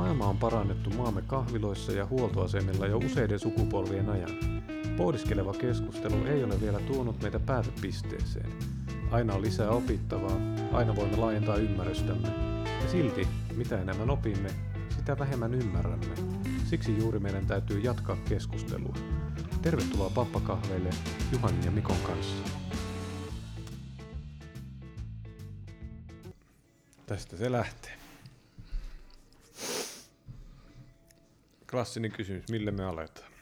Maailma on parannettu maamme kahviloissa ja huoltoasemilla jo useiden sukupolvien ajan. Pohdiskeleva keskustelu ei ole vielä tuonut meitä päätepisteeseen. Aina on lisää opittavaa, aina voimme laajentaa ymmärrystämme. Ja silti, mitä enemmän opimme, sitä vähemmän ymmärrämme. Siksi juuri meidän täytyy jatkaa keskustelua. Tervetuloa pappakahveille Juhan ja Mikon kanssa. Tästä se lähtee. Klassinen kysymys, millä me aletaan?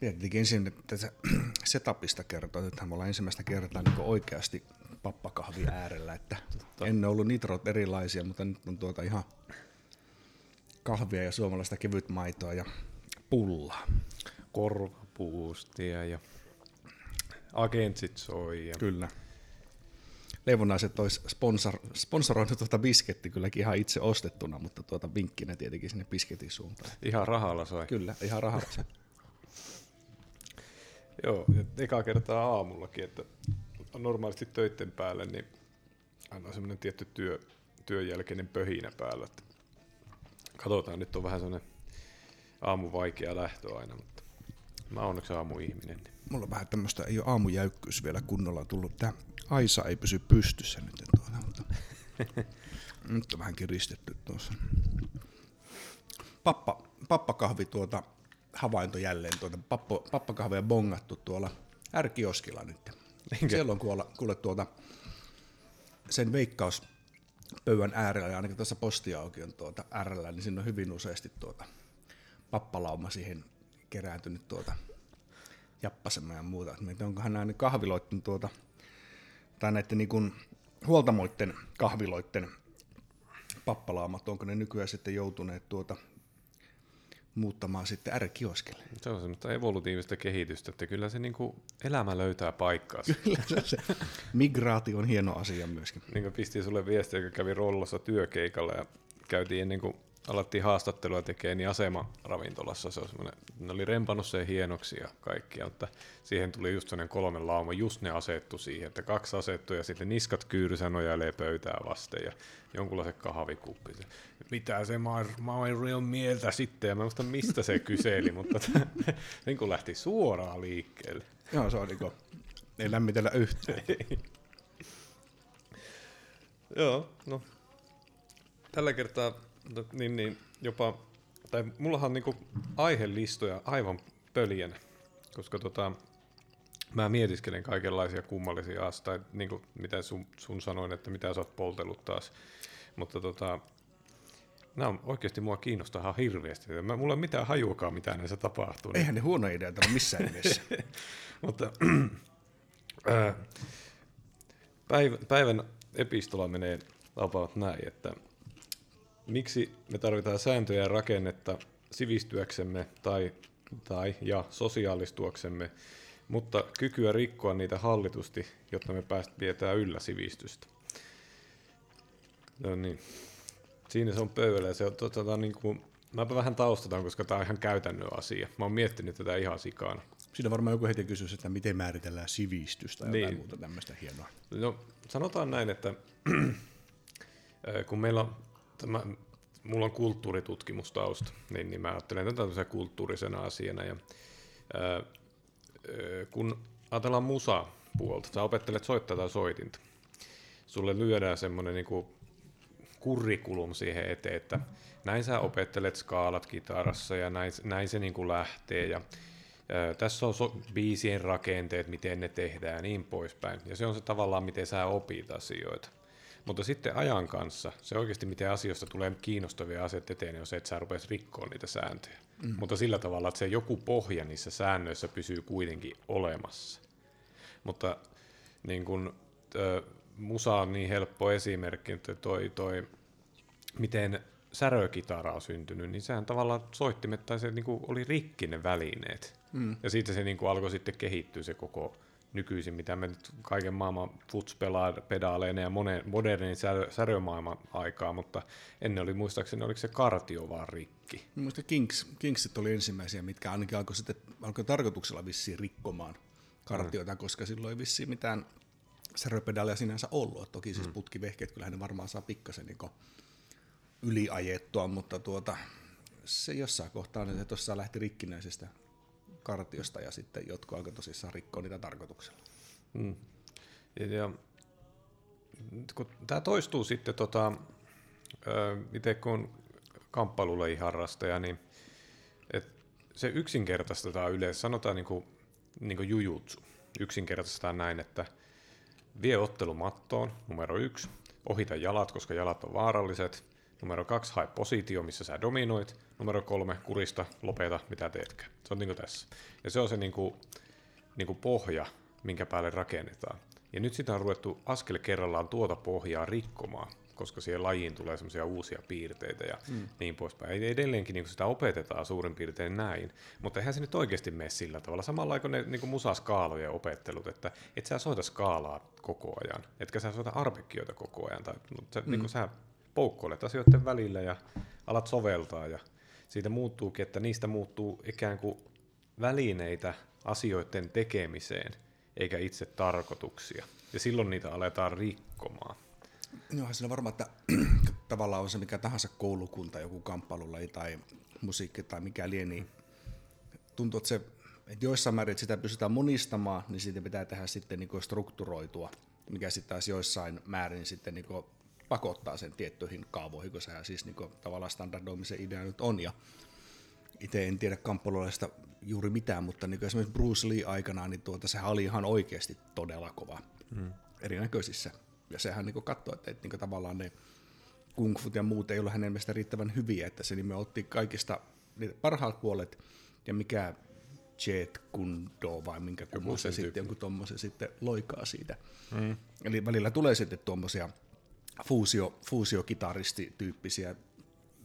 Tietenkin ensin tätä setupista kertoa. Nythän me ollaan ensimmäistä kertaa niin oikeasti pappakahvi äärellä. Että ennen ollut nitrot erilaisia, mutta nyt on tuota ihan kahvia ja suomalaista kevytmaitoa ja pullaa. Korvapuustia ja agentsit soi. Ja... Kyllä. Leivonaiset olisi sponsor, sponsoroinut tuota bisketti kylläkin ihan itse ostettuna, mutta tuota vinkkinä tietenkin sinne bisketin suuntaan. Ihan rahalla sai. Kyllä, ihan rahalla sai. Joo, eka kertaa aamullakin, että normaalisti töiden päälle, niin aina on semmoinen tietty työ, työn jälkeinen pöhinä päällä. Että katsotaan, nyt on vähän semmoinen aamu vaikea lähtö aina, mutta mä onneksi aamuihminen. Mulla on vähän tämmöistä, ei ole aamujäykkyys vielä kunnolla tullut. Tää Aisa ei pysy pystyssä nyt tuota, mutta nyt on vähän kiristetty tuossa. Pappa, pappakahvi tuota, havainto jälleen, tuota, pappo, pappakahvia bongattu tuolla ärkioskilla nyt. Enkä. Siellä on kuule, kuule tuota, sen veikkaus pöydän äärellä, ja ainakin tuossa postiaukion tuota äärellä, niin siinä on hyvin useasti tuota pappalauma siihen kerääntynyt tuota jappasemaan ja muuta. Että onkohan nämä kahviloitten tuota, tai näiden niin kuin huoltamoiden kahviloiden pappalaamat, onko ne nykyään sitten joutuneet tuota muuttamaan sitten ärkioskelle. Se on semmoista evolutiivista kehitystä, että kyllä se niin kuin elämä löytää paikkaa. Kyllä se, se migraatio on hieno asia myöskin. Niin kuin pistin sulle viestiä, joka kävi rollossa työkeikalla ja käytiin ennen kuin alettiin haastattelua tekemään, niin asema-ravintolassa se, on ne oli rempannut sen hienoksi ja kaikkia, mutta siihen tuli just sellainen kolme lauma, just ne asettu siihen, että kaksi asettu ja sitten niskat kyyrysä nojailee pöytää vasten ja jonkunlaisen kahvikuppi. Mitä se Mairi on mieltä sitten, ja mä muistan mistä se kyseli, mutta niin kuin lähti suoraan liikkeelle. Joo, se on niin kuin, ei lämmitellä yhtään. Joo, no tällä kertaa niin, niin, jopa, tai mullahan on niinku aihelistoja aivan pöljänä, koska tota, mä mietiskelen kaikenlaisia kummallisia asioita, tai niinku, mitä sun, sun sanoin, että mitä sä oot poltellut taas. Mutta tota, nämä on oikeasti mua kiinnostaa ihan hirveästi. Mä, mulla ei ole mitään hajuakaan, mitä näissä tapahtuu. Eihän ne huono idea ole missään nimessä. Mutta äh, päivän epistola menee about näin, että Miksi me tarvitaan sääntöjä ja rakennetta sivistyäksemme tai, tai ja sosiaalistuaksemme, mutta kykyä rikkoa niitä hallitusti, jotta me pääst pidetään yllä sivistystä. No niin. Siinä se on pöydällä se on tota, niin kuin, mä vähän taustataan, koska tämä on ihan käytännön asia. Mä oon miettinyt tätä ihan sikana. Siinä varmaan joku heti kysyisi, että miten määritellään sivistystä tai niin. muuta tämmöistä hienoa. No, sanotaan näin, että kun meillä on tämä, mulla on kulttuuritutkimustausta, niin, niin mä ajattelen tätä kulttuurisena asiana. Ja, ää, kun ajatellaan musa-puolta, sä opettelet soittaa tai soitinta, sulle lyödään semmoinen niin kurrikulum siihen eteen, että näin sä opettelet skaalat kitarassa ja näin, näin se niin kuin lähtee ja ää, tässä on so, biisien rakenteet, miten ne tehdään ja niin poispäin. Ja se on se tavallaan, miten sä opit asioita. Mutta sitten ajan kanssa se oikeasti, miten asioista tulee kiinnostavia asioita eteen, on se, että sä rupeat rikkoa niitä sääntöjä. Mm. Mutta sillä tavalla, että se joku pohja niissä säännöissä pysyy kuitenkin olemassa. Mutta niin kun, ö, musa on niin helppo esimerkki, että toi, toi miten särökitara on syntynyt, niin sehän tavallaan soittimet tai se niin oli rikki ne välineet. Mm. Ja siitä se niin alkoi sitten kehittyä se koko nykyisin, mitä me nyt kaiken maailman futs-pedaaleina ja modernin särömaailman aikaa, mutta ennen oli muistaakseni, oliko se kartio vaan rikki? Mielestäni Kings, Kingsit oli ensimmäisiä, mitkä ainakin alkoi, sitten, alkoi tarkoituksella vissiin rikkomaan kartioita, mm. koska silloin ei vissiin mitään servopedaaleja sinänsä ollut. Toki siis mm. putkivehkeet, kyllähän ne varmaan saa pikkasen niin yliajettua, mutta tuota, se jossain kohtaa niin se tuossa lähti rikkinäisestä kartiosta ja sitten jotkut alkoi tosissaan rikkoa niitä tarkoituksella. Mm. Ja, kun tämä toistuu sitten, tota, itse kun on harrastaja, niin et se yksinkertaistetaan yleensä, sanotaan niin kuin, niin kuin jujutsu, yksinkertaistetaan näin, että vie ottelu mattoon, numero yksi, ohita jalat, koska jalat on vaaralliset, numero kaksi, hae positio, missä sä dominoit, numero kolme, kurista, lopeta, mitä teetkään. Se on niin kuin tässä. Ja se on se niin kuin, niin kuin pohja, minkä päälle rakennetaan. Ja nyt sitä on ruvettu askel kerrallaan tuota pohjaa rikkomaan, koska siihen lajiin tulee semmoisia uusia piirteitä ja mm. niin poispäin. Edelleenkin niin sitä opetetaan suurin piirtein näin, mutta eihän se nyt oikeasti mene sillä tavalla. Samalla kuin ne niin kuin musaskaalojen opettelut, että et sä soita skaalaa koko ajan, etkä sä soita arpekkioita koko ajan, tai sä, mm. niin kuin sä poukkoilet asioiden välillä ja alat soveltaa ja siitä muuttuukin, että niistä muuttuu ikään kuin välineitä asioiden tekemiseen – eikä itse tarkoituksia. Ja silloin niitä aletaan rikkomaan. Joo, siinä varmaan, että tavallaan on se mikä tahansa koulukunta, joku kamppailulaji tai musiikki tai mikä lie, niin tuntuu, että, se, että joissain määrin että sitä pystytään monistamaan, niin siitä pitää tehdä sitten niin strukturoitua, mikä sitten taas joissain määrin sitten niin pakottaa sen tiettyihin kaavoihin, kun sehän siis niin tavallaan standardoimisen idea nyt on. Ja itse en tiedä kamppailuista juuri mitään, mutta niin esimerkiksi Bruce Lee aikanaan, niin tuota, sehän oli ihan oikeasti todella kova hmm. erinäköisissä. Ja sehän niin katsoi, että, että niin tavallaan ne kung fu ja muut ei ole hänen mielestä riittävän hyviä, että se niin otti kaikista parhaat puolet ja mikä Jet Kundo vai minkä se sitten, jonkun tuommoisen sitten loikaa siitä. Mm. Eli välillä tulee sitten tuommoisia fuusio, fuusiokitaristityyppisiä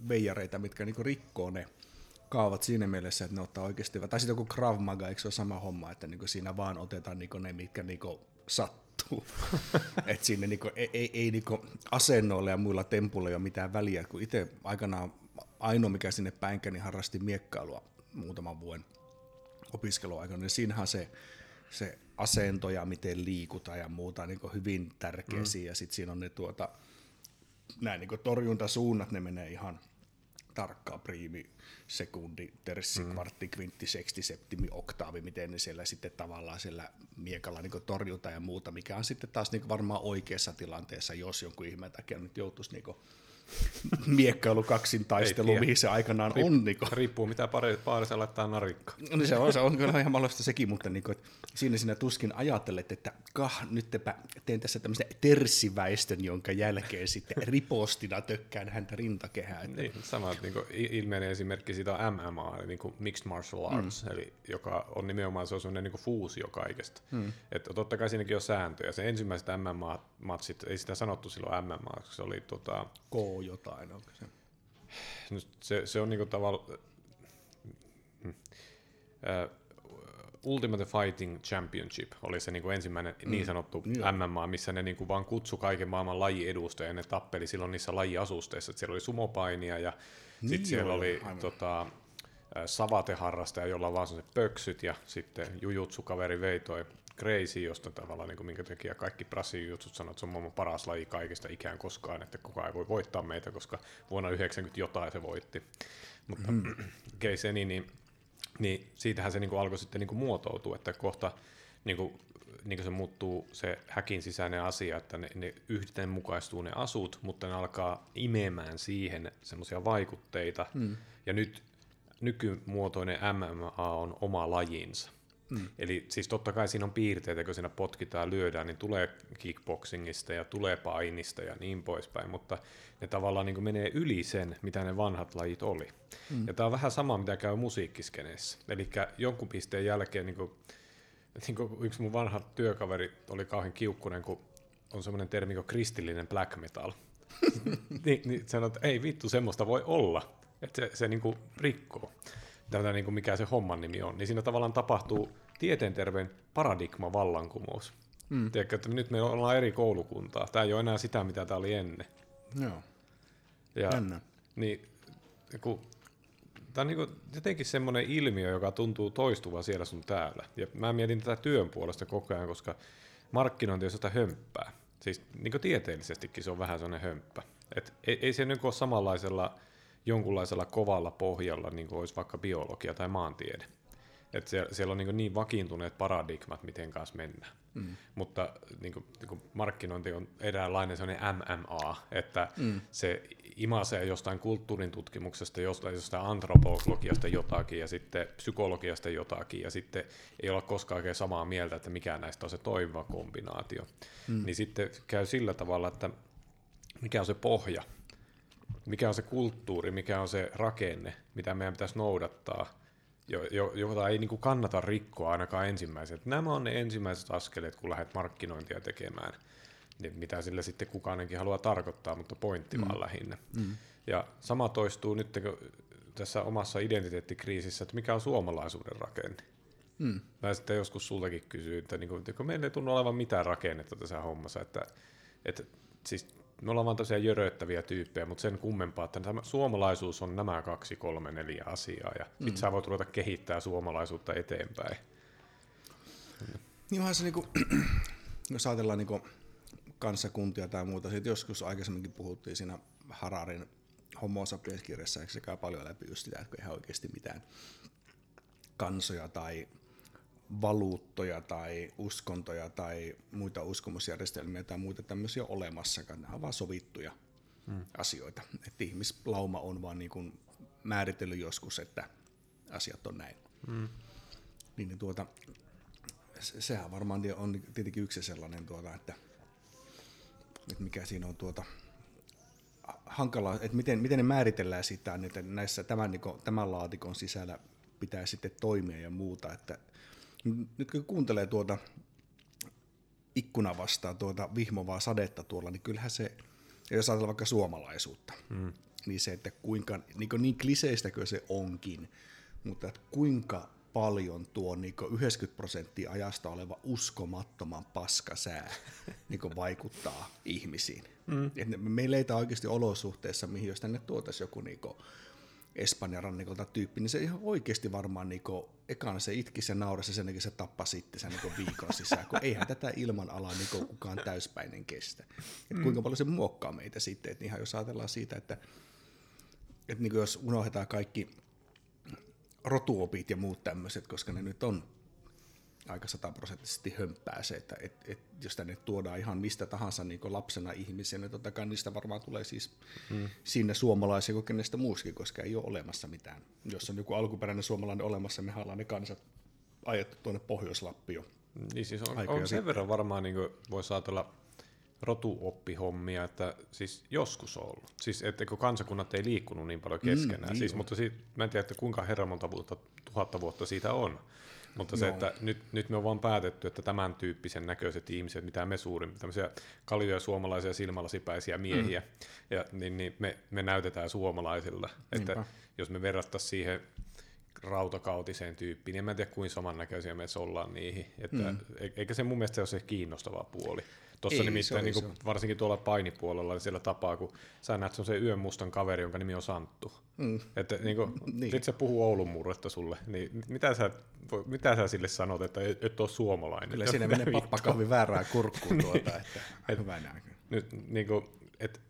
veijareita, mitkä niinku rikkoo ne kaavat siinä mielessä, että ne ottaa oikeasti, tai sitten joku Krav Maga, eikö se ole sama homma, että niinku siinä vaan otetaan niinku ne, mitkä niinku sattuu. että siinä niinku, ei, ei, ei niinku asennoilla ja muilla tempuilla ole mitään väliä, kun itse aikanaan ainoa, mikä sinne päinkä, niin harrasti miekkailua muutaman vuoden opiskeluaikana, niin siinähän se, se asento ja miten liikutaan ja muuta niin hyvin tärkeä mm. ja sitten siinä on ne tuota, nämä niin torjuntasuunnat, ne menee ihan tarkkaa priimi, sekundi, terssi, mm. kvartti, kvintti, seksti, septimi, oktaavi, miten ne siellä sitten tavallaan siellä miekalla niin torjuta ja muuta, mikä on sitten taas niin varmaan oikeassa tilanteessa, jos jonkun ihmeen takia nyt joutuisi niin miekkailu kaksin taistelu, mihin se aikanaan Riip, on. Niin. Riippuu mitä paarissa laittaa narikka. No niin se on, se on kyllä ihan mahdollista sekin, mutta niin kuin, siinä sinä tuskin ajattelet, että kah, nyt teen tässä tämmöisen terssiväistön, jonka jälkeen sitten ripostina tökkään häntä rintakehää. Että... Niin, sama niin kuin ilmeinen esimerkki siitä on MMA, eli niin kuin Mixed Martial mm. Arts, mm. eli joka on nimenomaan se on semmoinen niin fuusio kaikesta. Mm. Että totta kai siinäkin on sääntöjä. Se ensimmäiset MMA-matsit, ei sitä sanottu silloin MMA, se oli tota... K jotain, onko se? No, se, se on niinku tavallaan... Uh, Ultimate Fighting Championship oli se niinku ensimmäinen mm. niin sanottu Joo. MMA, missä ne niinku vaan kutsu kaiken maailman lajiedustajia ja ne tappeli silloin niissä lajiasusteissa. Et siellä oli sumopainia ja niin sitten siellä oli tota, savateharrastaja, jolla on vaan pöksyt ja sitten jujutsu-kaveri vei toi crazy, josta tavallaan niin kuin, minkä takia kaikki Brasilin jutsut sanoo, että se on maailman paras laji kaikista ikään koskaan, että kukaan ei voi voittaa meitä, koska vuonna 90 jotain se voitti. Mutta mm. Keiseni, niin, niin siitähän se niin kuin alkoi sitten niin kuin muotoutua, että kohta niin kuin, niin kuin se muuttuu se häkin sisäinen asia, että ne, ne yhdenmukaistuu ne asut, mutta ne alkaa imemään siihen semmoisia vaikutteita. Mm. Ja nyt nykymuotoinen MMA on oma lajinsa. Mm. Eli siis totta kai siinä on piirteitä, kun siinä potkitaan ja lyödään, niin tulee kickboxingista ja tulee painista ja niin poispäin, mutta ne tavallaan niin menee yli sen, mitä ne vanhat lajit oli. Mm. Ja tämä on vähän sama, mitä käy musiikkiskeneessä. Eli jonkun pisteen jälkeen, niin kuin, niin kuin yksi mun vanha työkaveri oli kauhean kiukkunen, kun on semmoinen termi kuin kristillinen black metal. niin, niin sanoi, että ei vittu, semmoista voi olla. Että se, se niin kuin rikkoo tätä, niin kuin mikä se homman nimi on, niin siinä tavallaan tapahtuu tieteenterveen paradigma vallankumous. Mm. Tiedätkö, että nyt me ollaan eri koulukuntaa. Tämä ei ole enää sitä, mitä tämä oli ennen. Joo. Ja, Jännä. Niin, kun, tämä on niin kuin jotenkin semmoinen ilmiö, joka tuntuu toistuva siellä sun täällä. Ja mä mietin tätä työn puolesta koko ajan, koska markkinointi on sitä hömppää. Siis niin tieteellisestikin se on vähän sellainen hömppä. Et ei, ei se niin ole samanlaisella jonkunlaisella kovalla pohjalla, niin kuin olisi vaikka biologia tai maantiede. Että siellä, siellä on niin, niin vakiintuneet paradigmat, miten kanssa mennään. Mm. Mutta niin kuin, niin kuin markkinointi on eräänlainen sellainen MMA, että mm. se imasee jostain kulttuurin tutkimuksesta, jostain, jostain antropologiasta jotakin ja sitten psykologiasta jotakin ja sitten ei olla koskaan oikein samaa mieltä, että mikä näistä on se toimiva kombinaatio. Mm. Niin sitten käy sillä tavalla, että mikä on se pohja, mikä on se kulttuuri, mikä on se rakenne, mitä meidän pitäisi noudattaa, jota ei niin kuin kannata rikkoa ainakaan ensimmäiset. Nämä on ne ensimmäiset askeleet, kun lähdet markkinointia tekemään, niin mitä sillä sitten kukaanenkin haluaa tarkoittaa, mutta pointti mm. vaan lähinnä. Mm. Ja sama toistuu nyt tässä omassa identiteettikriisissä, että mikä on suomalaisuuden rakenne. Mm. Mä sitten joskus sultakin kysyin, että niin kuin, että meillä ei tunnu olevan mitään rakennetta tässä hommassa, että, että siis me ollaan vaan tosiaan jöröittäviä tyyppejä, mutta sen kummempaa, että tämä suomalaisuus on nämä kaksi, kolme, neljä asiaa, ja mm. sit sä voit ruveta kehittää suomalaisuutta eteenpäin. Niin onhan se niinku, jos ajatellaan niinku kansakuntia tai muuta, siitä joskus aikaisemminkin puhuttiin siinä Hararin Homo sapiens-kirjassa, eikö se käy paljon läpi just sitä, että ei oikeasti mitään kansoja tai valuuttoja tai uskontoja tai muita uskomusjärjestelmiä tai muita tämmöisiä olemassakaan. Nämä on vaan sovittuja hmm. asioita. Että ihmislauma on vaan niin kuin määritellyt joskus, että asiat on näin. Hmm. Niin, tuota, sehän varmaan on tietenkin yksi sellainen, tuota, että, että mikä siinä on tuota, hankalaa, että miten, miten ne määritellään sitä, että näissä tämän, niin tämän laatikon sisällä pitää sitten toimia ja muuta, että nyt kun kuuntelee tuota ikkuna vastaan tuota vihmovaa sadetta tuolla, niin kyllähän se, jos ajatellaan vaikka suomalaisuutta, mm. niin se, että kuinka, niin, niin kliseistäkö se onkin, mutta että kuinka paljon tuo niin 90 prosenttia ajasta oleva uskomattoman paskasää niin vaikuttaa ihmisiin. Mm. Et meillä ei oikeasti olosuhteissa, mihin jos tänne tuotaisiin joku niin Espanjan rannikolta tyyppi, niin se ihan oikeasti varmaan niinku, ekana se itki se naurasi sen jälkeen se tappa sitten sen niinku viikon sisään, kun eihän tätä ilmanalaa niinku kukaan täyspäinen kestä. Et kuinka paljon se muokkaa meitä sitten, että ihan jos ajatellaan siitä, että, että niinku jos unohdetaan kaikki rotuopit ja muut tämmöiset, koska ne nyt on aika sataprosenttisesti hömppää se, että et, et, jos tänne tuodaan ihan mistä tahansa niin lapsena ihmisiä, niin totta kai niistä varmaan tulee siis mm. sinne suomalaisia kuin kenestä muuskin, koska ei ole olemassa mitään. Jos on joku alkuperäinen suomalainen olemassa, me ollaan ne kansat ajettu tuonne Pohjois-Lappioon. Niin siis on, on sen verran varmaan niin voisi ajatella rotuoppihommia, että siis joskus on ollut. Siis että kun kansakunnat ei liikkunut niin paljon keskenään. Mm, niin siis, mutta siitä, mä en tiedä, että kuinka herran monta vuotta, tuhatta vuotta siitä on. Mutta se, että nyt, nyt me on vaan päätetty, että tämän tyyppisen näköiset ihmiset, mitä me suurin, tämmöisiä kaljoja suomalaisia silmälasipäisiä miehiä, mm. ja, niin, niin me, me näytetään suomalaisilla. Että Niinpä. jos me verrattaisiin siihen rautakautiseen tyyppiin, niin en mä tiedä kuinka samannäköisiä me ollaan niihin. Että, mm. E-, eikä se mun mielestä se ole se kiinnostava puoli. Tuossa nimittäin niin kuin, varsinkin tuolla painipuolella niin siellä tapaa, kun sä näet se yön mustan kaveri, jonka nimi on Santtu. Mm. Että niin kuin, niin. sit se puhuu Oulun murretta sulle, niin mitä sä, mitä sä sille sanot, että et, et ole suomalainen? Kyllä siinä menee pappakahvi väärää kurkkuun tuota, niin. että et, hyvä Nyt, niin kuin, et,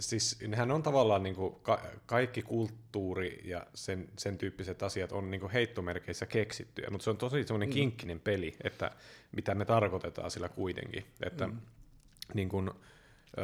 siis nehän on tavallaan niin kuin ka- kaikki kulttuuri ja sen, sen tyyppiset asiat on niin kuin heittomerkeissä keksittyjä, mutta se on tosi semmoinen mm. kinkkinen peli, että mitä me tarkoitetaan sillä kuitenkin. Että mm. niin kuin,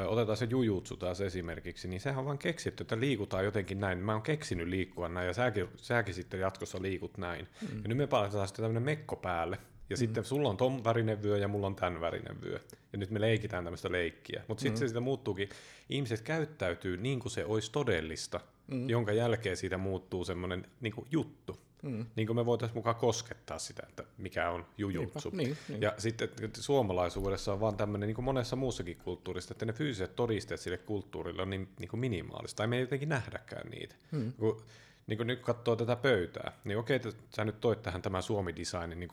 otetaan se jujutsu taas esimerkiksi, niin sehän on vaan keksitty, että liikutaan jotenkin näin. Mä oon keksinyt liikkua näin ja säkin, säkin sitten jatkossa liikut näin. Mm. Ja nyt me palataan sitten tämmöinen mekko päälle, ja mm. sitten sulla on ton värinen vyö ja mulla on tämän värinen vyö. Ja nyt me leikitään tämmöistä leikkiä. Mutta sitten mm. se siitä muuttuukin, ihmiset käyttäytyy niin kuin se olisi todellista, mm. jonka jälkeen siitä muuttuu semmoinen niin juttu. Mm. Niin kuin me voitaisiin mukaan koskettaa sitä, että mikä on jujutsu. Niin, niin. Ja sitten suomalaisuudessa on vaan tämmöinen, niin kuin monessa muussakin kulttuurissa, että ne fyysiset todisteet sille kulttuurille on niin, niin kuin minimaalista, tai me ei jotenkin nähdäkään niitä. Mm. Kun niin kun nyt katsoo tätä pöytää, niin okei, että sä nyt toit tähän tämän Suomi-designin niin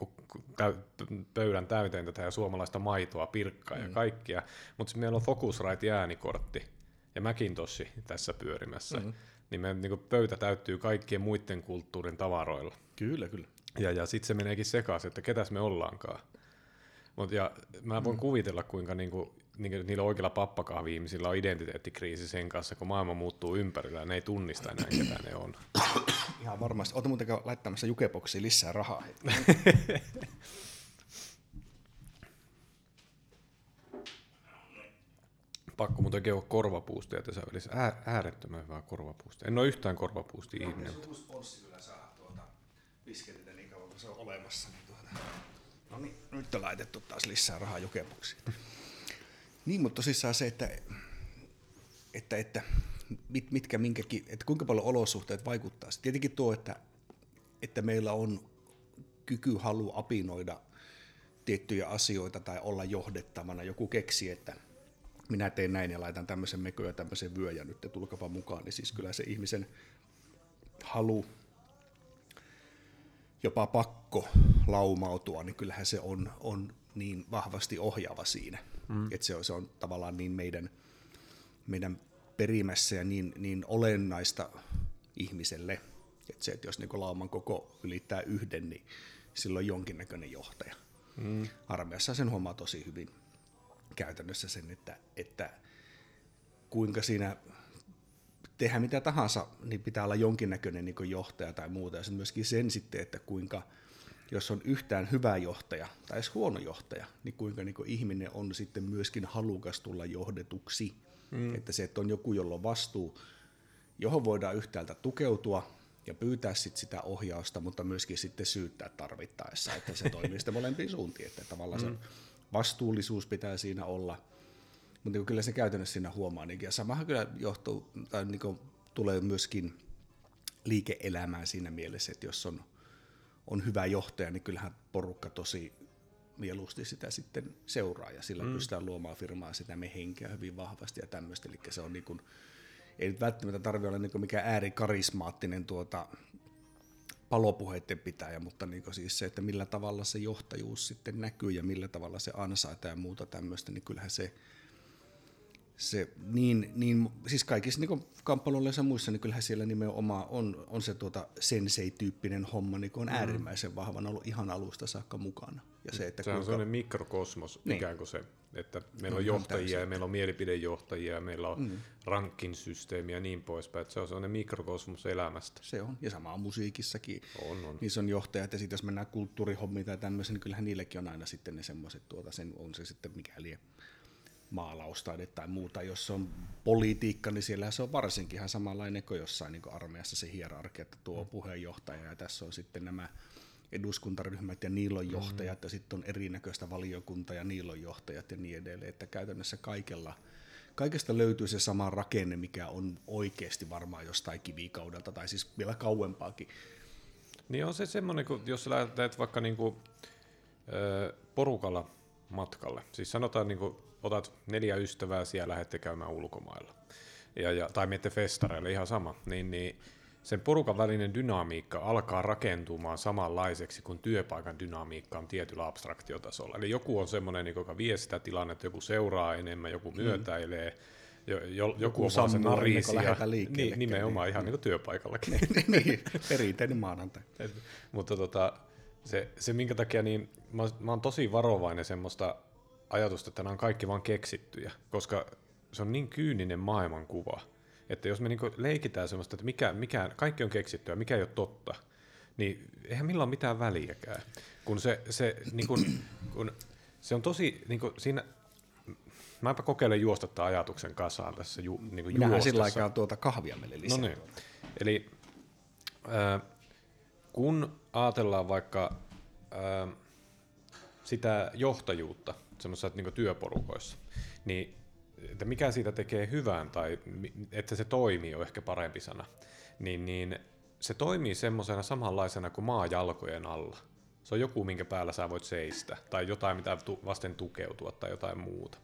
täy, pöydän täyteen tätä ja suomalaista maitoa, pirkkaa mm. ja kaikkia, mutta meillä on Focusrite äänikortti ja Macintoshi tässä pyörimässä, mm. niin meidän niin pöytä täyttyy kaikkien muiden kulttuurin tavaroilla. Kyllä, kyllä. Ja, ja sitten se meneekin sekaisin, että ketäs me ollaankaan. Mut ja mä voin mm. kuvitella, kuinka niinku, niinku, niillä oikeilla pappakahvi-ihmisillä on identiteettikriisi sen kanssa, kun maailma muuttuu ympärillä ja ne ei tunnista enää, ketä ne on. Ihan varmasti. Oletko muuten laittamassa jukeboksiin lisää rahaa? Pakko muuten kehu korvapuustia tässä välissä. Ää, äärettömän hyvää korvapuustia. En ole yhtään korvapuustia ihminen. Se on sponssi kyllä saada tuota bisketit niin kauan kun se on olemassa. Niin tuota. No niin, nyt on laitettu taas lisää rahaa jukeboksiin. Niin, mutta tosissaan se, että, että, että mit, mitkä minkäkin, että kuinka paljon olosuhteet vaikuttaa. Tietenkin tuo, että, että meillä on kyky, halu apinoida tiettyjä asioita tai olla johdettavana. Joku keksi, että minä teen näin ja laitan tämmöisen mekö ja tämmöisen vyö ja nyt te tulkapa mukaan, niin siis kyllä se ihmisen halu, jopa pakko laumautua, niin kyllähän se on, on niin vahvasti ohjaava siinä. Mm. Että se on, se on tavallaan niin meidän, meidän perimässä ja niin, niin olennaista ihmiselle, että se, että jos niin lauman koko ylittää yhden, niin silloin on jonkinnäköinen johtaja. Mm. Armeijassa sen huomaa tosi hyvin käytännössä sen, että, että kuinka siinä tehdä mitä tahansa, niin pitää olla jonkinnäköinen niin johtaja tai muuta. Ja sitten myöskin sen sitten, että kuinka, jos on yhtään hyvä johtaja tai edes huono johtaja, niin kuinka niin ihminen on sitten myöskin halukas tulla johdetuksi. Mm. Että se, että on joku, jolla on vastuu, johon voidaan yhtäältä tukeutua ja pyytää sit sitä ohjausta, mutta myöskin sitten syyttää tarvittaessa, että se toimii sitten molempiin suuntiin. Että tavallaan mm. se vastuullisuus pitää siinä olla, mutta niin kyllä se käytännössä siinä huomaa. Niin, ja samahan kyllä johtuu, tai niin kuin tulee myöskin liike-elämään siinä mielessä, että jos on, on hyvä johtaja, niin kyllähän porukka tosi mieluusti sitä sitten seuraa ja sillä mm. pystytään luomaan firmaa sitä me henkeä hyvin vahvasti ja tämmöistä. Eli se on niin kuin, ei nyt välttämättä tarvitse olla niin mikään äärikarismaattinen tuota, palopuheiden pitäjä, mutta niin siis se, että millä tavalla se johtajuus sitten näkyy ja millä tavalla se ansaitaan ja muuta tämmöistä, niin kyllähän se, se niin, niin, siis kaikissa niin kamppailuilla ja muissa, niin kyllähän siellä nimenomaan on, on se tuota sensei-tyyppinen homma, niin on mm. äärimmäisen vahvan ollut ihan alusta saakka mukana. Ja se, että se on kuinka... sellainen mikrokosmos, niin. ikään kuin se, että meillä on johtajia ja meillä on mielipidejohtajia ja meillä on mm. rankin-systeemi ja niin poispäin. Että se on sellainen mikrokosmos elämästä. Se on, ja sama musiikissakin. On, on. Niissä on johtajat, ja sitten jos mennään kulttuurihommiin tai tämmöisen, niin kyllähän niillekin on aina sitten ne semmoiset, tuota, sen on se sitten mikäli maalaustaide tai muuta. Jos se on politiikka, niin siellä se on varsinkin ihan samanlainen kuin jossain niin kuin armeijassa se hierarkia, että tuo mm. puheenjohtaja ja tässä on sitten nämä eduskuntaryhmät ja niillä on johtajat mm. ja sitten on erinäköistä valiokunta ja niillä on johtajat ja niin edelleen, että käytännössä kaikella, kaikesta löytyy se sama rakenne, mikä on oikeasti varmaan jostain kivikaudelta tai siis vielä kauempaakin. Niin on se semmoinen, jos sä lähdet vaikka niinku, porukalla matkalle, siis sanotaan niinku, otat neljä ystävää siellä lähdette käymään ulkomailla, ja, ja, tai menette festareille, ihan sama, niin, niin sen porukan välinen dynamiikka alkaa rakentumaan samanlaiseksi kuin työpaikan dynamiikka on tietyllä abstraktiotasolla. Eli joku on semmoinen, niin joka vie sitä tilannetta, joku seuraa enemmän, joku mm. myötäilee, mm. jo, jo, joku, joku on vaan se narisi. Niin, nimenomaan ihan niin. niin työpaikallakin. niin, perinteinen maanantai. Et, mutta tota, se, se, minkä takia, niin mä, mä oon tosi varovainen semmoista ajatusta, että nämä on kaikki vaan keksittyjä, koska se on niin kyyninen maailmankuva, että jos me niinku leikitään semmoista, että mikä, mikä, kaikki on keksittyä, mikä ei ole totta, niin eihän millään mitään väliäkään. Kun se, se, niin kun, kun se on tosi, niin kun siinä, mäpä kokeilen juosta tämän ajatuksen kasaan tässä ju, niin Minähän juostessa. sillä aikaa tuota kahvia meille lisää. No niin. Eli äh, kun ajatellaan vaikka äh, sitä johtajuutta semmoisissa niin työporukoissa, niin että mikä siitä tekee hyvän tai että se toimii on ehkä parempi sana, niin, niin se toimii semmoisena samanlaisena kuin maa jalkojen alla. Se on joku, minkä päällä sä voit seistä, tai jotain, mitä vasten tukeutua, tai jotain muuta.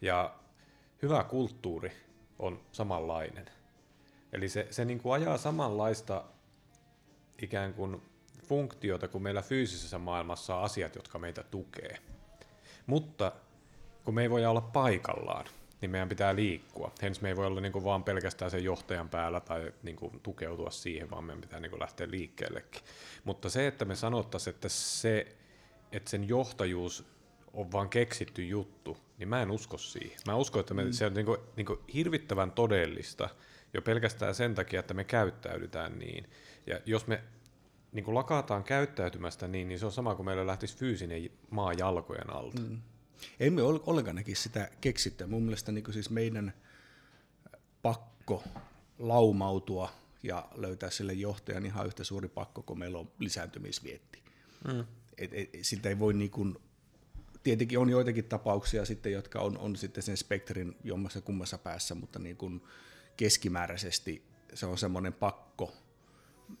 Ja hyvä kulttuuri on samanlainen. Eli se, se niin kuin ajaa samanlaista ikään kuin funktiota kuin meillä fyysisessä maailmassa on asiat, jotka meitä tukee. Mutta kun me ei voi olla paikallaan, niin meidän pitää liikkua. Hens me ei voi olla niin kuin vaan pelkästään sen johtajan päällä tai niin kuin tukeutua siihen, vaan meidän pitää niin kuin lähteä liikkeellekin. Mutta se, että me sanottaisiin, että se, että sen johtajuus on vaan keksitty juttu, niin mä en usko siihen. Mä uskon, että me, mm. se on niinku, niinku hirvittävän todellista jo pelkästään sen takia, että me käyttäydytään niin. Ja jos me niin lakataan käyttäytymästä niin, niin se on sama kuin meillä lähtisi fyysinen maa jalkojen alta. Mm. Emme ollenkaan näkisi sitä keksittyä. Mun mielestä niin siis meidän pakko laumautua ja löytää sille johtajan ihan yhtä suuri pakko kuin meillä on lisääntymisvietti. Mm. Et, et, sitä ei voi niin kuin, tietenkin on joitakin tapauksia sitten, jotka on, on sitten sen spektrin jommassa kummassa päässä, mutta niin kuin keskimääräisesti se on semmoinen pakko,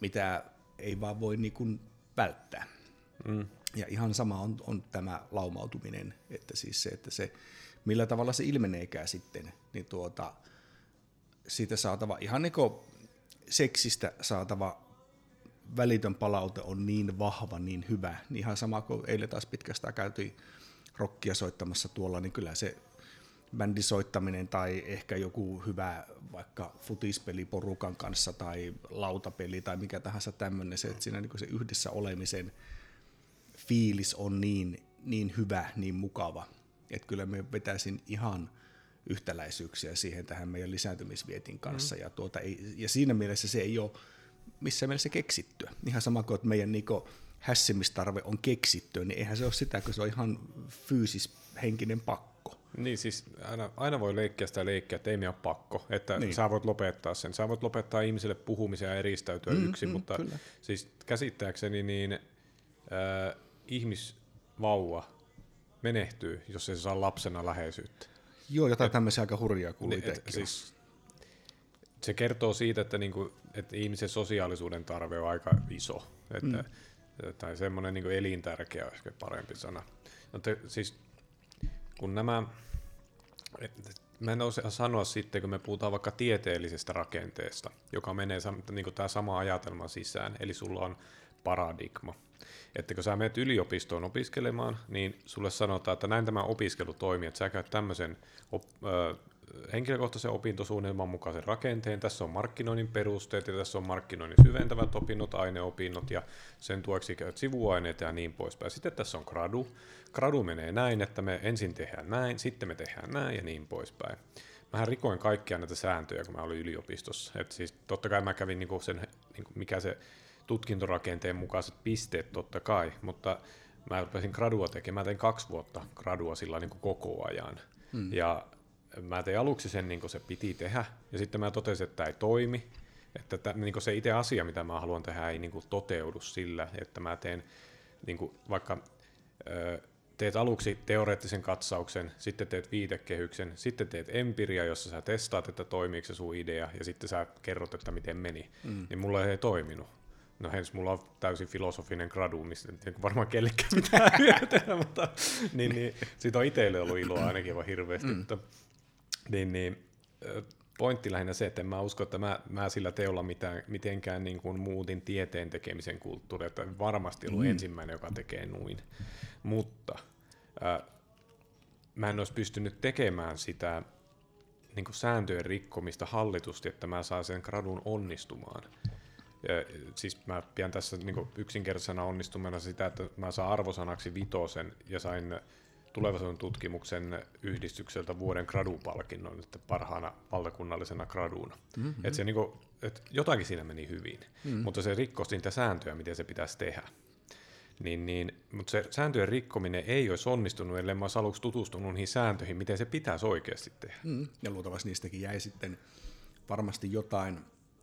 mitä ei vaan voi niin kuin välttää. Mm. Ja ihan sama on, on tämä laumautuminen, että siis se, että se, millä tavalla se ilmeneekään sitten, niin tuota, siitä saatava, ihan niin kuin seksistä saatava välitön palaute on niin vahva, niin hyvä, niin ihan sama kuin eilen taas pitkästä käytiin rockia soittamassa tuolla, niin kyllä se bändisoittaminen tai ehkä joku hyvä vaikka futispeli porukan kanssa tai lautapeli tai mikä tahansa tämmöinen, se, että siinä niin se yhdessä olemisen fiilis on niin, niin hyvä, niin mukava, että kyllä me vetäisin ihan yhtäläisyyksiä siihen tähän meidän lisääntymisvietin kanssa. Mm. Ja, tuota, ei, ja siinä mielessä se ei ole missään mielessä keksittyä. Ihan sama kuin, että meidän Niko hässimistarve on keksittyä, niin eihän se ole sitä, kun se on ihan fyysis henkinen pakko. Niin siis aina, aina voi leikkiä sitä leikkiä, että ei me ole pakko, että niin. sä voit lopettaa sen. Sä voit lopettaa ihmiselle puhumisen ja eristäytyä mm, yksin, mm, mutta kyllä. siis käsittääkseni niin äh, ihmisvauva menehtyy, jos ei se saa lapsena läheisyyttä. Joo, jotain et, tämmöisiä aika hurjaa kuuluu niin, siis, Se kertoo siitä, että, niinku, että ihmisen sosiaalisuuden tarve on aika iso. Että, mm. Tai semmoinen niinku elintärkeä on ehkä parempi sana. Mutta siis kun nämä, mä en osaa sanoa sitten, kun me puhutaan vaikka tieteellisestä rakenteesta, joka menee niin tämä sama ajatelma sisään, eli sulla on paradigma. Että kun sä menet yliopistoon opiskelemaan, niin sulle sanotaan, että näin tämä opiskelu toimii, että sä käyt tämmöisen op, henkilökohtaisen opintosuunnitelman mukaisen rakenteen, tässä on markkinoinnin perusteet ja tässä on markkinoinnin syventävät opinnot, aineopinnot ja sen tueksi käyt sivuaineet ja niin poispäin. Sitten tässä on gradu. Gradu menee näin, että me ensin tehdään näin, sitten me tehdään näin ja niin poispäin. Mähän rikoin kaikkia näitä sääntöjä, kun mä olin yliopistossa. Et siis totta kai mä kävin niinku sen, niinku mikä se tutkintorakenteen mukaiset pisteet totta kai, mutta mä rupesin gradua tekemään, mä tein kaksi vuotta gradua sillä niin kuin koko ajan. Mm. Ja mä tein aluksi sen niin kuin se piti tehdä, ja sitten mä totesin, että tämä ei toimi, että tämä, niin kuin se itse asia, mitä mä haluan tehdä, ei niin kuin toteudu sillä, että mä teen niin kuin vaikka teet aluksi teoreettisen katsauksen, sitten teet viitekehyksen, sitten teet empiria, jossa sä testaat, että toimiiko se sun idea, ja sitten sä kerrot, että miten meni, mm. niin mulla ei toiminut. No hens mulla on täysin filosofinen gradu, mistä en varmaan kellekään mitään hyötyä, mutta niin, niin, siitä on itselle ollut iloa ainakin vaan hirveästi. Mm. Mutta, niin, niin, pointti lähinnä se, että en mä usko, että mä, mä sillä teolla mitään, mitenkään niin kuin muutin tieteen tekemisen kulttuuria, että varmasti ollut mm. ensimmäinen, joka tekee noin. Mutta äh, mä en olisi pystynyt tekemään sitä niin kuin sääntöjen rikkomista hallitusti, että mä saan sen gradun onnistumaan. Ja, siis mä pidän tässä niin yksinkertaisena onnistumena sitä, että mä saan arvosanaksi vitosen ja sain tulevaisuuden tutkimuksen yhdistykseltä vuoden gradupalkinnon, että parhaana valtakunnallisena graduuna. Mm-hmm. Että se, niin kuin, että jotakin siinä meni hyvin, mm-hmm. mutta se rikkoi niitä sääntöjä, miten se pitäisi tehdä. Niin, niin, mutta se sääntöjen rikkominen ei olisi onnistunut, ellei mä olisi aluksi tutustunut niihin sääntöihin, miten se pitäisi oikeasti tehdä. Mm. Ja luultavasti niistäkin jäi sitten varmasti jotain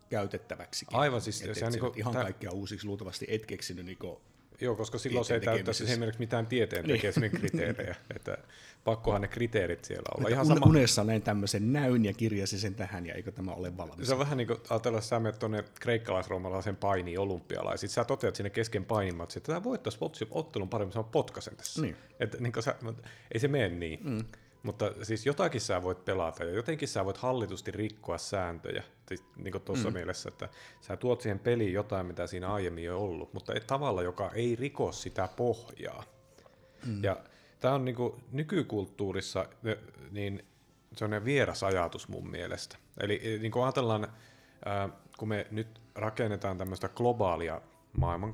käytettäväksi. Aivan siis. Et, et et niinku, ihan tämän... kaikkea uusiksi luultavasti et keksinyt niinku Joo, koska silloin se ei täyttäisi esimerkiksi mitään tieteen niin. tekemisen kriteerejä. että pakkohan ne kriteerit siellä olla. Ihan sama... Unessa näin tämmöisen näyn ja kirjasi sen tähän, ja eikö tämä ole valmis? Se on vähän niin kuin ajatella, että sä menet tuonne kreikkalaisroomalaisen painiin olympialaan, sitten sä toteat sinne kesken painimat, että tämä voittaisi ottelun paremmin, sä potkasen tässä. Niin. Että, niin sä, ei se mene niin. Mm. Mutta siis jotakin sä voit pelata ja jotenkin sä voit hallitusti rikkoa sääntöjä, siis niin kuin tuossa mm. mielessä, että sä tuot siihen peliin jotain, mitä siinä aiemmin on ollut, mutta et tavalla, joka ei riko sitä pohjaa. Mm. Ja tämä on niin kuin nykykulttuurissa niin se on vieras ajatus mun mielestä. Eli niin kuin ajatellaan, kun me nyt rakennetaan tämmöistä globaalia maailman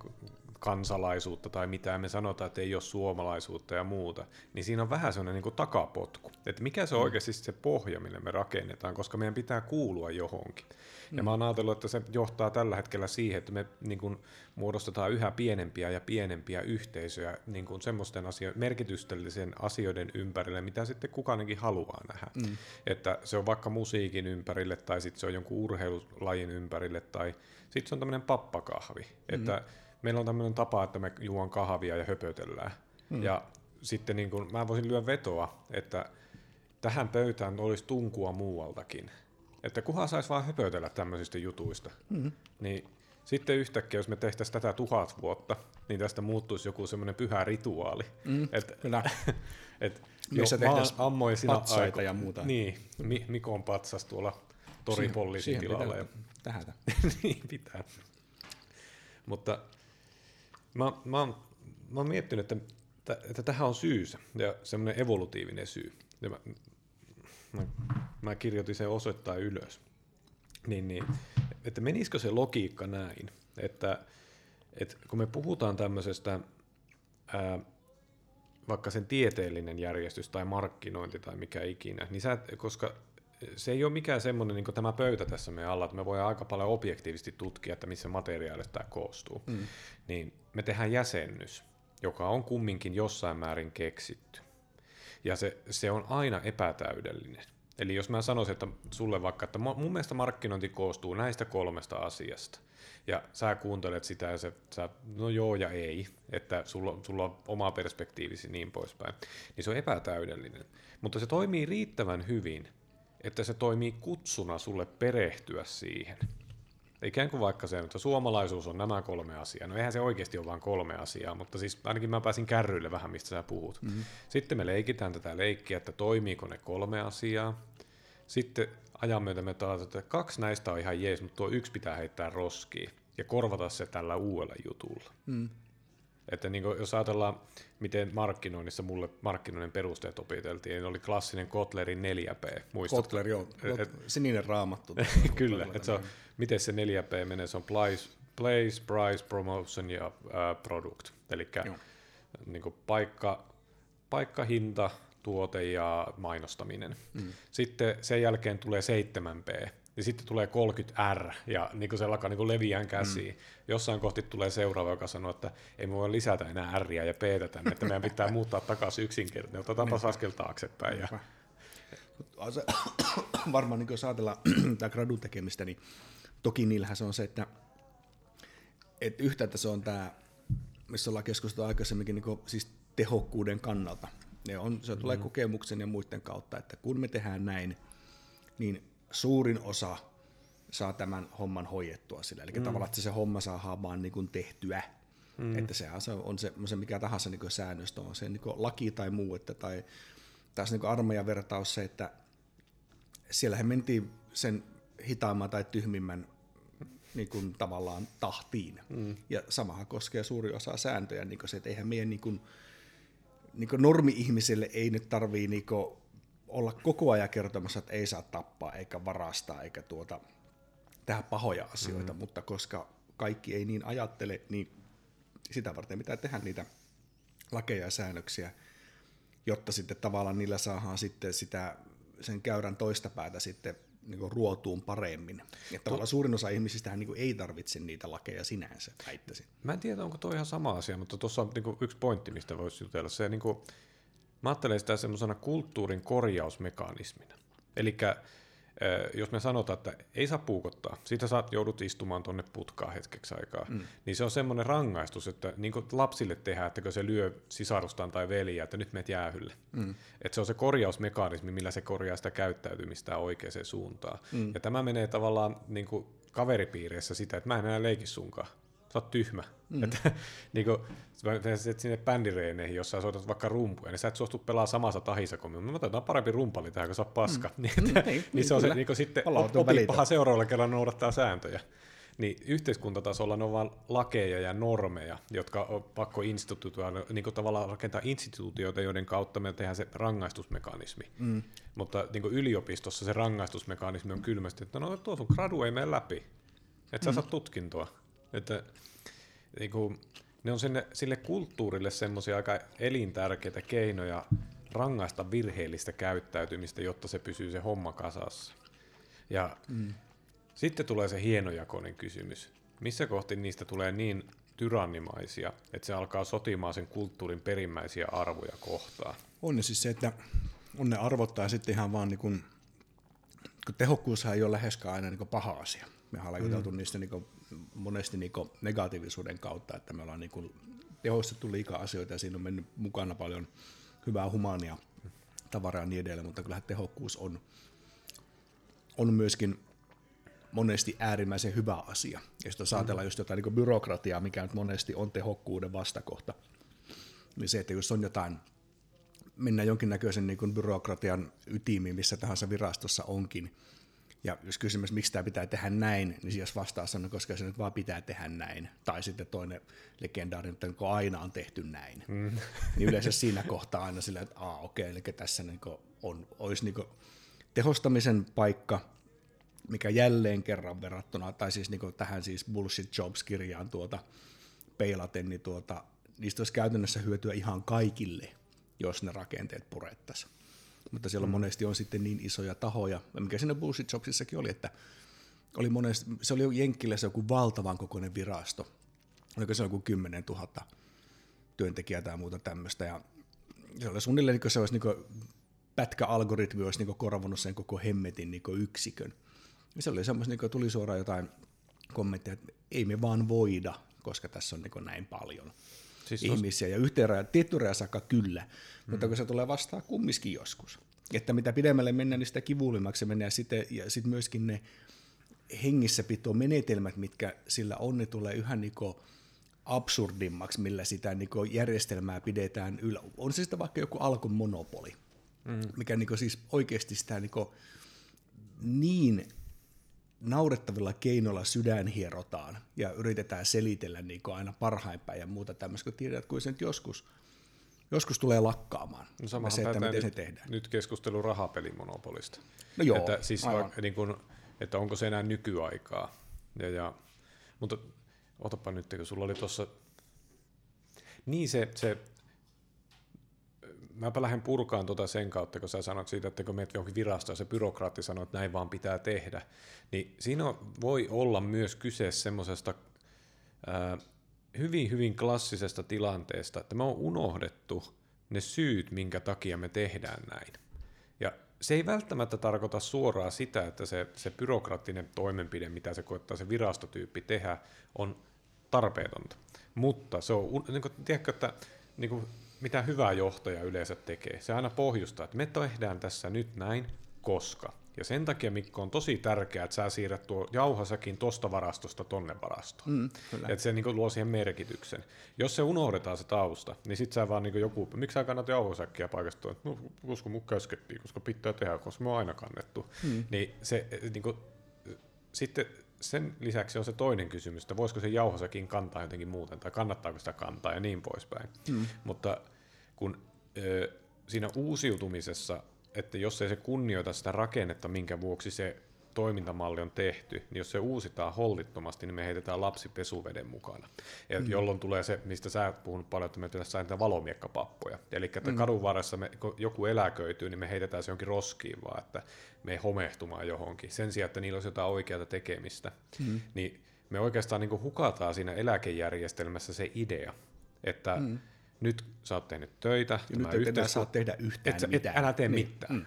kansalaisuutta tai mitä me sanotaan, että ei ole suomalaisuutta ja muuta, niin siinä on vähän sellainen niin kuin takapotku. Että mikä se on mm. oikeasti se pohja, millä me rakennetaan, koska meidän pitää kuulua johonkin. Mm. Ja mä oon ajatellut, että se johtaa tällä hetkellä siihen, että me niin kuin, muodostetaan yhä pienempiä ja pienempiä yhteisöjä niin kuin semmoisten asio- merkityksellisen asioiden ympärille, mitä sitten kukaankin haluaa nähdä. Mm. Että se on vaikka musiikin ympärille tai sitten se on jonkun urheilulajin ympärille tai sitten se on tämmöinen pappakahvi. Mm. Että meillä on tämmöinen tapa, että me juon kahvia ja höpötellään. Mm. Ja sitten niin kun, mä voisin lyödä vetoa, että tähän pöytään olisi tunkua muualtakin. Että kuhan saisi vaan höpötellä tämmöisistä jutuista. Mm. Niin sitten yhtäkkiä, jos me tehtäisiin tätä tuhat vuotta, niin tästä muuttuisi joku semmoinen pyhä rituaali. Mm, et, kyllä. et, Missä tehtäisiin patsaita aiko, ja muuta. Niin, Mikon patsas tuolla toripoliisin tilalla. Ja... Tähätä. niin pitää. Mutta mä, mä, oon, mä oon miettinyt, että, että tähän on syysä ja semmoinen evolutiivinen syy. Ja mä, mä, mä kirjoitin sen osoittaa ylös. Niin, niin, että menisikö se logiikka näin, että, että kun me puhutaan tämmöisestä ää, vaikka sen tieteellinen järjestys tai markkinointi tai mikä ikinä, niin sä, koska se ei ole mikään semmoinen niin tämä pöytä tässä meidän alla, että me voidaan aika paljon objektiivisesti tutkia, että missä materiaalista tämä koostuu. Mm. Niin me tehdään jäsennys, joka on kumminkin jossain määrin keksitty. Ja se, se on aina epätäydellinen. Eli jos mä sanoisin, että sulle vaikka, että mun mielestä markkinointi koostuu näistä kolmesta asiasta, ja sä kuuntelet sitä ja se, sä, no joo ja ei, että sulla, sulla on oma perspektiivisi niin poispäin, niin se on epätäydellinen. Mutta se toimii riittävän hyvin, että se toimii kutsuna sulle perehtyä siihen. Ikään kuin vaikka se, että suomalaisuus on nämä kolme asiaa. No eihän se oikeasti ole vain kolme asiaa, mutta siis ainakin mä pääsin kärryille vähän, mistä sä puhut. Mm-hmm. Sitten me leikitään tätä leikkiä, että toimiiko ne kolme asiaa. Sitten ajan myötä me taas, että kaksi näistä on ihan jees, mutta tuo yksi pitää heittää roskiin ja korvata se tällä uudella jutulla. Mm. Että niin kuin, jos ajatellaan, miten markkinoinnissa mulle markkinoinnin perusteet opiteltiin, niin oli klassinen Kotlerin 4P. Muistatko? Kotler, joo. Et, sininen raamattu. kyllä, että se on, miten se 4P menee, se on place, place price, promotion ja uh, product. Eli niin paikka, paikka, hinta, tuote ja mainostaminen. Mm. Sitten sen jälkeen tulee 7P, niin sitten tulee 30R, ja niin kuin se alkaa niin leviään käsiin. Mm. Jossain kohti tulee seuraava, joka sanoo, että ei me voi lisätä enää R ja P tänne, että meidän pitää muuttaa takaisin yksinkertainen. Otetaan taas askel taaksepäin. Ja... Varmaan niin jos ajatellaan tämä gradun tekemistä, niin toki niillähän se on se, että, että yhtäältä se on tämä, missä ollaan keskusteltu aikaisemminkin niin kuin, siis tehokkuuden kannalta. Ne on, se tulee mm. kokemuksen ja muiden kautta, että kun me tehdään näin, niin suurin osa saa tämän homman hoidettua sillä. Eli mm. tavallaan, että se homma saa vaan niin kuin tehtyä. Mm. Että sehän se on se, se mikä tahansa niin säännöstö, on se niin laki tai muu, että, tai taas niin armeijan vertaus se, että siellä he mentiin sen hitaamman tai tyhmimmän niin kuin tavallaan tahtiin. Mm. Ja samahan koskee suuri osa sääntöjä, niin kuin se, että eihän meidän niin kuin, niin kuin normi-ihmiselle ei nyt tarvii niin kuin olla koko ajan kertomassa, että ei saa tappaa eikä varastaa eikä tuota, tehdä pahoja asioita, mm. mutta koska kaikki ei niin ajattele, niin sitä varten pitää tehdä niitä lakeja ja säännöksiä, jotta sitten tavallaan niillä saadaan sitten sitä sen käyrän toista päätä sitten niin ruotuun paremmin. Ja tavallaan suurin osa ihmisistä niin ei tarvitse niitä lakeja sinänsä, väittäisin. Mä en tiedä, onko tuo ihan sama asia, mutta tuossa on niin yksi pointti, mistä voisi jutella. Se, niin kuin, Mä ajattelen sitä semmoisena kulttuurin korjausmekanismina. Eli jos me sanotaan, että ei saa puukottaa, siitä saat joudut istumaan tuonne putkaan hetkeksi aikaa, mm. niin se on semmoinen rangaistus, että niin kuin lapsille tehdään, että kun se lyö sisarustaan tai veliä, että nyt meet jäähylle. Mm. Että se on se korjausmekanismi, millä se korjaa sitä käyttäytymistä oikeaan suuntaan. Mm. Ja tämä menee tavallaan niin kuin kaveripiireissä sitä, että mä en enää leiki sunkaan sä oot tyhmä. Mm. Että, niin kuin, sä sinne bändireeneihin, jos sä soitat vaikka rumpuja, niin sä et suostu pelaa samassa tahissa kuin minun. Mä otetaan parempi rumpali tähän, kun sä oot paska. Mm. niin, että, niin, niin, se on se, niin kuin sitten opippahan seuraavalla kerralla noudattaa sääntöjä. Niin yhteiskuntatasolla ne on vain lakeja ja normeja, jotka on pakko instituutioida, niin kuin tavallaan rakentaa instituutioita, joiden kautta me tehdään se rangaistusmekanismi. Mm. Mutta niin kuin yliopistossa se rangaistusmekanismi on kylmästi, että no tuo sun gradu ei mene läpi, että sä mm. saa tutkintoa. Että niin kuin, ne on sinne, sille kulttuurille semmoisia aika elintärkeitä keinoja rangaista virheellistä käyttäytymistä, jotta se pysyy se homma kasassa. Ja mm. sitten tulee se hienojakoinen kysymys. Missä kohti niistä tulee niin tyrannimaisia, että se alkaa sotimaan sen kulttuurin perimmäisiä arvoja kohtaan? On ne siis se, että on ne arvottaa sitten ihan vaan niin kuin, kun tehokkuushan ei ole läheskään aina niin paha asia. Me ollaan mm. juteltu niistä niin monesti niin negatiivisuuden kautta, että me ollaan niin tehostettu liikaa asioita ja siinä on mennyt mukana paljon hyvää humania tavaraa ja niin edelleen, mutta kyllähän tehokkuus on, on myöskin monesti äärimmäisen hyvä asia. Ja jos ajatellaan just jotain niin byrokratiaa, mikä nyt monesti on tehokkuuden vastakohta, niin se, että jos on jotain, mennään jonkinnäköisen niin byrokratian ytimiin, missä tahansa virastossa onkin, ja jos kysymys, miksi tämä pitää tehdä näin, niin jos vastaus on, koska se nyt vaan pitää tehdä näin. Tai sitten toinen legendaarinen, että aina on tehty näin. Mm. Niin yleensä siinä kohtaa aina sillä, että aa okei, okay, eli tässä niin on, olisi niin tehostamisen paikka, mikä jälleen kerran verrattuna, tai siis niin tähän siis Bullshit Jobs-kirjaan tuota, peilaten, niin tuota, niistä olisi käytännössä hyötyä ihan kaikille, jos ne rakenteet purettaisiin mutta siellä mm. monesti on sitten niin isoja tahoja, mikä siinä Bullshit Jobsissakin oli, että oli monesti, se oli Jenkkilässä joku valtavan kokoinen virasto, oliko se joku 10 000 työntekijää tai muuta tämmöistä, ja se oli suunnilleen, niin se olisi niin pätkä-algoritmi olisi niin korvannut sen koko hemmetin niin yksikön. Ja se oli semmoista, niin tuli suoraan jotain kommentteja, että ei me vaan voida, koska tässä on niin näin paljon siis ihmisiä. Ja yhteen rajan, tietty rajan saakka kyllä, mm. mutta kun se tulee vastaan kumminkin joskus. Että mitä pidemmälle mennään, niin sitä kivullimaksi se menee. Ja sitten, ja sitten myöskin ne menetelmät, mitkä sillä on, ne tulee yhä niin absurdimmaksi, millä sitä niin järjestelmää pidetään yllä. On se sitten vaikka joku alkon monopoli, mm. mikä niin siis oikeasti sitä niin, niin naurettavilla keinoilla sydän hierotaan ja yritetään selitellä niin kuin aina parhaimpään ja muuta tämmöistä, kun tiedät, kun se nyt joskus, joskus tulee lakkaamaan. No se, että miten nyt, se tehdään. Nyt keskustelu rahapelimonopolista. No joo, että, siis vaikka, niin kuin, että onko se enää nykyaikaa. Ja, ja, mutta otapa nyt, kun sulla oli tuossa... Niin se, se mäpä lähden purkaan tuota sen kautta, kun sä sanot siitä, että kun menet johonkin virastoon se byrokraatti sanoo, että näin vaan pitää tehdä, niin siinä voi olla myös kyse semmoisesta hyvin, hyvin klassisesta tilanteesta, että me on unohdettu ne syyt, minkä takia me tehdään näin. Ja se ei välttämättä tarkoita suoraan sitä, että se, se byrokraattinen toimenpide, mitä se koettaa se virastotyyppi tehdä, on tarpeetonta. Mutta se on, niin kuin, tiedätkö, että niin kuin mitä hyvä johtaja yleensä tekee. Se aina pohjustaa, että me tehdään tässä nyt näin, koska. Ja sen takia, Mikko, on tosi tärkeää, että sä siirrät tuo jauhasäkin tosta varastosta tonne varastoon. Mm, että se niin kuin, luo siihen merkityksen. Jos se unohdetaan se tausta, niin sit sä vaan niin joku, miksi sä kannat jauhasäkkiä paikasta, no koska mun käskettiin, koska pitää tehdä, koska me on aina kannettu. Mm. Niin se niin kuin, sitten sen lisäksi on se toinen kysymys, että voisiko se jauhosäkin kantaa jotenkin muuten, tai kannattaako sitä kantaa ja niin poispäin. Mm. Mutta kun ö, siinä uusiutumisessa, että jos ei se kunnioita sitä rakennetta, minkä vuoksi se toimintamalli on tehty, niin jos se uusitaan hollittomasti, niin me heitetään lapsi pesuveden mukana. Ja mm. Jolloin tulee se, mistä sä oot puhunut paljon, että me tehdään niitä valomiekkapappoja. Eli että mm. kadun varressa me, kun joku eläköityy, niin me heitetään se jonkin roskiin vaan, että me ei homehtumaan johonkin. Sen sijaan, että niillä olisi jotain oikeaa tekemistä. Mm. Niin me oikeastaan niin hukataan siinä eläkejärjestelmässä se idea, että mm nyt sä oot tehnyt töitä. Ja nyt enää saa tehdä yhtään et, mitään. Et, älä tee niin. mitään. Mm.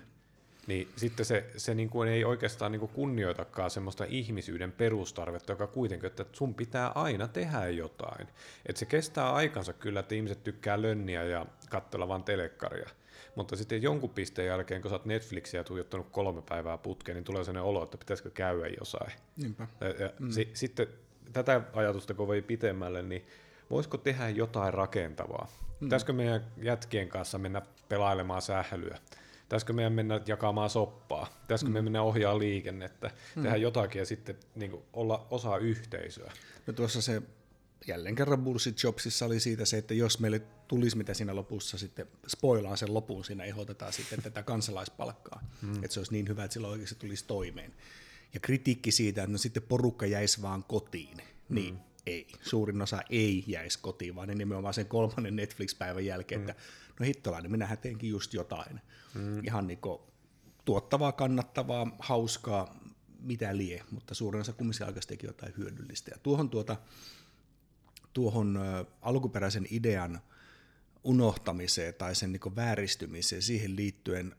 Niin sitten se, se niin kuin ei oikeastaan niin kuin kunnioitakaan semmoista ihmisyyden perustarvetta, joka kuitenkin, että sun pitää aina tehdä jotain. Että se kestää aikansa kyllä, että ihmiset tykkää lönniä ja katsella vaan telekkaria. Mutta sitten jonkun pisteen jälkeen, kun sä oot Netflixiä tuijottanut kolme päivää putkeen, niin tulee sellainen olo, että pitäisikö käydä jossain. Niinpä. Ja, ja mm. si, sitten tätä ajatusta kun voi pitemmälle, niin voisiko tehdä jotain rakentavaa? Mm. Pitäisikö meidän jätkien kanssa mennä pelailemaan sählyä? Pitäisikö meidän mennä jakamaan soppaa? Pitäisikö mm. meidän mennä ohjaa liikennettä? Mm. Tehdä jotakin ja sitten niin kuin, olla osa yhteisöä? No tuossa se jälleen kerran Bullshit Jobsissa oli siitä se, että jos meille tulisi mitä siinä lopussa sitten, spoilaan sen lopun, siinä ehdotetaan sitten tätä kansalaispalkkaa, mm. että se olisi niin hyvä, että silloin oikeasti tulisi toimeen. Ja kritiikki siitä, että no sitten porukka jäisi vaan kotiin, niin mm ei. Suurin osa ei jäisi kotiin, vaan ne nimenomaan sen kolmannen Netflix-päivän jälkeen, mm. että no hittolainen, minähän teinkin just jotain. Mm. Ihan niin tuottavaa, kannattavaa, hauskaa, mitä lie, mutta suurin osa kumminkin alkaisi teki jotain hyödyllistä. Ja tuohon, tuota, tuohon alkuperäisen idean unohtamiseen tai sen niin vääristymiseen siihen liittyen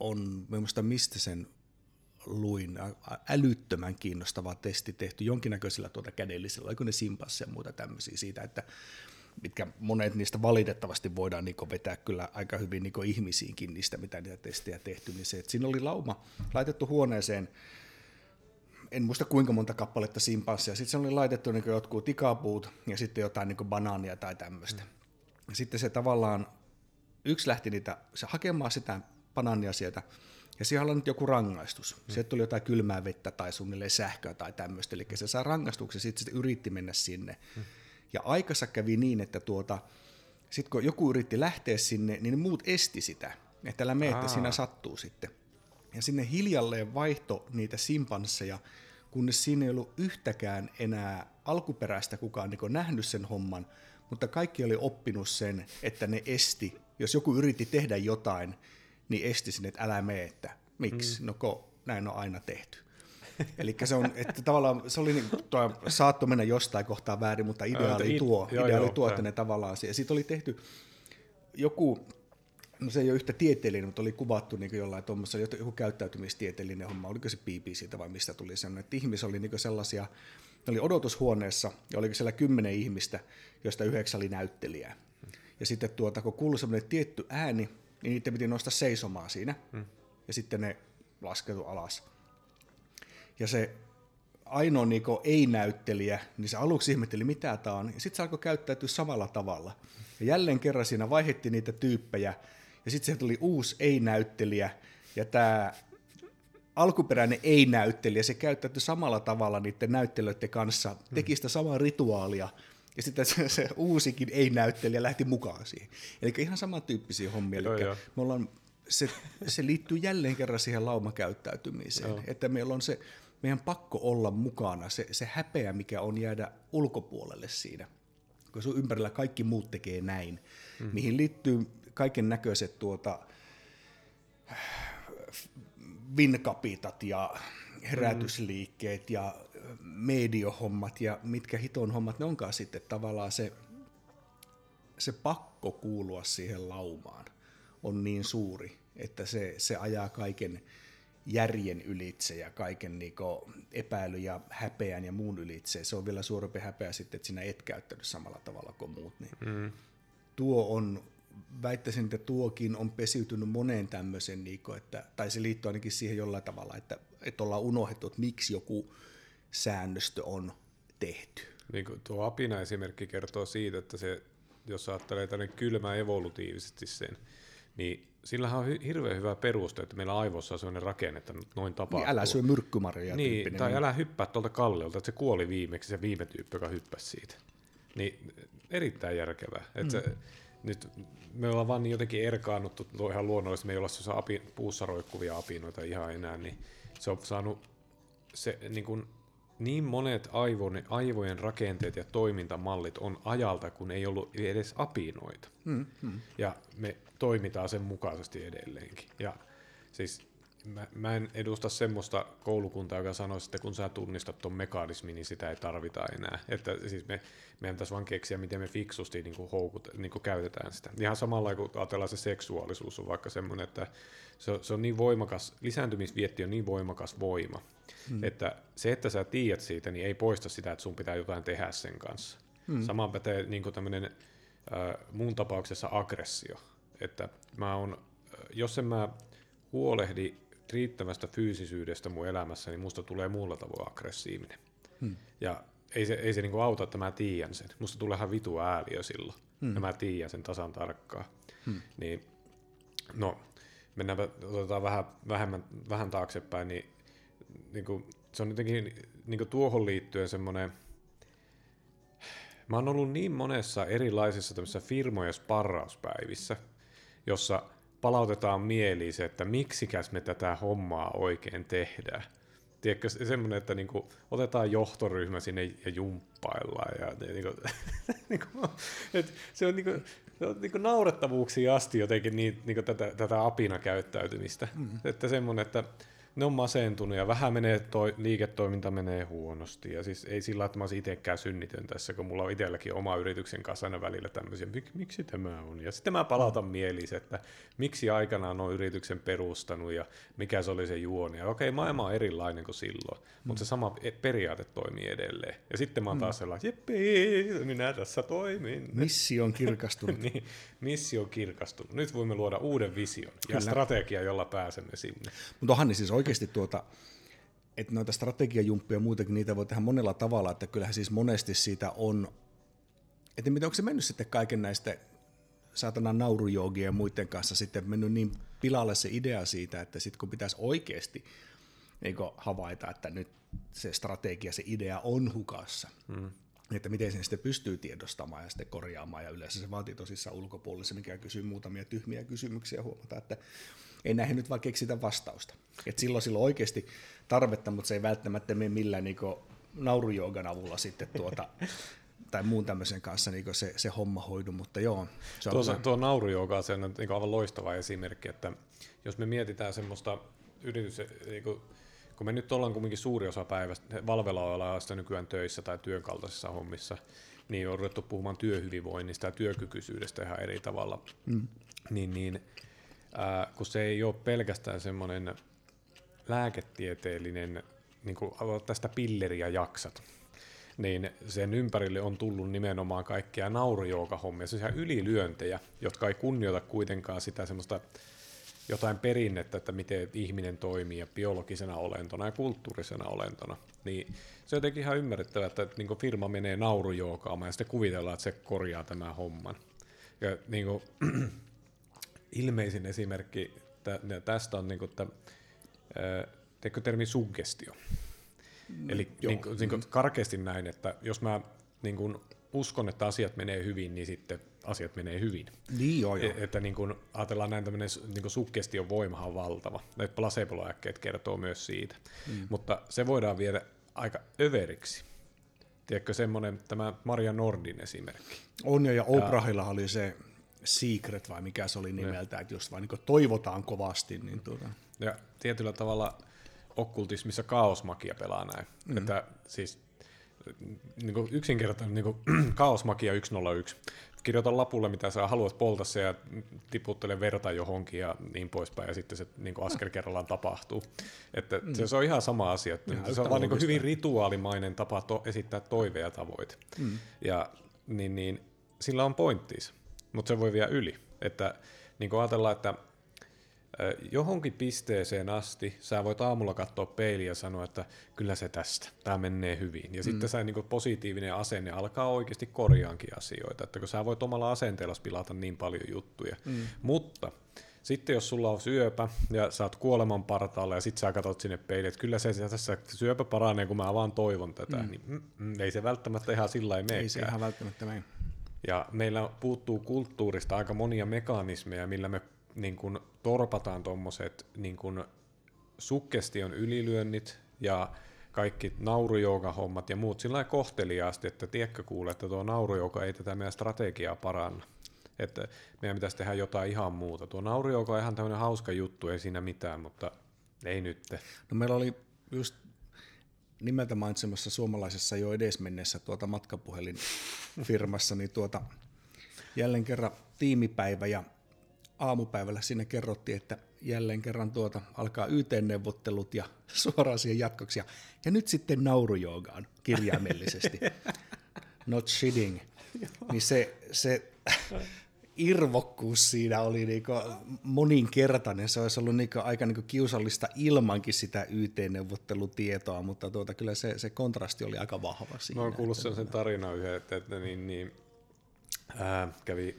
on, minusta mistä sen luin, älyttömän kiinnostava testi tehty jonkinnäköisellä tuota kädellisellä, oliko ne simpansseja ja muuta tämmöisiä siitä, että mitkä monet niistä valitettavasti voidaan niin vetää kyllä aika hyvin niin ihmisiinkin niistä, mitä niitä testejä tehty, niin se, että siinä oli lauma laitettu huoneeseen, en muista kuinka monta kappaletta simpanssia, sitten se oli laitettu niin jotkut tikapuut ja sitten jotain niin banaania tai tämmöistä. Mm. Sitten se tavallaan, yksi lähti niitä, se hakemaan sitä banaania sieltä, ja siellä on nyt joku rangaistus. Mm. Sieltä tuli jotain kylmää vettä tai suunnilleen sähköä tai tämmöistä. Eli se saa rangaistuksen, sitten se yritti mennä sinne. Mm. Ja aikassa kävi niin, että tuota, sitten kun joku yritti lähteä sinne, niin ne muut esti sitä. Että älä mene, että siinä sattuu sitten. Ja sinne hiljalleen vaihto niitä simpansseja, kunnes siinä ei ollut yhtäkään enää alkuperäistä kukaan niin nähnyt sen homman, mutta kaikki oli oppinut sen, että ne esti, jos joku yritti tehdä jotain, niin esti sinne, että älä mene, että miksi, mm. no ko, näin on aina tehty. Eli se on, että tavallaan se oli, niin, tuo, saatto mennä jostain kohtaa väärin, mutta idea oli tuo, joo, idea joo, oli tuo, että ne tavallaan, ja sitten oli tehty joku, no se ei ole yhtä tieteellinen, mutta oli kuvattu niin jollain tuommoisella, joku käyttäytymistieteellinen homma, oliko se siitä vai mistä tuli sellainen, että ihmis oli niin sellaisia, ne oli odotushuoneessa, ja oliko siellä kymmenen ihmistä, joista yhdeksän oli näyttelijää. Ja sitten tuota, kun kuului semmoinen tietty ääni, niin niiden piti nostaa seisomaan siinä, hmm. ja sitten ne laskeutu alas. Ja se ainoa niin ei-näyttelijä, niin se aluksi ihmetteli, mitä tämä on, ja sitten se alkoi käyttäytyä samalla tavalla. Ja jälleen kerran siinä vaihdettiin niitä tyyppejä, ja sitten se tuli uusi ei-näyttelijä, ja tämä alkuperäinen ei-näyttelijä, se käyttäytyi samalla tavalla niiden näyttelijöiden kanssa, teki sitä samaa rituaalia, ja sitten se, se uusikin ei-näyttelijä lähti mukaan siihen. Eli ihan samantyyppisiä hommia. Joo, Eli joo. me ollaan, se, se liittyy jälleen kerran siihen laumakäyttäytymiseen, joo. että meillä on se, meidän pakko olla mukana, se, se häpeä, mikä on jäädä ulkopuolelle siinä, kun sun ympärillä kaikki muut tekee näin, mm. mihin liittyy kaiken näköiset tuota, vinkapitat ja herätysliikkeet ja mediohommat ja mitkä hiton hommat ne onkaan sitten tavallaan se, se pakko kuulua siihen laumaan on niin suuri, että se, se ajaa kaiken järjen ylitse ja kaiken niinku epäily ja häpeän ja muun ylitse. Se on vielä suurempi häpeä sitten, että sinä et käyttänyt samalla tavalla kuin muut. Niin mm. Tuo on, väittäisin, että tuokin on pesiytynyt moneen tämmöisen, niinku, että, tai se liittyy ainakin siihen jollain tavalla, että, että ollaan unohdettu, että miksi joku säännöstö on tehty. Niin kuin tuo apina-esimerkki kertoo siitä, että se, jos ajattelee tänne kylmä evolutiivisesti sen, niin sillähän on hirveän hyvä peruste, että meillä aivossa on sellainen rakenne, että noin tapahtuu. Niin älä syö myrkkymarjoja. Niin, tai älä hyppää tuolta kalliolta, että se kuoli viimeksi se viime tyyppi, joka hyppäsi siitä. Niin erittäin järkevää. Että mm. se, nyt me ollaan vaan niin jotenkin erkaannuttu tuo ihan luonnollisesti, me ei olla se api, puussa roikkuvia apinoita ihan enää, niin se on saanut se niin kuin niin monet aivon, aivojen rakenteet ja toimintamallit on ajalta, kun ei ollut edes apinoita. Mm, mm. Ja me toimitaan sen mukaisesti edelleenkin. Ja siis mä, mä en edusta semmoista koulukuntaa, joka sanoisi, että kun sä tunnistat tuon mekanismin, niin sitä ei tarvita enää. Että siis me, meidän pitäisi vaan keksiä, miten me fiksusti niin kuin houkut, niin kuin käytetään sitä. Ihan samalla kuin ajatellaan se seksuaalisuus on vaikka semmoinen, että se, se on niin voimakas, lisääntymisvietti on niin voimakas voima, hmm. että se, että sä tiedät siitä, niin ei poista sitä, että sun pitää jotain tehdä sen kanssa. Hmm. Sama pätee niin kuin tämmöinen äh, muun tapauksessa aggressio, että mä on, jos en mä huolehdi riittävästä fyysisyydestä mun elämässä, niin musta tulee muulla tavoin aggressiivinen. Hmm. Ja ei se, ei se niinku auta, että mä tiedän sen. Musta tulee ihan vitu ääliö silloin, hmm. ja mä tiedän sen tasan tarkkaan. Hmm. Niin, no, mennään otetaan vähän, vähemmän, vähän taaksepäin, niin, niin kuin, se on jotenkin niin kuin tuohon liittyen semmoinen, mä oon ollut niin monessa erilaisissa tämmöisissä firmojen sparrauspäivissä, jossa palautetaan mieliin se, että miksikäs me tätä hommaa oikein tehdään. Tiedätkö, semmoinen, että niinku, otetaan johtoryhmä sinne ja jumppaillaan. Ja, ja niinku, niinku, et se on, niinku, se on niinku naurettavuuksiin asti jotenkin niin, niinku tätä, tätä apina käyttäytymistä. Mm. Että semmoinen, että ne on masentunut ja vähän menee, toi, liiketoiminta menee huonosti. Ja siis ei sillä että mä olisin itsekään synnitön tässä, kun mulla on itselläkin oma yrityksen kanssa aina välillä tämmöisiä, Mik, miksi tämä on? Ja sitten mä palautan mieliin, että miksi aikanaan on yrityksen perustanut ja mikä se oli se juoni. Ja okei, maailma on erilainen kuin silloin, mm. mutta se sama e- periaate toimii edelleen. Ja sitten mä oon taas mm. sellainen, jeppii, minä tässä toimin. Missio on kirkastunut. niin, missio on kirkastunut. Nyt voimme luoda uuden vision Kyllä. ja strategia, jolla pääsemme sinne. Mutta onhan siis oikeasti tuota, että noita strategiajumppia ja muutakin, niitä voi tehdä monella tavalla, että kyllähän siis monesti siitä on, että onko se mennyt sitten kaiken näistä saatana naurujoogia ja muiden kanssa sitten mennyt niin pilalle se idea siitä, että sitten kun pitäisi oikeasti niin havaita, että nyt se strategia, se idea on hukassa, mm. että miten sen sitten pystyy tiedostamaan ja sitten korjaamaan, ja yleensä se vaatii tosissaan ulkopuolella, mikä kysyy muutamia tyhmiä kysymyksiä huomata, että ei näihin nyt vaan keksitä vastausta. Et silloin silloin oikeasti tarvetta, mutta se ei välttämättä mene millään niin naurujoogan avulla sitten tuota, tai muun tämmöisen kanssa niin se, se homma hoidu, mutta joo. Se tuo, on tuo naurujooga se on niin aivan loistava esimerkki, että jos me mietitään semmoista yritys, niin kuin, kun me nyt ollaan kuitenkin suuri osa päivästä, sitä nykyään töissä tai työn kaltaisissa hommissa, niin on ruvettu puhumaan työhyvinvoinnista ja työkykyisyydestä ihan eri tavalla. Mm. Niin, niin ää, kun se ei ole pelkästään semmoinen lääketieteellinen, niin kuin tästä pilleriä jaksat, niin sen ympärille on tullut nimenomaan kaikkia naurujoukahommia, sellaisia ylilyöntejä, jotka ei kunnioita kuitenkaan sitä semmoista jotain perinnettä, että miten ihminen toimii ja biologisena olentona ja kulttuurisena olentona. Niin se on jotenkin ihan ymmärrettävää, että niin firma menee naurujookaamaan ja sitten kuvitellaan, että se korjaa tämän homman. Ja niin kuin, ilmeisin esimerkki tästä on, niin kuin, että, teikö termi suggestio? Mm, Eli niin kuin, niin kuin karkeasti näin, että jos mä niin kuin, uskon, että asiat menee hyvin, niin sitten asiat menee hyvin. Niin joo, joo. E, että niin kun ajatellaan näin tämmöinen niin suggestion voimahan on valtava. Näitä placebo kertoo myös siitä. Mm. Mutta se voidaan viedä aika överiksi. Tiedätkö semmoinen tämä Maria Nordin esimerkki? On jo, ja Oprahilla oli se Secret vai mikä se oli nimeltä, että jos vain niin toivotaan kovasti. Niin tuota. Ja tietyllä tavalla okkultismissa kaosmakia pelaa näin. Mm-hmm. Että siis niin kuin yksinkertainen niin kuin kaosmakia 101. Kirjoita lapulle, mitä sä haluat polta se ja tiputtele verta johonkin ja niin poispäin, ja sitten se niin kuin askel kerrallaan tapahtuu. Että mm. se on ihan sama asia. Että ihan se on vaan niin hyvin rituaalimainen tapa to- esittää toiveja ja tavoite. Mm. Ja niin, niin, sillä on pointtiis mutta se voi vielä yli. Että niin kuin ajatellaan, että johonkin pisteeseen asti sä voit aamulla katsoa peiliä ja sanoa, että kyllä se tästä, tämä menee hyvin. Ja mm. sitten sä niin positiivinen asenne alkaa oikeasti korjaankin asioita, että kun sä voit omalla asenteella pilata niin paljon juttuja. Mm. Mutta sitten jos sulla on syöpä ja sä oot kuoleman partaalla ja sitten sä katsot sinne peiliin, että kyllä se tässä syöpä paranee, kun mä vaan toivon tätä, mm. niin mm, mm, ei se välttämättä ihan sillä ei Ei se ihan välttämättä mene. Ja meillä puuttuu kulttuurista aika monia mekanismeja, millä me niin kuin, torpataan tuommoiset niin sukgestion ylilyönnit ja kaikki naurujouka-hommat ja muut sillä kohteliaasti, että tiedätkö kuule, että tuo naurujouka ei tätä meidän strategiaa paranna. Että meidän pitäisi tehdä jotain ihan muuta. Tuo naurujouka on ihan tämmöinen hauska juttu, ei siinä mitään, mutta ei nyt. No meillä oli just nimeltä mainitsemassa suomalaisessa jo edesmenneessä tuota matkapuhelinfirmassa, niin tuota, jälleen kerran tiimipäivä ja aamupäivällä sinne kerrottiin, että jälleen kerran tuota alkaa YT-neuvottelut ja suoraan siihen jatkoksi. Ja, ja nyt sitten naurujoogaan kirjaimellisesti. Not shitting. niin se, se irvokkuus siinä oli niinku moninkertainen. Se olisi ollut niinku aika niinku kiusallista ilmankin sitä YT-neuvottelutietoa, mutta tuota, kyllä se, se kontrasti oli aika vahva siinä. Mä oon kuullut sen, sen tarinan yhden, että, että niin, niin, ää, kävi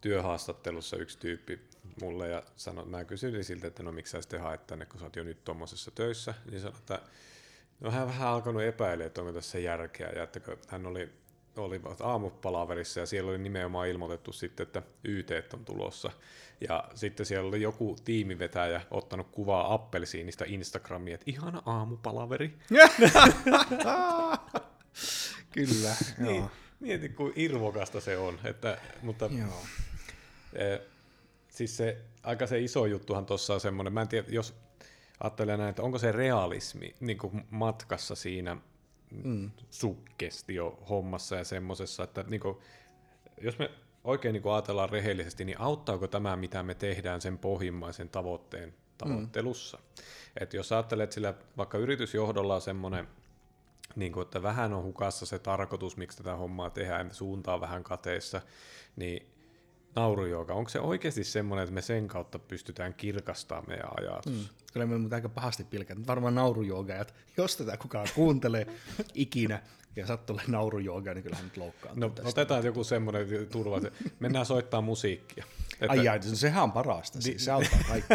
työhaastattelussa yksi tyyppi mulle ja sanoi, mä kysyin siltä, että no miksi sä sitten haet tänne, kun sä oot jo nyt tuommoisessa töissä, niin sanoi, että no hän vähän alkanut epäillä, että onko tässä järkeä ja että hän oli olivat aamupalaverissa ja siellä oli nimenomaan ilmoitettu sitten, että YT on tulossa. Ja sitten siellä oli joku tiimivetäjä ottanut kuvaa appelsiinista Instagramiin, että ihana aamupalaveri. Kyllä, niin, mieti, kuin irvokasta se on. Että, mutta, joo. E, siis se, aika se iso juttuhan tuossa on semmoinen, mä en tiedä, jos ajattelee näin, että onko se realismi niin kuin matkassa siinä mm. sukkestio hommassa ja semmoisessa, että niin kuin, jos me oikein niin kuin ajatellaan rehellisesti, niin auttaako tämä, mitä me tehdään sen pohjimmaisen tavoitteen tavoittelussa? Mm. Että jos ajattelet sillä vaikka yritysjohdolla on semmoinen, niin kuin, että vähän on hukassa se tarkoitus, miksi tätä hommaa tehdään, suuntaa vähän kateessa, niin naurujooga, onko se oikeasti semmoinen, että me sen kautta pystytään kirkastamaan meidän ajatus? Mm. Kyllä me aika pahasti pilkät. Varmaan naurujooga, että jos tätä kukaan kuuntelee ikinä ja sattuu naurujooga, niin kyllähän nyt loukkaa. No tästä. otetaan joku semmoinen turva, että mennään soittaa musiikkia. Että... Ai jai, sehän on parasta, siis, se auttaa kaikki.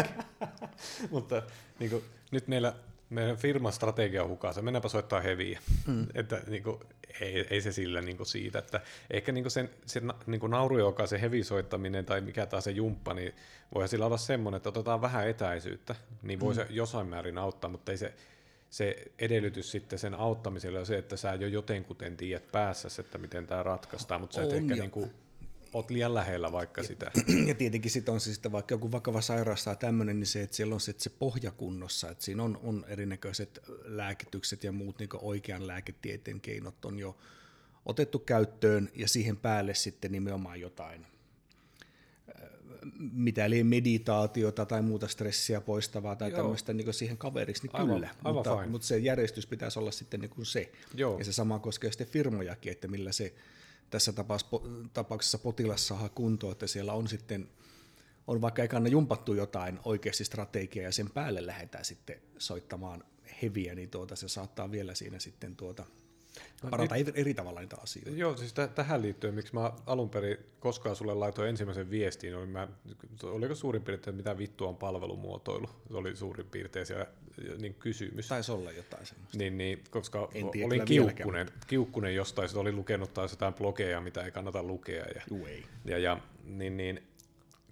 Mutta niin kuin, nyt meillä meidän firman strategia on hukassa, mennäänpä soittaa heviä. Mm. Että niin kuin, ei, ei se sillä niin kuin siitä, että ehkä niin kuin sen, sen niin kuin nauru, joka se hevisoittaminen tai mikä taas se jumppa, niin voi sillä olla semmoinen, että otetaan vähän etäisyyttä, niin voi mm. se jossain määrin auttaa, mutta ei se, se edellytys sitten sen auttamiselle on se, että sä jo jotenkuten tiedät päässä, että miten tämä ratkaistaan, mutta sä et on ehkä niin kuin oot liian lähellä vaikka ja, sitä. Ja tietenkin sitten on se sitten vaikka joku vakava sairaus tai tämmöinen, niin se, että siellä on se, että se pohja kunnossa, että siinä on, on erinäköiset lääkitykset ja muut niin oikean lääketieteen keinot on jo otettu käyttöön ja siihen päälle sitten nimenomaan jotain mitä eli meditaatiota tai muuta stressiä poistavaa tai Joo. tämmöistä niin siihen kaveriksi, niin aivan, kyllä. Aivan mutta, fine. mutta se järjestys pitäisi olla sitten niin kuin se. Joo. Ja se sama koskee sitten firmojakin, että millä se tässä tapauksessa potilas saa kuntoon, että siellä on sitten, on vaikka ekana jumpattu jotain oikeasti strategiaa ja sen päälle lähdetään sitten soittamaan heviä, niin tuota, se saattaa vielä siinä sitten tuota, parata eri, eri tavalla niitä asioita. Joo, siis t- tähän liittyen, miksi mä alun perin koskaan sulle laitoin ensimmäisen viestiin, oli mä, oliko suurin piirtein, mitä vittu on palvelumuotoilu? Se oli suurin piirtein siellä niin kysymys. Taisi olla jotain semmoista. Niin, niin koska en tiedä, olin kiukkunen, kiukkunen jostain, että olin lukenut taas jotain blogeja, mitä ei kannata lukea. Ja, Juu, ei. ja, ja niin, niin,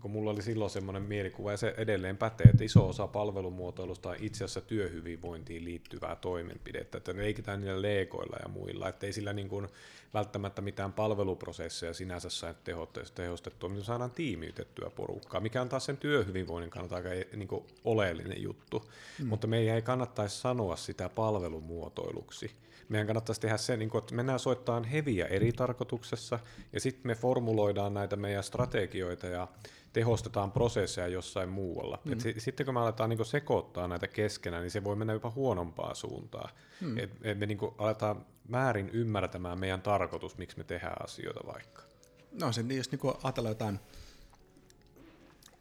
kun mulla oli silloin semmoinen mielikuva, ja se edelleen pätee, että iso osa palvelumuotoilusta on itse asiassa työhyvinvointiin liittyvää toimenpidettä, että ne leikitään niillä leekoilla ja muilla, että ei sillä niin kuin välttämättä mitään palveluprosesseja sinänsä saa tehostettua, mutta saadaan tiimiytettyä porukkaa, mikä on taas sen työhyvinvoinnin kannalta aika niin kuin oleellinen juttu, mm. mutta meidän ei kannattaisi sanoa sitä palvelumuotoiluksi, meidän kannattaisi tehdä se, niin kuin, että mennään soittamaan heviä eri tarkoituksessa, ja sitten me formuloidaan näitä meidän strategioita ja tehostetaan prosesseja jossain muualla. Mm. Et sitten kun me aletaan niin sekoittaa näitä keskenään, niin se voi mennä jopa huonompaa suuntaan. Mm. Et, et me niin aletaan väärin ymmärtämään meidän tarkoitus, miksi me tehdään asioita vaikka. No se, jos niin ajatellaan jotain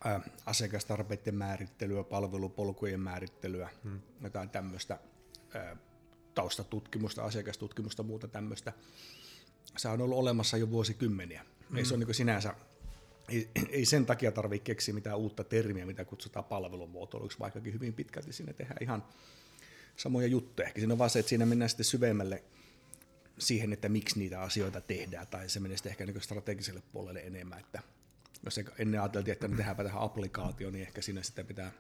ää, asiakastarpeiden määrittelyä, palvelupolkujen määrittelyä, hmm. jotain tämmöistä taustatutkimusta, asiakastutkimusta, muuta tämmöistä. Se on ollut olemassa jo vuosikymmeniä. Mm. Ei se on niin sinänsä, ei, ei sen takia tarvitse keksiä mitään uutta termiä, mitä kutsutaan palvelumuotoiluksi, vaikkakin hyvin pitkälti sinne tehdään ihan samoja juttuja. Ehkä siinä on vaan se, että siinä mennään sitten syvemmälle siihen, että miksi niitä asioita tehdään, tai se menee sitten ehkä niin strategiselle puolelle enemmän, että jos ennen ajateltiin, että me tehdään tähän applikaatio, niin ehkä siinä sitten pitää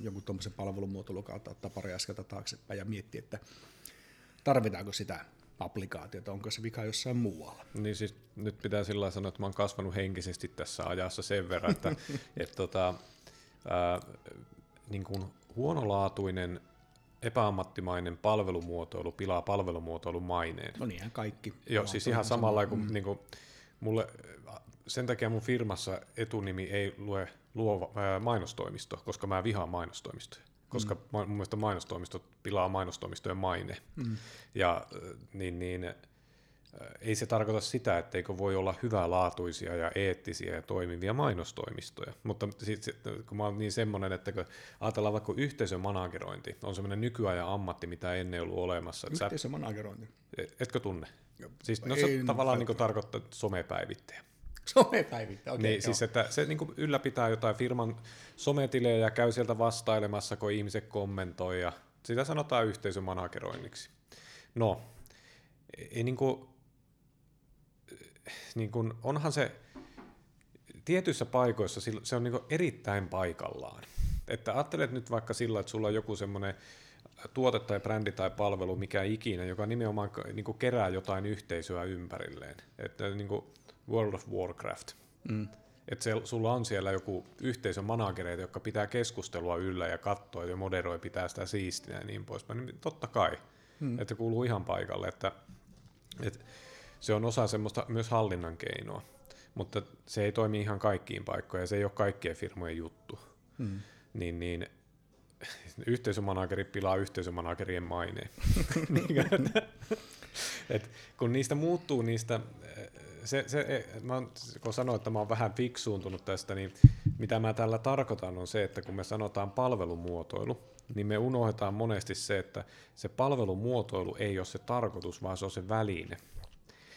jonkun tuommoisen palvelumuotoilun kautta ottaa pari askelta taaksepäin ja miettiä, että tarvitaanko sitä applikaatiota, onko se vika jossain muualla. Niin siis nyt pitää sillä sanoa, että mä oon kasvanut henkisesti tässä ajassa sen verran, että et tota, ää, niin kuin huonolaatuinen epäammattimainen palvelumuotoilu pilaa palvelumuotoilun maineen. No niinhän kaikki. Joo, siis ihan samalla kuin, mm. niin kuin mulle, sen takia mun firmassa etunimi ei lue luova, ää, mainostoimisto, koska mä vihaan mainostoimistoja. Koska mm. mun mielestä mainostoimistot pilaa mainostoimistojen maine. Mm. Ja niin, niin, ei se tarkoita sitä, etteikö voi olla hyvälaatuisia ja eettisiä ja toimivia mainostoimistoja. Mutta sit, kun mä oon niin semmoinen, että kun ajatellaan vaikka yhteisömanagerointi, on semmoinen nykyajan ammatti, mitä ennen ollut olemassa. Yhteisömanagerointi? Etkö tunne? Siis, no se ei, tavallaan niin tarkoittaa somepäivittäjä. Somepäivittäjä, okei. Okay, niin, siis että se niin kuin ylläpitää jotain firman sometilejä ja käy sieltä vastailemassa, kun ihmiset kommentoi ja sitä sanotaan yhteisömanageroinniksi. No, ei niin kuin, niin kun, onhan se tietyissä paikoissa se on niin erittäin paikallaan. Että ajattelet nyt vaikka sillä, että sulla on joku semmoinen tuote tai brändi tai palvelu, mikä ikinä, joka nimenomaan niin kuin kerää jotain yhteisöä ympärilleen. Että niin kuin World of Warcraft. Mm. Että se, sulla on siellä joku yhteisön managereita, jotka pitää keskustelua yllä ja katsoa ja moderoi, pitää sitä siistinä ja niin poispäin. Niin totta kai, mm. että kuuluu ihan paikalle. Että, että se on osa semmoista myös hallinnan keinoa, mutta se ei toimi ihan kaikkiin paikkoihin ja se ei ole kaikkien firmojen juttu. Mm. Niin, niin yhteisömanageri pilaa yhteisömanagerien maineen. Niin, et, kun niistä muuttuu niistä, se, se, mä kun sanoin, että mä oon vähän fiksuuntunut tästä, niin mitä mä tällä tarkoitan on se, että kun me sanotaan palvelumuotoilu, niin me unohdetaan monesti se, että se palvelumuotoilu ei ole se tarkoitus, vaan se on se väline.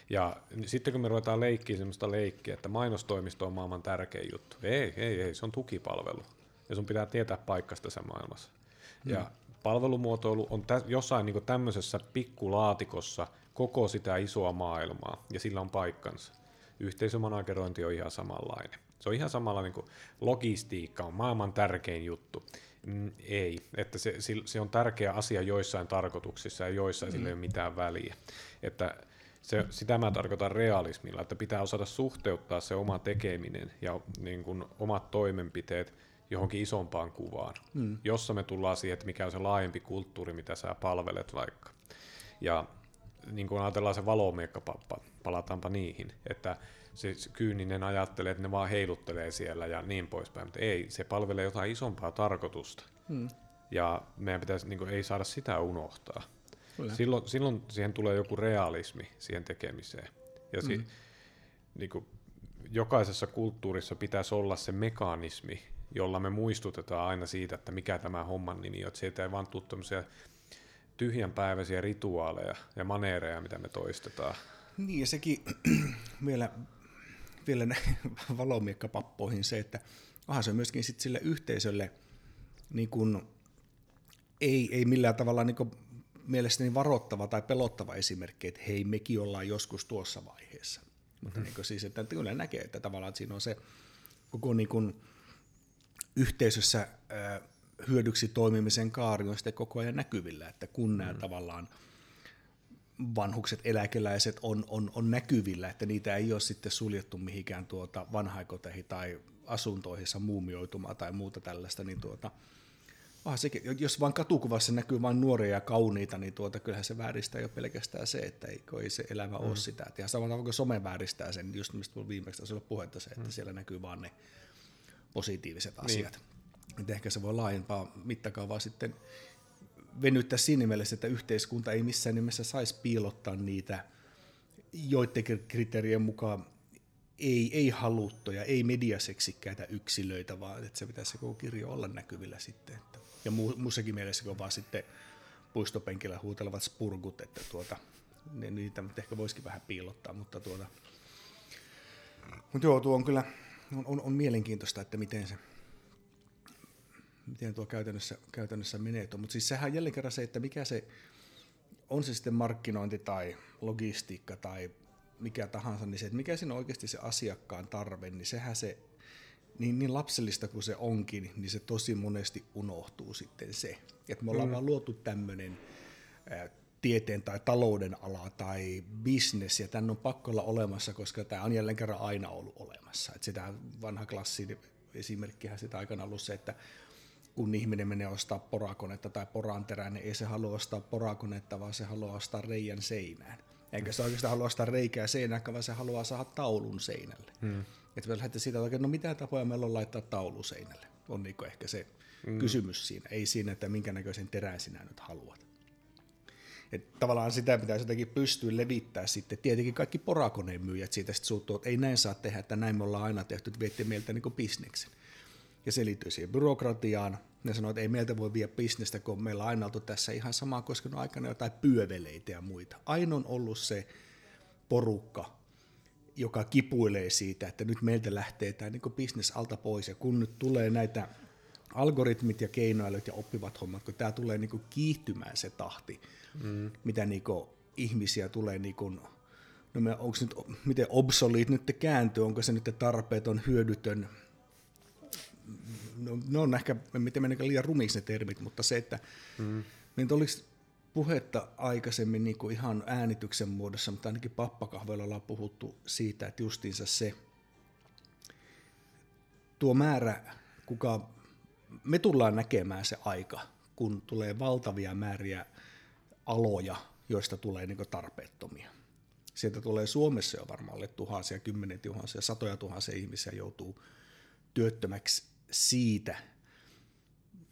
Ja sitten kun me ruvetaan leikkiä sellaista leikkiä, että mainostoimisto on maailman tärkein juttu. Ei, ei, ei, se on tukipalvelu ja sun pitää tietää paikkasta tässä maailmassa. Mm. Ja palvelumuotoilu on tä- jossain niin tämmöisessä pikkulaatikossa koko sitä isoa maailmaa, ja sillä on paikkansa. Yhteisömanagerointi on ihan samanlainen. Se on ihan samalla niin kuin logistiikka on maailman tärkein juttu. Mm, ei, että se, se on tärkeä asia joissain tarkoituksissa ja joissain mm. sillä ei ole mitään väliä. Että se, sitä mä tarkoitan realismilla, että pitää osata suhteuttaa se oma tekeminen ja niin kuin omat toimenpiteet – johonkin isompaan kuvaan, mm. jossa me tullaan siihen, että mikä on se laajempi kulttuuri, mitä sä palvelet vaikka. Ja niin kuin ajatellaan se valomiekka-pappa, palataanpa niihin, että se kyyninen ajattelee, että ne vaan heiluttelee siellä ja niin poispäin, mutta ei, se palvelee jotain isompaa tarkoitusta. Mm. Ja meidän pitäisi, niin kuin, ei saada sitä unohtaa. Silloin, silloin siihen tulee joku realismi siihen tekemiseen. Ja si, mm. niin kuin, jokaisessa kulttuurissa pitäisi olla se mekanismi, jolla me muistutetaan aina siitä, että mikä tämä homman nimi on, että sieltä ei vaan tule tämmöisiä tyhjänpäiväisiä rituaaleja ja maneereja, mitä me toistetaan. Niin, ja sekin vielä, vielä valomiekkapappoihin se, että onhan se myöskin sit sille yhteisölle niin kun, ei, ei millään tavalla niin kun, mielestäni varoittava tai pelottava esimerkki, että hei, mekin ollaan joskus tuossa vaiheessa. Mm-hmm. Mutta niin siis, että kyllä näkee, että tavallaan että siinä on se koko niin kun, yhteisössä hyödyksi toimimisen kaari on sitten koko ajan näkyvillä, että kun mm. nämä tavallaan vanhukset, eläkeläiset on, on, on näkyvillä, että niitä ei ole sitten suljettu mihinkään tuota vanhaikoteihin tai asuntoihin muumioitumaan tai muuta tällaista, niin tuota, ah, sekin, jos vain katukuvassa näkyy vain nuoria ja kauniita, niin tuota, kyllähän se vääristää jo pelkästään se, että ei, ei se elämä mm. ole sitä. Et ihan samalla kuin some vääristää sen, just mistä viimeksi taisi olla puhetta se, että mm. siellä näkyy vain ne positiiviset niin. asiat. Niin. Että ehkä se voi laajempaa mittakaavaa sitten venyttää siinä mielessä, että yhteiskunta ei missään nimessä saisi piilottaa niitä joidenkin kriteerien mukaan ei, ei haluttuja, ei mediaseksikkäitä yksilöitä, vaan että se pitäisi se koko kirjo olla näkyvillä sitten. Ja mu, muussakin mielessä, kun vaan sitten puistopenkillä huutelevat spurgut, että tuota, ne, niitä ehkä voisikin vähän piilottaa, mutta tuota, mutta joo, tuo on kyllä on, on, on mielenkiintoista, että miten se miten tuo käytännössä, käytännössä menee. Mutta siis sehän jälleen kerran se, että mikä se, on se sitten markkinointi tai logistiikka tai mikä tahansa, niin se, että mikä siinä on oikeasti se asiakkaan tarve, niin sehän se, niin, niin lapsellista kuin se onkin, niin se tosi monesti unohtuu sitten se. Että me ollaan mm. vaan luotu tämmöinen tieteen tai talouden ala tai business, ja tämän on pakko olla olemassa, koska tämä on jälleen kerran aina ollut olemassa. Et sitä vanha klassi esimerkkihän sitä aikana ollut se, että kun ihminen menee ostaa porakonetta tai poranterää, niin ei se halua ostaa porakonetta, vaan se haluaa ostaa reijän seinään. Eikä se oikeastaan halua ostaa reikää seinään, vaan se haluaa saada taulun seinälle. Hmm. Että me lähdetään siitä, että no mitä tapoja meillä on laittaa taulu seinälle, on niin ehkä se hmm. kysymys siinä. Ei siinä, että minkä näköisen terän sinä nyt haluat. Et tavallaan sitä pitäisi jotenkin pystyä levittää sitten. Tietenkin kaikki porakoneen myyjät siitä sitten suuttuu, että ei näin saa tehdä, että näin me ollaan aina tehty, että viette meiltä niin bisneksen. Ja se liittyy siihen byrokratiaan. Ne sanoo, että ei meiltä voi viedä bisnestä, kun meillä on aina oltu tässä ihan samaa koskenut aikana jotain pyöveleitä ja muita. Aina on ollut se porukka, joka kipuilee siitä, että nyt meiltä lähtee tämä niin bisnes alta pois. Ja kun nyt tulee näitä algoritmit ja keinoälyt ja oppivat hommat, kun tämä tulee niin kiihtymään se tahti, mm. mitä niinku ihmisiä tulee niinku no onko nyt, miten obsolete nyt kääntyy, onko se nyt tarpeeton, hyödytön, no, ne on ehkä, miten mennään liian rumiksi ne termit, mutta se, että mm. niin olisi puhetta aikaisemmin niin kuin ihan äänityksen muodossa, mutta ainakin pappakahveilla ollaan puhuttu siitä, että justiinsa se, tuo määrä, kuka, me tullaan näkemään se aika, kun tulee valtavia määriä aloja, joista tulee niin tarpeettomia. Sieltä tulee Suomessa jo varmaan alle tuhansia, kymmenen tuhansia, satoja tuhansia ihmisiä joutuu työttömäksi siitä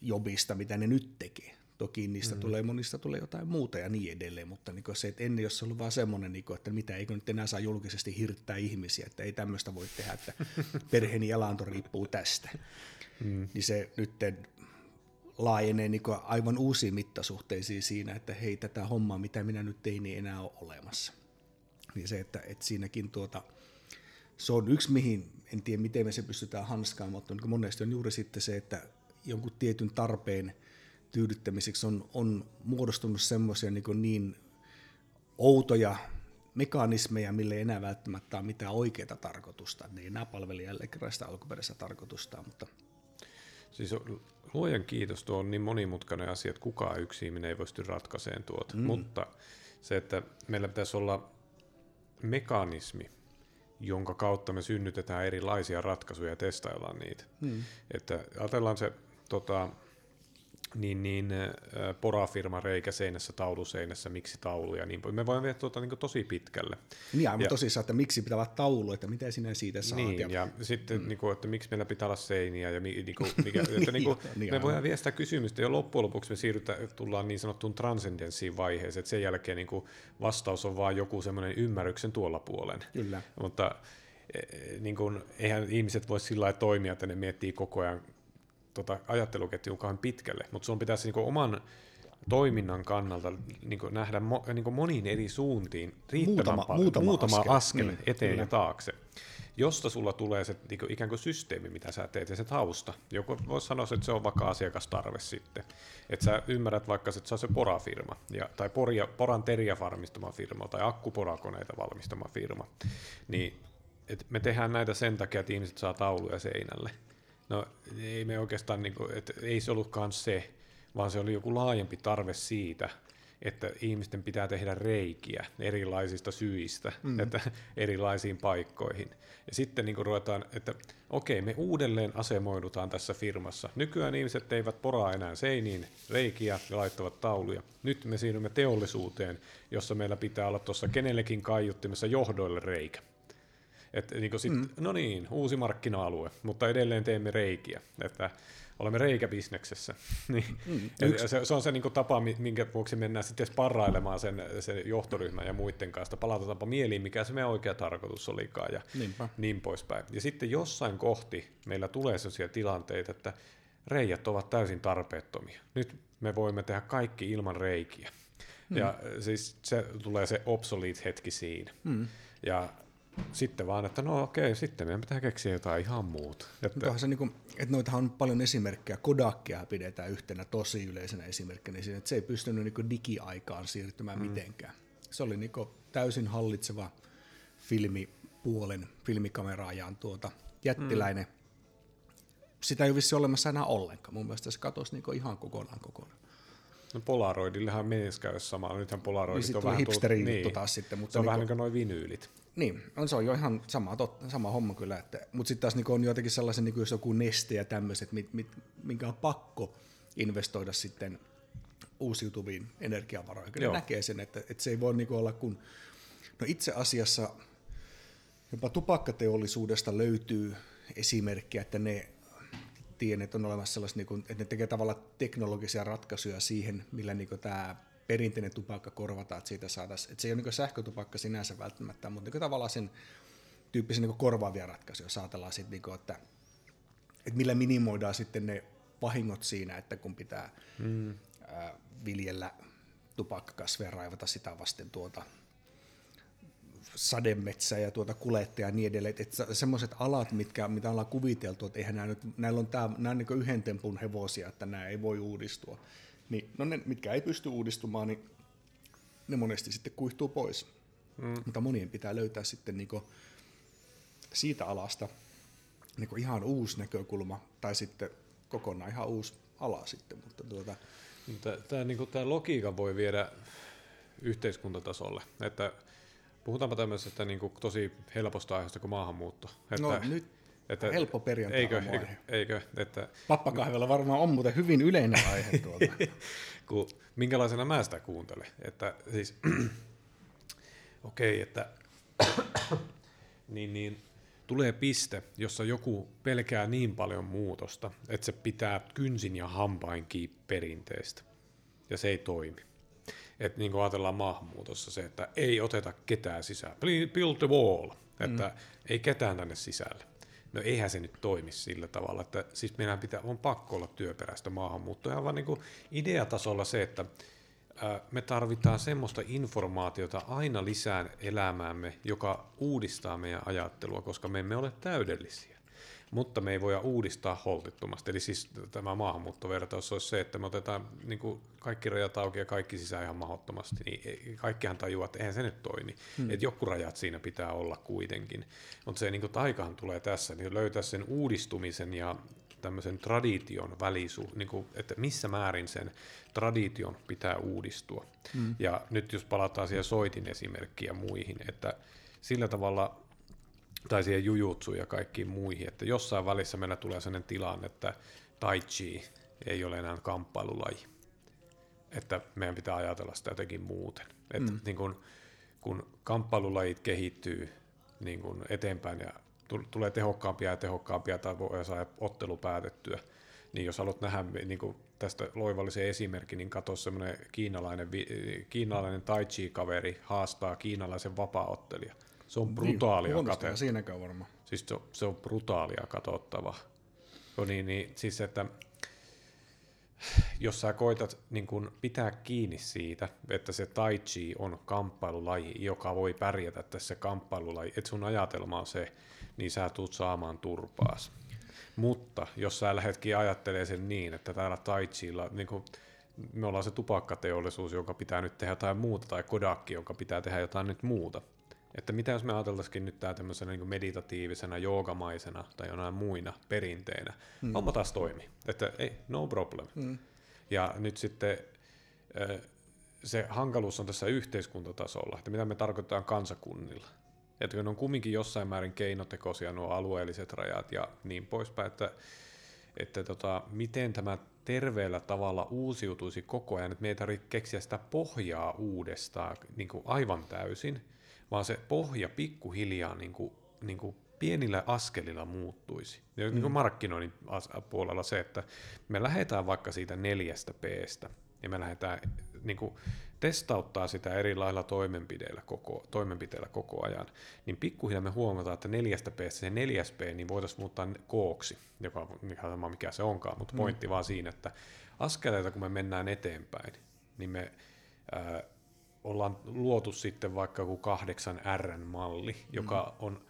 jobista, mitä ne nyt tekee. Toki niistä mm. tulee, monista tulee jotain muuta ja niin edelleen, mutta niin se, että ennen jos se ollut vaan semmoinen, niin kuin, että mitä, eikö nyt enää saa julkisesti hirttää ihmisiä, että ei tämmöistä voi tehdä, että perheeni elanto riippuu tästä. Mm. Niin se nyt laajenee niin aivan uusiin mittasuhteisiin siinä, että hei, tätä hommaa, mitä minä nyt tein, niin enää ole olemassa. Niin se, että, että siinäkin tuota, se on yksi, mihin en tiedä, miten me se pystytään hanskaamaan, mutta niin monesti on juuri sitten se, että jonkun tietyn tarpeen tyydyttämiseksi on, on muodostunut semmoisia niin, niin outoja mekanismeja, mille ei enää välttämättä ole mitään oikeaa tarkoitusta. Ne ei enää palvele jälleen kerran sitä alkuperäistä tarkoitusta. Mutta... Siis luojan kiitos, tuo on niin monimutkainen asia, että kukaan yksi ihminen ei pysty ratkaiseen tuota. Mm. Mutta se, että meillä pitäisi olla mekanismi, jonka kautta me synnytetään erilaisia ratkaisuja ja testaillaan niitä. Mm. Että ajatellaan se tota, niin, niin porafirma reikä seinässä, tauluseinässä, miksi taulu ja niin pois. Me voimme viedä tuota niin tosi pitkälle. Niin, aivan ja, tosissaan, että miksi pitää olla taulu, että mitä sinä siitä saat. Niin, ja, ja sitten, mm. niin kuin, että miksi meillä pitää olla seiniä ja niin kuin, mikä, että, niin kuin, niin, me voidaan viedä sitä kysymystä ja loppujen lopuksi me siirrytään, tullaan niin sanottuun transcendenssiin vaiheeseen, että sen jälkeen niin kuin vastaus on vaan joku semmoinen ymmärryksen tuolla puolen. Kyllä. Mutta e, e, niin kuin, eihän ihmiset voi sillä toimia, että ne miettii koko ajan tota, ajatteluketjun kauhean pitkälle, mutta sun pitäisi niin oman toiminnan kannalta niin nähdä mo, niin moniin eri suuntiin riittävän muutama, paljon, muutama, muutama askel, askel mm, eteen kyllä. ja taakse, josta sulla tulee se niin kuin, ikään kuin systeemi, mitä sä teet, ja se tausta. Joku voisi sanoa, että se on vaikka asiakastarve sitten. Että sä ymmärrät vaikka, että se on se porafirma, ja, tai poria, poran teriä varmistama firma, tai akkuporakoneita valmistama firma. Niin et me tehdään näitä sen takia, että ihmiset saa tauluja seinälle. No ei me oikeastaan, niin kuin, että ei se ollutkaan se, vaan se oli joku laajempi tarve siitä, että ihmisten pitää tehdä reikiä erilaisista syistä, mm. että erilaisiin paikkoihin. Ja sitten niin ruvetaan, että okei, me uudelleen asemoidutaan tässä firmassa. Nykyään ihmiset eivät poraa enää seiniin reikiä ja laittavat tauluja. Nyt me siirrymme teollisuuteen, jossa meillä pitää olla tuossa kenellekin kaiuttimessa johdoille reikä. Että niin sit, mm. no niin, uusi markkina-alue, mutta edelleen teemme reikiä. Että olemme reikäbisneksessä. niin, mm, se, se, on se niin tapa, minkä vuoksi mennään sitten parailemaan sen, sen johtoryhmän ja muiden kanssa. Palatetaanpa mieliin, mikä se meidän oikea tarkoitus olikaan ja Niinpä. niin poispäin. Ja sitten jossain kohti meillä tulee sellaisia tilanteita, että reijät ovat täysin tarpeettomia. Nyt me voimme tehdä kaikki ilman reikiä. Mm. Ja siis se tulee se obsolete-hetki siinä. Mm. Ja sitten vaan, että no okei, sitten meidän pitää keksiä jotain ihan muuta. Että... Se, niin kuin, että noitahan on paljon esimerkkejä. Kodakia pidetään yhtenä tosi yleisenä esimerkkinä siinä, että se ei pystynyt niin digiaikaan siirtymään mm. mitenkään. Se oli niin täysin hallitseva filmipuolen, filmikameraajan tuota, jättiläinen. Mm. Sitä ei ole vissi olemassa enää ollenkaan. Mun mielestä se katosi niin ihan kokonaan kokonaan. No Polaroidillehan menisi käydä samaa. Nythän Polaroidit niin on vähän hipsteri tullut, niin, taas sitten. Mutta se on niin vähän niin kuin noin vinyylit. Niin, on, se on jo ihan sama, tot, sama homma kyllä. Että, mutta sitten taas niin on jotenkin sellaisen, niin jos joku neste ja tämmöiset, mit, mit, minkä on pakko investoida sitten uusiutuviin energiavaroihin. Kyllä näkee sen, että, että se ei voi niin olla kun... No itse asiassa jopa tupakkateollisuudesta löytyy esimerkkiä, että ne tiedän, että on olemassa sellaisia, niin että ne tekee tavallaan teknologisia ratkaisuja siihen, millä niin tämä perinteinen tupakka korvataan, että siitä saataisiin, että se ei ole niin sähkötupakka sinänsä välttämättä, mutta niin tavallaan sen tyyppisen niin korvaavia ratkaisuja saatellaan sitten, niin että, että millä minimoidaan sitten ne vahingot siinä, että kun pitää mm. ää, viljellä tupakkakasveja, raivata sitä vasten tuota sademetsää ja tuota kuletta ja niin edelleen. Että semmoiset alat, mitkä, mitä ollaan kuviteltu, että eihän nämä nyt, näillä on tämä, nämä on niin yhden tempun hevosia, että nämä ei voi uudistua. Niin, no ne, mitkä ei pysty uudistumaan, niin ne monesti sitten kuihtuu pois. mm. mutta monien pitää löytää sitten niin siitä alasta niin ihan uusi näkökulma, tai sitten kokonaan ihan uusi ala sitten. Mutta tuota... Tämä, niin tämä logiikka voi viedä yhteiskuntatasolle, että puhutaanpa tämmöisestä niin kuin tosi helposta aiheesta kuin maahanmuutto. Että, no nyt että, helppo perjantai eikö, eikö, eikö, että, Pappakahvella varmaan on muuten hyvin yleinen aihe tuolta. kun, minkälaisena mä sitä kuuntelen. Että siis, okei, okay, että niin, niin, tulee piste, jossa joku pelkää niin paljon muutosta, että se pitää kynsin ja hampain kiinni perinteistä. Ja se ei toimi. Että niin kuin ajatellaan maahanmuutossa se, että ei oteta ketään sisään. Build the wall. Että mm. ei ketään tänne sisälle. No eihän se nyt toimi sillä tavalla, että siis meidän pitää, on pakko olla työperäistä maahanmuuttoa, vaan niin kuin ideatasolla se, että me tarvitaan semmoista informaatiota aina lisään elämäämme, joka uudistaa meidän ajattelua, koska me emme ole täydellisiä. Mutta me ei voida uudistaa holtittomasti. Eli siis tämä maahanmuuttovertaus olisi se, että me otetaan niin kuin kaikki rajat auki ja kaikki sisään ihan mahdottomasti. Niin kaikkihan tajuaa, että eihän se nyt toimi. Hmm. Että joku rajat siinä pitää olla kuitenkin. Mutta se niin kuin taikahan tulee tässä, niin löytää sen uudistumisen ja tämmöisen tradition välisu, niin kuin, että missä määrin sen tradition pitää uudistua. Mm. Ja nyt jos palataan siihen soitin esimerkkiin ja muihin, että sillä tavalla, tai siihen jujutsuun ja kaikkiin muihin, että jossain välissä meillä tulee sellainen tilanne, että tai chi ei ole enää kamppailulaji. Että meidän pitää ajatella sitä jotenkin muuten. Että mm. niin kun, kun kamppailulajit kehittyy niin kun eteenpäin ja tulee tehokkaampia ja tehokkaampia tai voi saada ottelu päätettyä, niin jos haluat nähdä niin kuin tästä loivallisen esimerkin, niin katso semmoinen kiinalainen, kiinalainen tai chi-kaveri haastaa kiinalaisen vapaaottelija. Se on niin, brutaalia niin, katsottavaa. siinäkään varmaan. Siis se, se on brutaalia katsottava. No niin, niin, siis että jos sä koitat niin kun pitää kiinni siitä, että se tai chi on kamppailulaji, joka voi pärjätä tässä kamppailulaji, että sun ajatelma on se, niin sä tulet saamaan turpaas. Mutta jos sä lähdetkin ajattelee sen niin, että täällä Taichilla, niin kuin me ollaan se tupakkateollisuus, joka pitää nyt tehdä jotain muuta, tai Kodakki, joka pitää tehdä jotain nyt muuta. Että mitä jos me ajateltaisikin nyt tämä tämmöisenä niin meditatiivisena, joogamaisena tai jonain muina perinteinä. Mm. Homma taas toimi. Että ei, no problem. Mm. Ja nyt sitten se hankaluus on tässä yhteiskuntatasolla, että mitä me tarkoitetaan kansakunnilla. Että ne on kumminkin jossain määrin keinotekoisia nuo alueelliset rajat ja niin poispäin, että, että tota, miten tämä terveellä tavalla uusiutuisi koko ajan, että me ei tarvitse keksiä sitä pohjaa uudestaan niin kuin aivan täysin, vaan se pohja pikkuhiljaa niin kuin, niin kuin pienillä askelilla muuttuisi. Ja mm. niin kuin markkinoinnin puolella se, että me lähdetään vaikka siitä neljästä Pstä, ja me lähdetään niin kuin, testauttaa sitä eri lailla toimenpiteillä koko, toimenpiteillä koko ajan, niin pikkuhiljaa me huomataan, että neljästä P, se neljäs P, niin voitaisiin muuttaa kooksi, joka on ihan sama mikä se onkaan, mutta mm. pointti mm. vaan siinä, että askeleita kun me mennään eteenpäin, niin me äh, ollaan luotu sitten vaikka joku kahdeksan R-malli, joka mm. on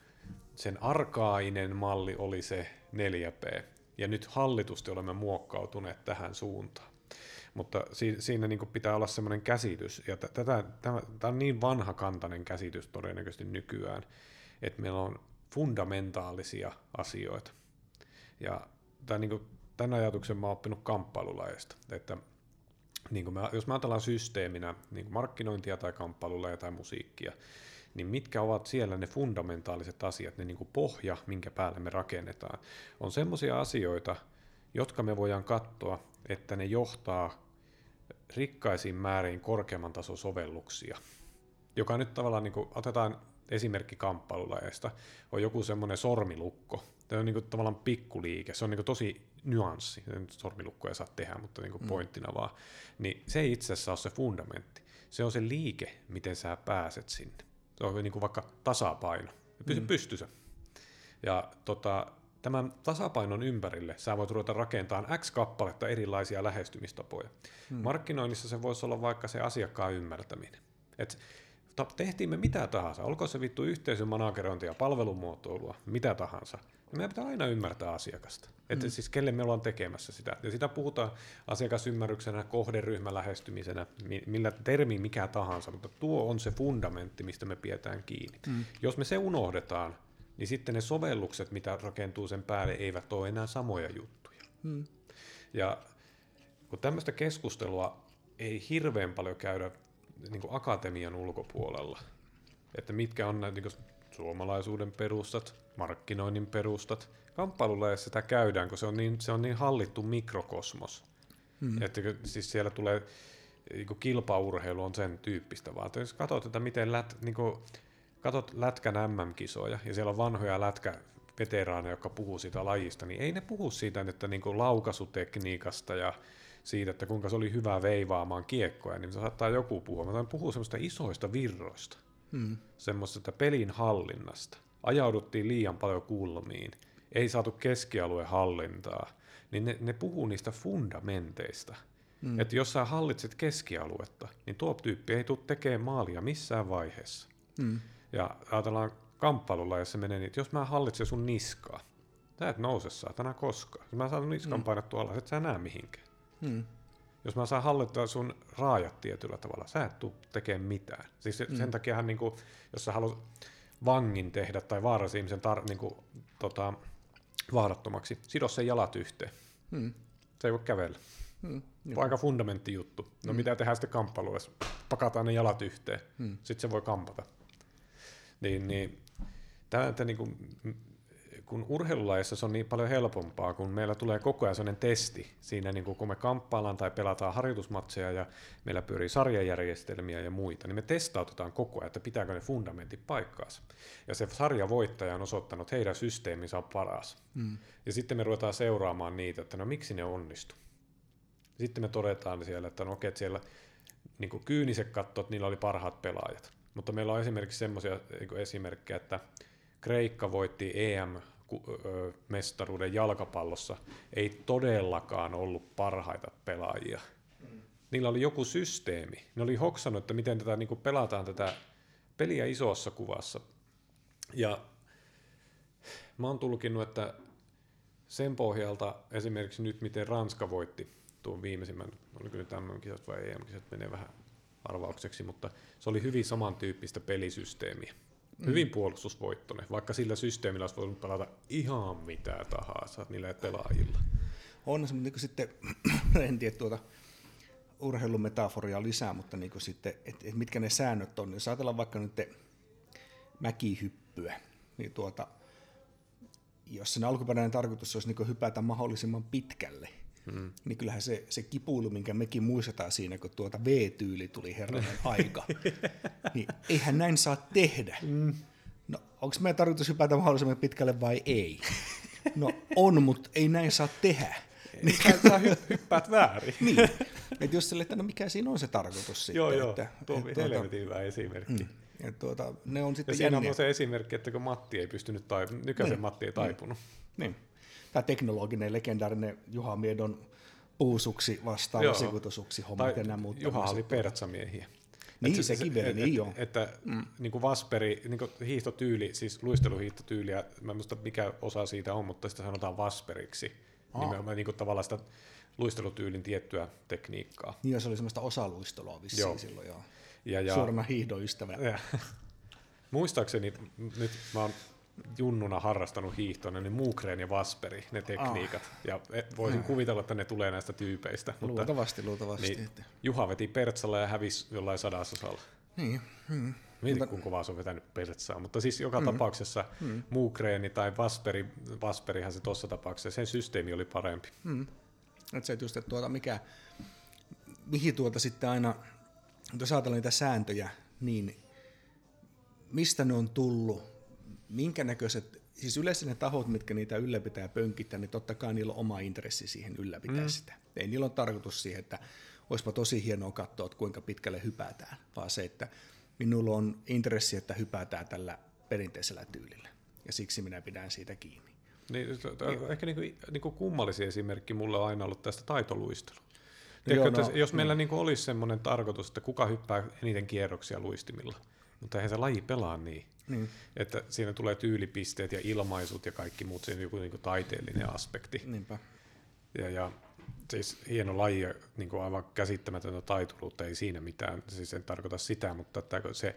sen arkaainen malli oli se 4P, ja nyt hallitusti olemme muokkautuneet tähän suuntaan. Mutta si- siinä niin pitää olla semmoinen käsitys, ja t- tätä, tämä, tämä on niin vanhakantainen käsitys todennäköisesti nykyään, että meillä on fundamentaalisia asioita. Ja tämän, niin kuin, tämän ajatuksen mä oon oppinut kamppailulaista, että niin me, jos me ajatellaan systeeminä niin markkinointia tai kamppailulaja tai musiikkia, niin mitkä ovat siellä ne fundamentaaliset asiat, ne niin kuin pohja, minkä päälle me rakennetaan, on semmoisia asioita, jotka me voidaan katsoa, että ne johtaa rikkaisiin määriin korkeamman tason sovelluksia, joka nyt tavallaan, niin kuin, otetaan esimerkki kamppailulajeista, on joku semmoinen sormilukko. Se on niin kuin, tavallaan pikkuliike, se on niin kuin, tosi nyanssi, sormilukkoja saa tehdä, mutta niin kuin mm. pointtina vaan. Niin se ei itse asiassa ole se fundamentti. Se on se liike, miten sä pääset sinne. Se on niin kuin vaikka tasapaino. Pysy mm. pystyssä. Ja tota, tämän tasapainon ympärille sä voit ruveta rakentamaan X kappaletta erilaisia lähestymistapoja. Hmm. Markkinoinnissa se voisi olla vaikka se asiakkaan ymmärtäminen. Et tehtiin me mitä tahansa, olkoon se vittu yhteisön managerointia, palvelumuotoilua, mitä tahansa. Meidän pitää aina ymmärtää asiakasta. Että mm. siis kelle me ollaan tekemässä sitä. Ja sitä puhutaan asiakasymmärryksenä, kohderyhmä lähestymisenä, millä termi mikä tahansa, mutta tuo on se fundamentti, mistä me pidetään kiinni. Mm. Jos me se unohdetaan, niin sitten ne sovellukset, mitä rakentuu sen päälle, eivät ole enää samoja juttuja. Mm. Ja kun tämmöistä keskustelua ei hirveän paljon käydä niin kuin akatemian ulkopuolella, että mitkä on näitä niin suomalaisuuden perustat, markkinoinnin perustat. Kamppailulla sitä käydään, kun se on niin, se on niin hallittu mikrokosmos. Hmm. Että siis siellä tulee niin kilpaurheilu on sen tyyppistä vaan. Että jos katsot, että miten lät, niin kuin, katsot lätkän MM-kisoja ja siellä on vanhoja lätkä veteraaneja, jotka puhuu siitä lajista, niin ei ne puhu siitä että niin kuin laukaisutekniikasta ja siitä, että kuinka se oli hyvä veivaamaan kiekkoja, niin se saattaa joku puhua. Mä puhua semmoista isoista virroista, hmm. semmoista pelin hallinnasta. Ajauduttiin liian paljon kulmiin, ei saatu keskialueen hallintaa, niin ne, ne puhuu niistä fundamenteista. Hmm. Että jos sä hallitset keskialuetta, niin tuo tyyppi ei tule tekemään maalia missään vaiheessa. Hmm. Ja ajatellaan kamppailulla, jos se menee niin, että jos mä hallitsen sun niskaa, sä et nouse saatana koskaan. Jos mä saan niskan hmm. painattua alas, et sä näe mihinkään. Hmm. Jos mä saan hallittaa sun raajat tietyllä tavalla, sä et tuu tekemään mitään. Siis hmm. sen takia, niin kuin, jos sä haluat vangin tehdä tai vaarallisen ihmisen tar- niin kuin, tota, vaarattomaksi, sido sen jalat yhteen. Hmm. Se ei voi kävellä. Hmm. Aika fundamentti juttu. No hmm. mitä tehdään sitten kamppailuessa? Pakataan ne jalat yhteen, hmm. sitten se voi kampata. Niin, niin tämä, että niin kuin, kun urheilulajissa se on niin paljon helpompaa, kun meillä tulee koko ajan sellainen testi siinä, niin kun me kamppaillaan tai pelataan harjoitusmatseja ja meillä pyörii sarjajärjestelmiä ja muita, niin me testautetaan koko ajan, että pitääkö ne fundamentit paikkaansa. Ja se sarjavoittaja on osoittanut, että heidän systeeminsä on paras. Mm. Ja sitten me ruvetaan seuraamaan niitä, että no miksi ne onnistu. Sitten me todetaan siellä, että no okei, että siellä niin kyyniset kattot, niillä oli parhaat pelaajat. Mutta meillä on esimerkiksi semmoisia niin esimerkkejä, että Kreikka voitti EM mestaruuden jalkapallossa ei todellakaan ollut parhaita pelaajia. Niillä oli joku systeemi. Ne oli hoksannut, että miten tätä niin pelataan tätä peliä isossa kuvassa. Ja mä oon tulkinnut, että sen pohjalta esimerkiksi nyt, miten Ranska voitti tuon viimeisimmän, oliko nyt tämmöinen kisat vai EM-kisat, menee vähän arvaukseksi, mutta se oli hyvin samantyyppistä pelisysteemiä. Mm. Hyvin puolustusvoittoinen, vaikka sillä systeemillä olisi voinut pelata ihan mitä tahansa niillä pelaajilla. On se, mutta niin sitten, en tiedä tuota urheilumetaforia lisää, mutta niin sitten, että et mitkä ne säännöt on. Jos ajatellaan vaikka nyt mäkihyppyä, niin tuota, jos sen alkuperäinen tarkoitus olisi niin hypätä mahdollisimman pitkälle, Hmm. Niin kyllähän se, se kipuilu, minkä mekin muistetaan siinä, kun tuota V-tyyli tuli herranen aika, niin eihän näin saa tehdä. Hmm. No, onko meidän tarkoitus hypätä mahdollisimman pitkälle vai ei? No on, mutta ei näin saa tehdä. Niin. Sä hyppäät väärin. niin. Et jos sille, että no mikä siinä on se tarkoitus sitten. Joo, joo, että, tuo on helvetin hyvä esimerkki. Mm. Ja tuota, ne on sitten ja siinä on se esimerkki, että kun Matti ei pystynyt taipunut, nykäisen niin. Matti ei taipunut. Niin. niin tämä teknologinen, legendaarinen Juha Miedon puusuksi vastaava sivutusuksi hommat ja muut. Juha oli pertsamiehiä. Niin, että, sekin niin joo. Että mm. niin kuin Vasperi, niin kuin hiihtotyyli, siis luisteluhiihtotyyliä, mä en muista mikä osa siitä on, mutta sitä sanotaan Vasperiksi. Aa. Nimenomaan niin kuin tavallaan sitä luistelutyylin tiettyä tekniikkaa. Niin, se oli semmoista osaluistelua vissiin joo. silloin, joo. Ja, ja, Suorana hiihdoystävä. Ja. Muistaakseni, nyt mä oon junnuna harrastanut hiihtoa, niin Muukreen ja Vasperi, ne tekniikat. Ah. Ja e, voisin ah. kuvitella, että ne tulee näistä tyypeistä. Luultavasti, mutta, luultavasti. Niin, että... Juha veti Pertsalla ja hävisi jollain sadasosalla. Niin. Hmm. Mietin, mutta... kun kovaa se on vetänyt Pertsaa. Mutta siis joka hmm. tapauksessa hmm. Muukreeni tai Vasperi, Vasperihan se tuossa tapauksessa, sen systeemi oli parempi. Hmm. Et se just, että tuota, mikä, mihin tuota sitten aina, jos ajatellaan niitä sääntöjä, niin mistä ne on tullut, minkä näköiset, siis yleensä ne tahot, mitkä niitä ylläpitää pönkittää, niin totta kai niillä on oma intressi siihen ylläpitää mm. sitä. Ei niillä on tarkoitus siihen, että olisipa tosi hienoa katsoa, että kuinka pitkälle hypätään, vaan se, että minulla on intressi, että hypätään tällä perinteisellä tyylillä. Ja siksi minä pidän siitä kiinni. Niin, ehkä niin kuin, niin kuin kummallisin esimerkki mulle on aina ollut tästä taitoluistelu. Tiedätkö, Joo, no, jos meillä niin. Niin olisi semmoinen tarkoitus, että kuka hyppää eniten kierroksia luistimilla, mutta eihän se laji pelaa niin. Niin. Että siinä tulee tyylipisteet ja ilmaisut ja kaikki muut, siinä on joku niin taiteellinen aspekti. Niinpä. Ja, ja siis hieno laji ja niin kuin aivan käsittämätöntä taituruutta, ei siinä mitään, siis en tarkoita sitä, mutta että se,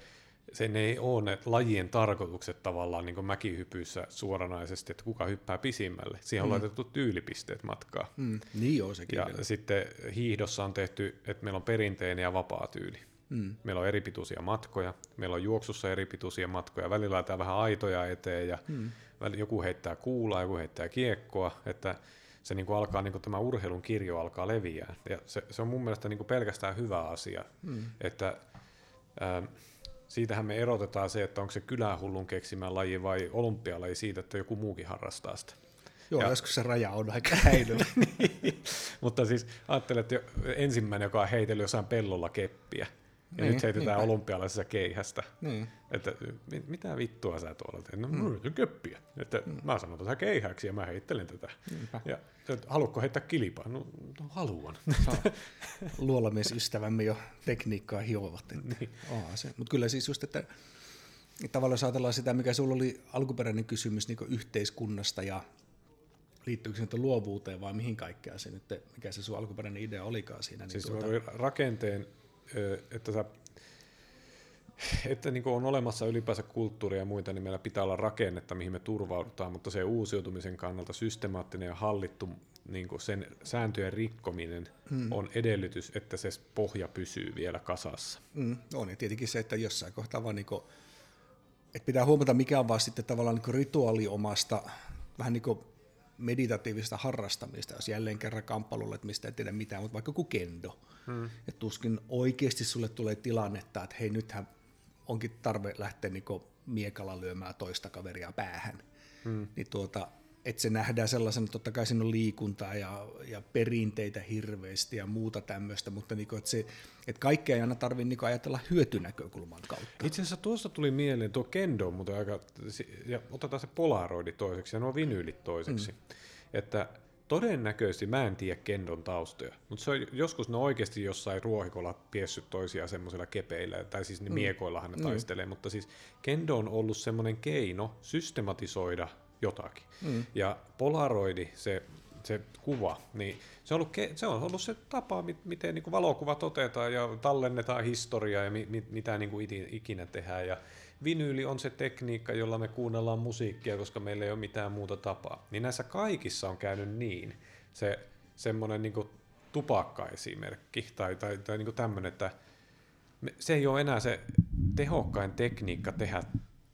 sen ei ole ne lajien tarkoitukset tavallaan niin mäkihypyissä suoranaisesti, että kuka hyppää pisimmälle. Siihen on mm. laitettu tyylipisteet matkaa. Mm. Niin on sekin. Ja vielä. sitten hiihdossa on tehty, että meillä on perinteinen ja vapaa tyyli. Mm. Meillä on eripituisia matkoja, meillä on juoksussa eripituisia matkoja, välillä laitetaan vähän aitoja eteen ja mm. joku heittää kuulaa, joku heittää kiekkoa, että se niin kuin alkaa, niin kuin tämä urheilun kirjo alkaa leviää. Ja se, se on mun mielestä niin kuin pelkästään hyvä asia, mm. että ää, siitähän me erotetaan se, että onko se kylähullun keksimä laji vai olympialaji siitä, että joku muukin harrastaa sitä. Joo, ja, joskus se raja on aika häilyvä. niin, mutta siis ajattelen, että ensimmäinen, joka on heitellyt jossain pellolla keppiä, ja niin, nyt heitetään niin olympialaisessa keihästä. Niin. Että mitä vittua sä tuolla teet? No, mm. köppiä. Että mm. mä sanon tätä keihäksi ja mä heittelen tätä. Niinpä. Ja että, haluatko heittää kilpaa? No, no haluan. Luolamiesystävämme jo tekniikkaa hiovat. Niin. se. Mutta kyllä siis just, että, tavallaan jos ajatellaan sitä, mikä sulla oli alkuperäinen kysymys niin yhteiskunnasta ja liittyykö se luovuuteen vai mihin kaikkea se nyt, mikä se sun alkuperäinen idea olikaan siinä. Niin siis tuota... rakenteen että, sä, että niin on olemassa ylipäänsä kulttuuria ja muita, niin meillä pitää olla rakennetta, mihin me turvaudutaan, mutta se uusiutumisen kannalta systemaattinen ja hallittu niin sen sääntöjen rikkominen mm. on edellytys, että se pohja pysyy vielä kasassa. Mm, on, ja tietenkin se, että jossain kohtaa vaan niin kuin, että pitää huomata, mikä on vaan sitten tavallaan niin rituaali omasta, vähän niin kuin meditatiivista harrastamista, jos jälleen kerran kamppailulle, että mistä ei tiedä mitään, mutta vaikka kuin kendo. Hmm. Tuskin oikeasti sulle tulee tilannetta, että hei nythän onkin tarve lähteä niin miekalla lyömään toista kaveria päähän. Hmm. Niin tuota, että se nähdään sellaisena, että totta kai siinä on liikuntaa ja, ja perinteitä hirveästi ja muuta tämmöistä, mutta niin kuin, että, se, että kaikkea ei aina tarvitse niin ajatella hyötynäkökulman kautta. Itse asiassa tuossa tuli mieleen tuo kendo, mutta aika, ja otetaan se polaroidi toiseksi ja nuo vinyylit toiseksi. Mm. Että todennäköisesti mä en tiedä kendon taustoja, mutta se on, joskus ne on oikeasti jossain ruohikolla piessyt toisiaan semmoisilla kepeillä, tai siis ne mm. miekoillahan ne mm. taistelee, mutta siis kendo on ollut semmoinen keino systematisoida jotakin. Mm. Ja polaroidi, se, se kuva, niin se on ollut, se, on ollut se tapa, miten niin kuin valokuvat otetaan ja tallennetaan historiaa ja mi, mi, mitä niin kuin ikinä tehdään. Ja vinyyli on se tekniikka, jolla me kuunnellaan musiikkia, koska meillä ei ole mitään muuta tapaa. Niin näissä kaikissa on käynyt niin. Se semmoinen niin tupakka-esimerkki tai, tai, tai niin tämmöinen, että se ei ole enää se tehokkain tekniikka tehdä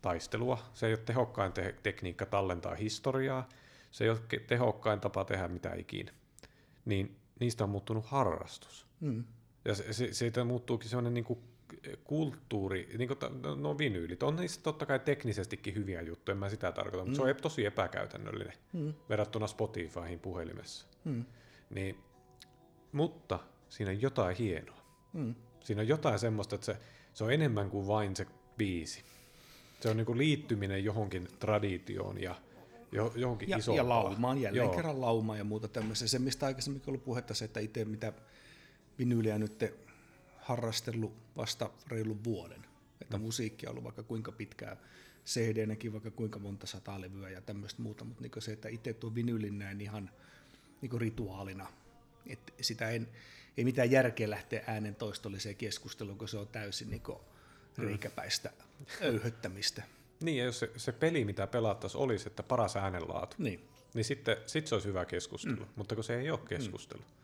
taistelua, se ei ole tehokkain te- tekniikka tallentaa historiaa, se ei ole tehokkain tapa tehdä mitä ikinä. Niin niistä on muuttunut harrastus. Mm. Ja se, se, siitä muuttuukin sellainen niin kuin kulttuuri, niin kuin no vinyylit, on niissä totta kai teknisestikin hyviä juttuja, en mä sitä tarkoita, mutta mm. se on tosi epäkäytännöllinen mm. verrattuna Spotifyhin puhelimessa. Mm. Niin, mutta siinä on jotain hienoa. Mm. Siinä on jotain semmoista, että se, se on enemmän kuin vain se biisi. Se on niin kuin liittyminen johonkin traditioon ja johonkin ja, isompaan. Ja laumaan, jälleen Joo. kerran laumaan ja muuta tämmöistä. Se, mistä aikaisemmin ollut puhetta, se, että itse mitä vinyyliä nyt harrastellut vasta reilun vuoden. Että mm. musiikki on ollut vaikka kuinka pitkää, cd vaikka kuinka monta sataa levyä ja tämmöistä muuta, mutta niin se, että itse tuo vinylin näin ihan niin rituaalina, että sitä en, ei mitään järkeä lähteä äänen toistolliseen keskusteluun, kun se on täysin niin. Reikäpäistä öyhöttämistä. Niin, ja jos se, se peli, mitä pelattaisiin, olisi, että paras äänenlaatu, niin, niin sitten sit se olisi hyvä keskustelu, mm. mutta kun se ei ole keskustelu. Mm.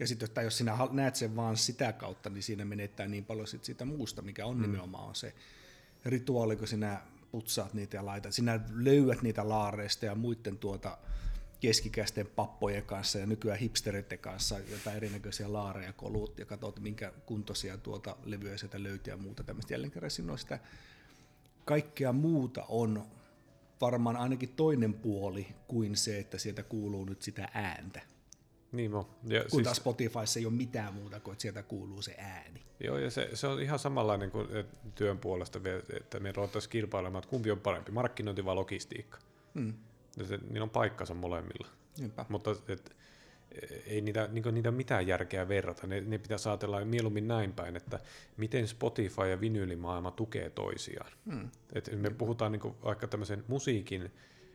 Ja sitten jos sinä näet sen vaan sitä kautta, niin siinä menettää niin paljon sit sitä muusta, mikä on mm. nimenomaan on se rituaali, kun sinä putsaat niitä ja laitat. Sinä löydät niitä laareista ja muiden tuota keskikäisten pappojen kanssa ja nykyään hipstereiden kanssa jotain erinäköisiä laareja kolut ja katsot, minkä kuntoisia tuota levyjä sieltä löytyy ja muuta tämmöistä. Jälleen kerran siinä on sitä kaikkea muuta on varmaan ainakin toinen puoli kuin se, että sieltä kuuluu nyt sitä ääntä. Niin on. Ja kun siis, taas Spotifyssa ei ole mitään muuta kuin, että sieltä kuuluu se ääni. Joo, ja se, se on ihan samanlainen kuin työn puolesta, että me ruvettaisiin kilpailemaan, että kumpi on parempi, markkinointi vai logistiikka. Mm. Ja se, niin on paikkansa molemmilla. Niinpä. Mutta et, ei niitä, niin niitä mitään järkeä verrata. Ne, ne pitää ajatella mieluummin näin päin, että miten Spotify ja vinyylimaailma tukee toisiaan. Hmm. Et me puhutaan niin vaikka tämmöisen musiikin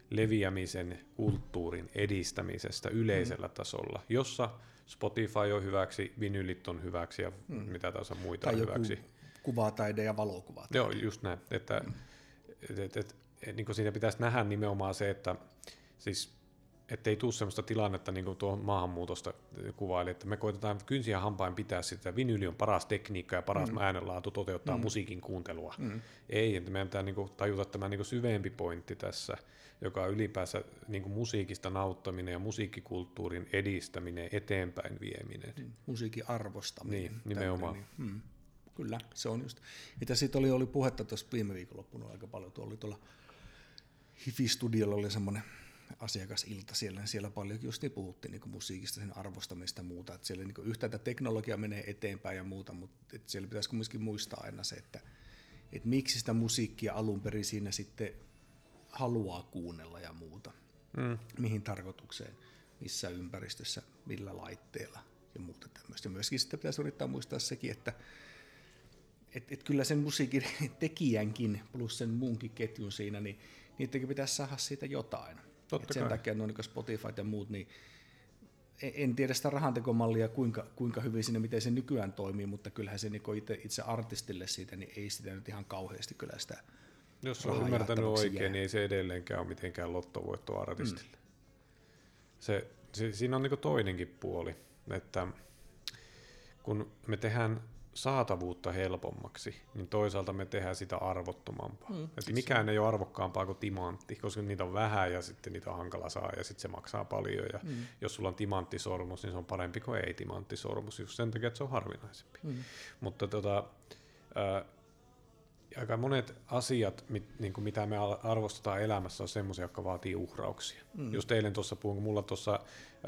leviämisen, kulttuurin edistämisestä yleisellä hmm. tasolla, jossa Spotify on hyväksi, vinylit on hyväksi ja hmm. mitä tahansa muita tai on hyväksi. kuvataide ja valokuvat. Joo, just näin. Että, hmm. et, et, et, et, niin siinä pitäisi nähdä nimenomaan se, että siis ei tule sellaista tilannetta, niin kuin tuohon maahanmuutosta kuvaili, että me koitetaan kynsiä hampain pitää sitä, vinyli on paras tekniikka ja paras mm. äänenlaatu toteuttaa mm. musiikin kuuntelua. Mm. Ei, että meidän pitää niin kuin, tajuta tämä niin kuin syvempi pointti tässä, joka on ylipäänsä niin kuin musiikista nauttaminen ja musiikkikulttuurin edistäminen, eteenpäin vieminen. Mm. Musiikin arvostaminen. Niin, nimenomaan. Niin. Mm. Kyllä, se on just. Ja siitä oli, oli puhetta tuossa viime viikonloppuna aika paljon. Tuolla oli tuolla Hifi-studiolla oli semmoinen asiakasilta siellä, niin siellä paljon just niin puhuttiin niin musiikista, sen arvostamista ja muuta, että siellä niin yhtäältä teknologia menee eteenpäin ja muuta, mutta että siellä pitäisi kuitenkin muistaa aina se, että, että miksi sitä musiikkia alun perin siinä sitten haluaa kuunnella ja muuta, mm. mihin tarkoitukseen, missä ympäristössä, millä laitteella ja muuta tämmöistä. Ja myöskin sitten pitäisi yrittää muistaa sekin, että et, et kyllä sen musiikin tekijänkin plus sen muunkin ketjun siinä, niin niidenkin pitäisi saada siitä jotain. Totta sen kai. takia no, niin Spotify ja muut, niin en tiedä sitä rahantekomallia, kuinka, kuinka hyvin sinne, miten se nykyään toimii, mutta kyllähän se niin itse, itse artistille siitä, niin ei sitä nyt ihan kauheasti kyllä sitä Jos on ymmärtänyt oikein, jää. niin ei se edelleenkään ole mitenkään lottovoitto artistille. Mm. Se, se, siinä on niin toinenkin puoli, että kun me tehdään saatavuutta helpommaksi, niin toisaalta me tehdään sitä arvottomampaa. Mm, että mikään ei ole arvokkaampaa kuin timantti, koska niitä on vähän ja sitten niitä on hankala saa ja sitten se maksaa paljon. Ja mm. jos sulla on timanttisormus, niin se on parempi kuin ei timanttisormus, just sen takia, että se on harvinaisempi. Mm. Mutta tota, äh, aika monet asiat, mit, niin kuin mitä me arvostetaan elämässä, on semmoisia, jotka vaatii uhrauksia. Mm. Just eilen tuossa puhun, kun mulla tuossa,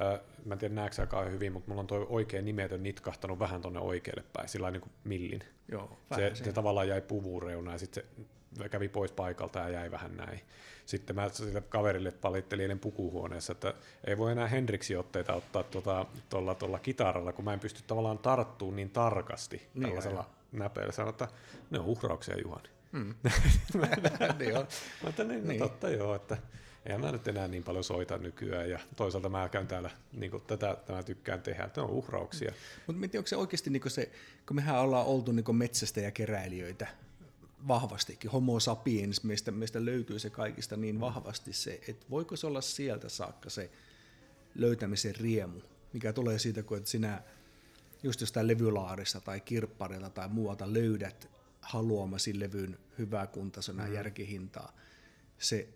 äh, mä en tiedä näetkö aika hyvin, mutta mulla on tuo oikea nimetön nitkahtanut vähän tuonne oikealle päin, sillä niin kuin millin. Joo, se, se, tavallaan jäi puvureuna ja sitten se kävi pois paikalta ja jäi vähän näin. Sitten mä sille kaverille valittelin eilen pukuhuoneessa, että ei voi enää Hendriksi-otteita ottaa tuolla tuolla, tuolla kitaralla, kun mä en pysty tavallaan tarttumaan niin tarkasti niin, tällaisella näpeillä sanoi, että ne on uhrauksia Juhani. Mm. niin on. Mä että niin, niin. totta joo, että eihän mä nyt enää niin paljon soita nykyään ja toisaalta mä käyn täällä, niin kuin tätä mä tykkään tehdä, että ne on uhrauksia. Mutta mietin, onko se oikeasti niin se, kun mehän ollaan oltu niin metsästä ja keräilijöitä vahvastikin, homo sapiens, meistä, meistä löytyy se kaikista niin vahvasti se, että voiko se olla sieltä saakka se löytämisen riemu, mikä tulee siitä, kun että sinä just jostain levylaarista tai kirpparilta tai muualta löydät haluamasi levyn hyväkuntaisena mm. järkihintaa, se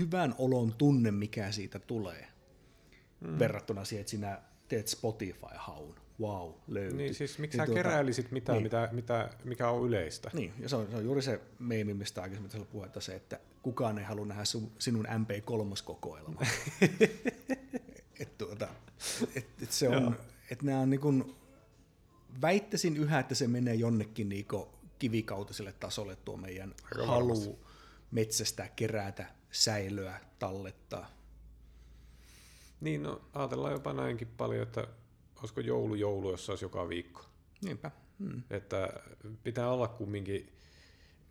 hyvän olon tunne, mikä siitä tulee, mm. verrattuna siihen, että sinä teet Spotify-haun. Wow, löytyy. Niin siis miksi niin, tuota, keräilisit mitään, niin. mitä, mitä, mikä on yleistä? Niin, ja se on, se on juuri se meemi, mistä aikaisemmin puhetta se, että kukaan ei halua nähdä sun, sinun MP3-kokoelmaa. et, tuota, et, et se on, että nämä on niin kuin, väittäisin yhä, että se menee jonnekin niin kivikautiselle tasolle tuo meidän Aika halu varmasti. metsästä, kerätä, säilöä, tallettaa. Niin, no ajatellaan jopa näinkin paljon, että olisiko joulu joulu, jos olisi joka viikko. Niinpä. Hmm. Että pitää olla kumminkin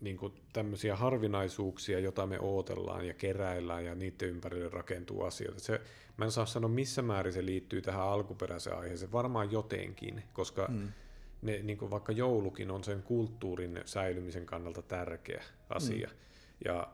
niin kuin tämmöisiä harvinaisuuksia, joita me ootellaan ja keräillään ja niiden ympärille rakentuu asioita. Se, mä en saa sanoa, missä määrin se liittyy tähän alkuperäiseen aiheeseen. Varmaan jotenkin, koska hmm. ne, niin kuin vaikka joulukin on sen kulttuurin säilymisen kannalta tärkeä asia. Hmm. Ja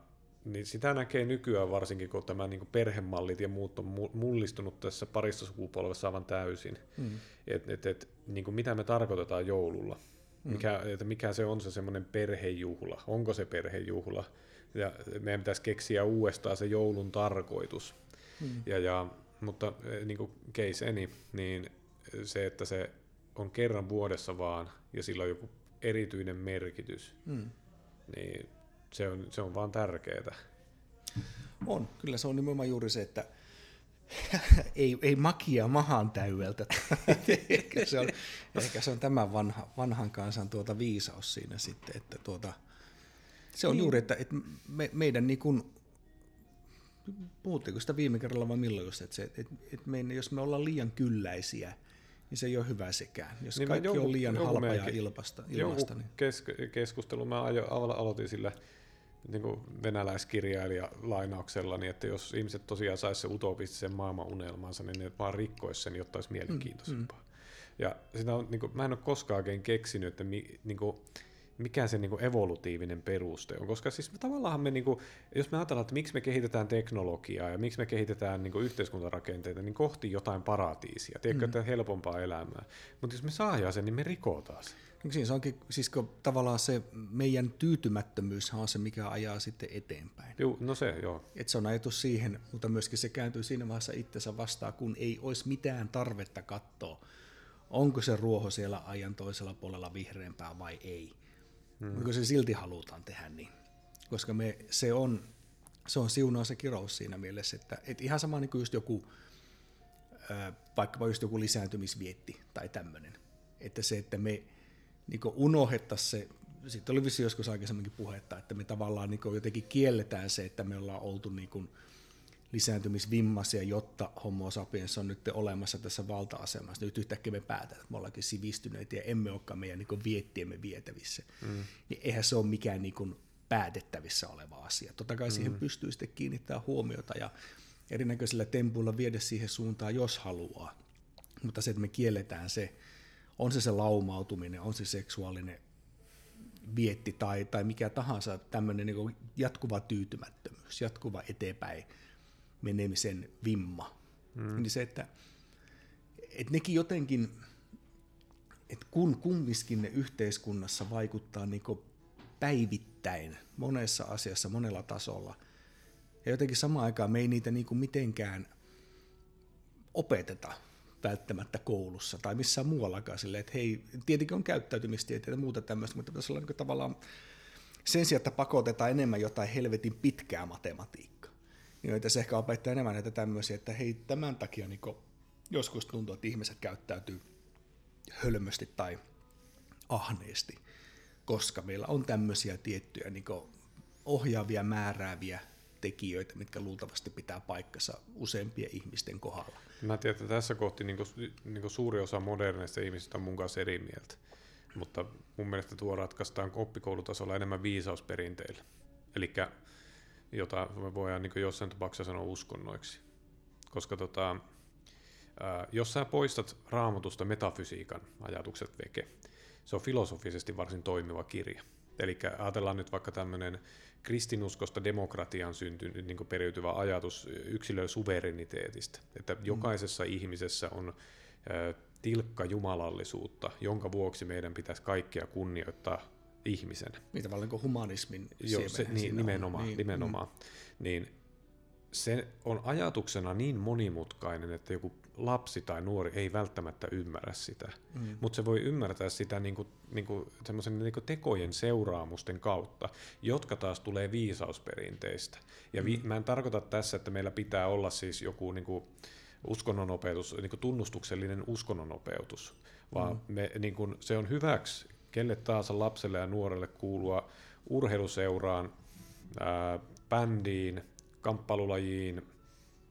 niin sitä näkee nykyään varsinkin, kun tämä niin perhemallit ja muut on mullistunut tässä parissa sukupolvessa aivan täysin. Hmm. Et, et, et, niin kuin mitä me tarkoitetaan joululla. Mm. Mikä, että mikä se on se semmoinen perhejuhla, onko se perhejuhla. Ja meidän pitäisi keksiä uudestaan se joulun tarkoitus. Mm. Ja, ja, mutta e, niin kuin case any, niin se, että se on kerran vuodessa vaan ja sillä on joku erityinen merkitys, mm. niin se on, se on vaan tärkeää. On, kyllä se on nimenomaan juuri se, että ei, ei makia mahan täydeltä. ehkä, se on, ehkä se on tämän vanha, vanhan kansan tuota viisaus siinä sitten, että tuota, se on niin. juuri, että, että me, meidän niin kuin puhutteko sitä viime kerralla vai milloin just, että, se, että, että me, jos me ollaan liian kylläisiä, niin se ei ole hyvä sekään. Jos niin kaikki joku, on liian halpa ja ilmasta, ilmasta niin... kes, keskustelu, mä ajo, aloitin sillä niin kuin venäläiskirjailija lainauksella, niin että jos ihmiset tosiaan saisi se utopistisen maailman unelmansa, niin ne vaan rikkoisi sen, jotta olisi mielenkiintoisempaa. Mm, mm. Ja sitä on, niin kuin, mä en ole koskaan oikein keksinyt, että mi, niin kuin, mikä se niin evolutiivinen peruste on, koska siis me tavallaan me, niin kuin, jos me ajatellaan, että miksi me kehitetään teknologiaa ja miksi me kehitetään niin kuin yhteiskuntarakenteita, niin kohti jotain paratiisia, tiedätkö, mm. helpompaa elämää. Mutta jos me saadaan sen, niin me rikotaan sen. Niin siis onkin, siis tavallaan se meidän tyytymättömyys on se, mikä ajaa sitten eteenpäin. Joo, no se, joo. Et se on ajatus siihen, mutta myöskin se kääntyy siinä vaiheessa itsensä vastaan, kun ei olisi mitään tarvetta katsoa, onko se ruoho siellä ajan toisella puolella vihreämpää vai ei. Hmm. Mutta se silti halutaan tehdä niin. Koska me, se on, se on siunaus ja kirous siinä mielessä, että et ihan sama niin kuin just joku, vaikkapa just joku lisääntymisvietti tai tämmöinen. Että se, että me niin unohdettaisiin se, sitten oli vissi joskus aikaisemminkin puhetta, että me tavallaan niin jotenkin kielletään se, että me ollaan oltu niin kuin lisääntymisvimmaisia, jotta homo sapiens on nyt olemassa tässä valta-asemassa. Nyt yhtäkkiä me päätetään, että me ollaankin sivistyneitä ja emme olekaan meidän niin viettiemme vietävissä. Mm. Niin eihän se ole mikään niin kuin päätettävissä oleva asia. Totta kai mm. siihen pystyy sitten kiinnittämään huomiota ja erinäköisillä tempuilla viedä siihen suuntaan, jos haluaa. Mutta se, että me kielletään se, on se se laumautuminen, on se seksuaalinen vietti tai, tai mikä tahansa tämmöinen niin jatkuva tyytymättömyys, jatkuva eteenpäin menemisen vimma. Mm. Niin se, että, että nekin jotenkin, että kun kumminkin ne yhteiskunnassa vaikuttaa niin päivittäin monessa asiassa, monella tasolla, ja jotenkin samaan aikaan me ei niitä niin mitenkään opeteta välttämättä koulussa tai missään muuallakaan silleen, että hei, tietenkin on käyttäytymistieteitä ja muuta tämmöistä, mutta pitäisi olla niin tavallaan sen sijaan, että pakotetaan enemmän jotain helvetin pitkää matematiikkaa, niin pitäisi ehkä opettaa enemmän näitä tämmöisiä, että hei, tämän takia niin joskus tuntuu, että ihmiset käyttäytyy hölmösti tai ahneesti, koska meillä on tämmöisiä tiettyjä niin ohjaavia, määrääviä tekijöitä, mitkä luultavasti pitää paikkansa useampien ihmisten kohdalla. Mä tiedän, että tässä kohti niin kuin, niin kuin suuri osa moderneista ihmisistä on mun kanssa eri mieltä, mutta mun mielestä tuo ratkaistaan oppikoulutasolla enemmän viisausperinteillä, eli jota me voidaan niin jossain tapauksessa sanoa uskonnoiksi. Koska tota, ää, jos sä poistat raamatusta metafysiikan ajatukset veke, se on filosofisesti varsin toimiva kirja. Eli ajatellaan nyt vaikka tämmöinen kristinuskosta demokratian syntynyt niin periytyvä ajatus yksilön suvereniteetista, että mm. jokaisessa ihmisessä on ä, tilkka jumalallisuutta, jonka vuoksi meidän pitäisi kaikkia kunnioittaa ihmisenä. Niin tavallaan kuin humanismin Joo, se, niin, nimenomaan, niin, nimenomaan. Mm. Niin se on ajatuksena niin monimutkainen, että joku lapsi tai nuori ei välttämättä ymmärrä sitä, mm. mutta se voi ymmärtää sitä niinku, niinku, semmoisen niinku tekojen seuraamusten kautta, jotka taas tulee viisausperinteistä. Ja vi- mm. mä en tarkoita tässä, että meillä pitää olla siis joku niinku, uskonnonopetus, niinku tunnustuksellinen uskonnonopetus, vaan mm. me, niinku, se on hyväksi kelle taas lapselle ja nuorelle kuulua urheiluseuraan, ää, bändiin, kamppailulajiin,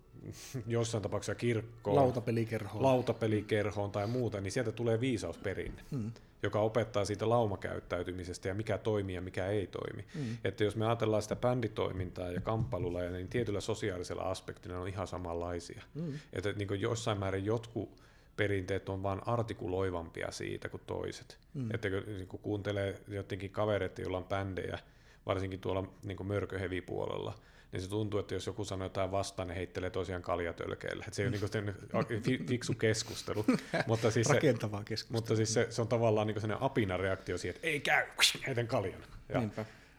jossain tapauksessa kirkkoon, lautapelikerhoon. lautapelikerhoon tai muuta, niin sieltä tulee viisausperinne, hmm. joka opettaa siitä laumakäyttäytymisestä ja mikä toimii ja mikä ei toimi. Hmm. Että jos me ajatellaan sitä bänditoimintaa ja kamppailulaja, niin tietyllä sosiaalisella aspektilla on ihan samanlaisia. Hmm. Että niin jossain määrin jotkut perinteet on vain artikuloivampia siitä kuin toiset. Hmm. Että niin kun kuuntelee jotenkin kavereita, joilla on bändejä, varsinkin tuolla niin mörköhevipuolella, puolella niin se tuntuu, että jos joku sanoo jotain vastaan, niin heittelee tosiaan kaljatölkeille. Että se ei ole niin fiksu keskustelu. mutta siis Rakentavaa keskustelua. Mutta siis se, se on tavallaan niin sellainen apina-reaktio siihen, että ei käy, heitän kaljan. Ja,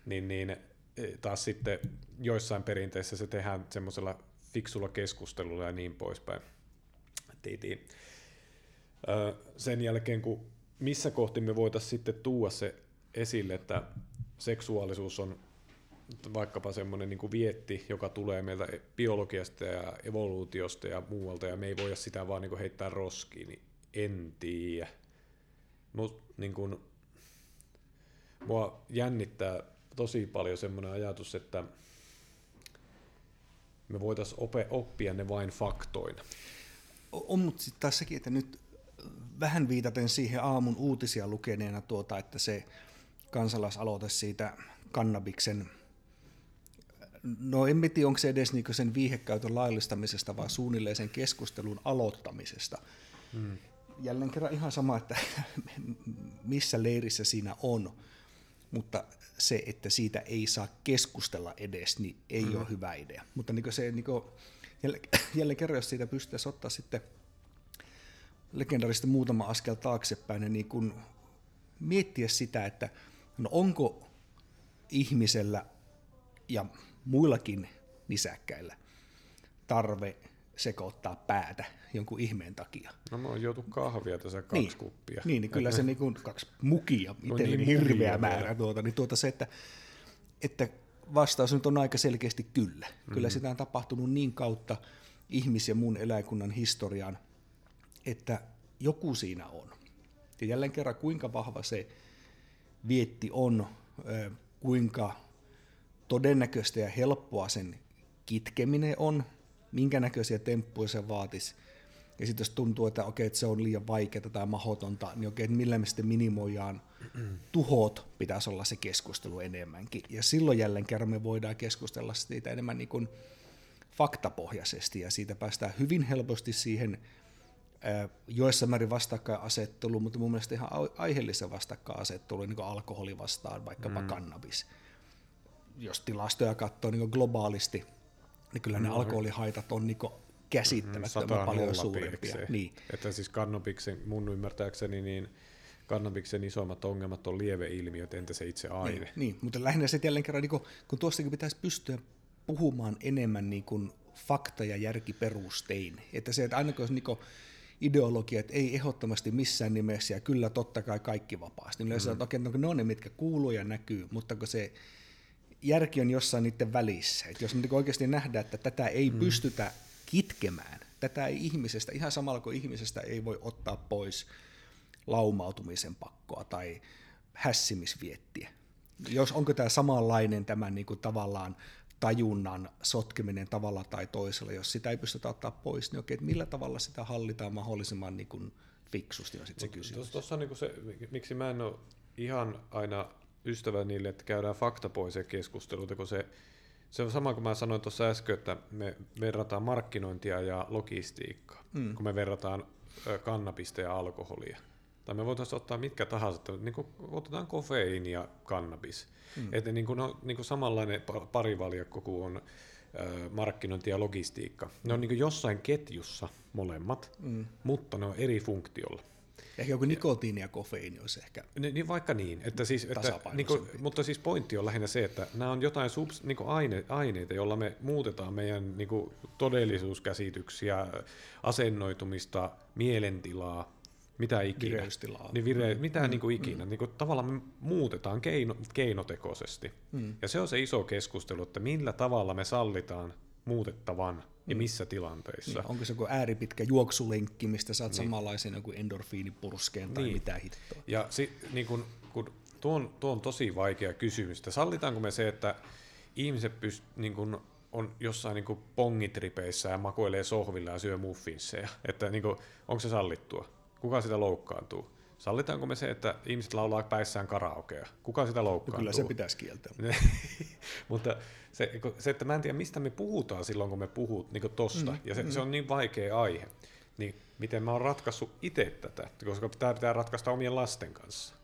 Niin, niin e, taas sitten joissain perinteissä se tehdään semmoisella fiksulla keskustelulla ja niin poispäin. Tiitiin. Sen jälkeen, kun missä kohti me voitaisiin sitten tuoda se esille, että seksuaalisuus on vaikkapa semmoinen niin vietti, joka tulee meiltä biologiasta ja evoluutiosta ja muualta, ja me ei voida sitä vaan niin heittää roskiin, niin en tiedä. Mut, niin kuin, mua jännittää tosi paljon semmoinen ajatus, että me voitaisiin oppia ne vain faktoina. On, mutta sitten taas sekin, että nyt vähän viitaten siihen aamun uutisia lukeneena, tuota, että se kansalaisaloite siitä kannabiksen, no en tiedä, onko se edes niin sen viihekäytön laillistamisesta, vaan suunnilleen sen keskustelun aloittamisesta. Hmm. Jälleen kerran ihan sama, että missä leirissä siinä on, mutta se, että siitä ei saa keskustella edes, niin ei hmm. ole hyvä idea. Mutta niin se, niin kuin, jälleen, jälleen kerran, jos siitä pystyttäisiin ottaa sitten legendarista muutama askel taaksepäin ja niin kuin miettiä sitä, että no onko ihmisellä ja muillakin nisäkkäillä tarve sekoittaa päätä jonkun ihmeen takia. No mä oon joutu kahvia tässä kaksi niin, kuppia. Niin, niin kyllä se niin kuin kaksi mukia, no niin, hirveä määrä tuota, niin tuota se, että, että vastaus nyt on aika selkeästi kyllä. Kyllä mm-hmm. sitä on tapahtunut niin kautta ihmis- ja muun eläinkunnan historiaan, että joku siinä on. Ja jälleen kerran, kuinka vahva se vietti on, kuinka todennäköistä ja helppoa sen kitkeminen on, minkä näköisiä temppuja se vaatisi. Ja sitten jos tuntuu, että okei, että se on liian vaikeaa tai mahdotonta, niin okei, että millä me sitten minimoidaan tuhot, pitäisi olla se keskustelu enemmänkin. Ja silloin jälleen kerran me voidaan keskustella siitä enemmän niin kuin faktapohjaisesti, ja siitä päästään hyvin helposti siihen joissa määrin vastakkainasettelu, mutta mun mielestä ihan aiheellisen vastakkainasettelu, niin kuin alkoholi vastaan, vaikkapa mm. kannabis. Jos tilastoja katsoo niin globaalisti, niin kyllä ne mm. alkoholihaitat on niin käsittämättömän mm, paljon suurempia. Niin. Että siis kannabiksen, mun ymmärtääkseni, niin kannabiksen isommat ongelmat on lieveilmiöt, entä se itse aine. Niin, niin mutta lähinnä se jälleen kerran, niin kun, kun tuostakin pitäisi pystyä puhumaan enemmän niin kuin fakta- ja järkiperustein. Että se, että aina kun niin ideologia, että ei ehdottomasti missään nimessä ja kyllä totta kai kaikki vapaasti. Niin mm-hmm. että okei, no, ne on ne, mitkä kuuluu ja näkyy, mutta kun se järki on jossain niiden välissä. Että jos me niinku oikeasti nähdään, että tätä ei mm. pystytä kitkemään, tätä ei ihmisestä, ihan samalla kuin ihmisestä ei voi ottaa pois laumautumisen pakkoa tai hässimisviettiä. Jos onko tämä samanlainen tämän niin kuin tavallaan tajunnan sotkeminen tavalla tai toisella, jos sitä ei pystytä ottaa pois, niin okei, että millä tavalla sitä hallitaan mahdollisimman niin kuin fiksusti on sitten se kysymys. Tuossa on niin se, miksi mä en ole ihan aina ystävä niille, että käydään faktapoisia keskusteluita, kun se, se on sama kuin mä sanoin tuossa äsken, että me verrataan markkinointia ja logistiikkaa, mm. kun me verrataan kannabista ja alkoholia. Tai me voitaisiin ottaa mitkä tahansa, että niin kuin otetaan kofeiini ja kannabis. Mm. Että niin kuin, no, niin kuin samanlainen parivaljakko kuin on markkinointi ja logistiikka. Ne on niin kuin jossain ketjussa molemmat, mm. mutta ne on eri funktiolla. Ehkä joku nikotiini ja kofeiini olisi ehkä niin, niin vaikka niin, että siis, että, niin kuin, mutta siis pointti on lähinnä se, että nämä on jotain subs, niin kuin aine, aineita, joilla me muutetaan meidän niin kuin todellisuuskäsityksiä, asennoitumista, mielentilaa, mitä ikinä. Vireystilaa. Niin vire, mm. mitä mm. niin kuin ikinä. Mm. Niin kuin tavallaan me muutetaan keino, keinotekoisesti. Mm. Ja se on se iso keskustelu, että millä tavalla me sallitaan muutettavan mm. ja missä tilanteissa. Niin, onko se joku ääripitkä juoksulenkki, mistä saat niin. samanlaisen joku endorfiinipurskeen tai niin. mitä hittoa. Ja si, niin kun, kun tuo, on, tuo on tosi vaikea kysymys, että sallitaanko me se, että ihmiset pyst, niin kun on jossain niin kuin pongitripeissä ja makoilee sohvilla ja syö muffinsseja, että niin kuin, onko se sallittua? Kuka sitä loukkaantuu? Sallitaanko me se, että ihmiset laulaa päissään karaokea? Kuka sitä loukkaantuu? No kyllä se pitäisi kieltää. Mutta se, se, että mä en tiedä, mistä me puhutaan silloin, kun me puhut niin tosta, mm, ja se, mm. se on niin vaikea aihe, niin miten mä oon ratkaissut itse tätä, koska tämä pitää ratkaista omien lasten kanssa.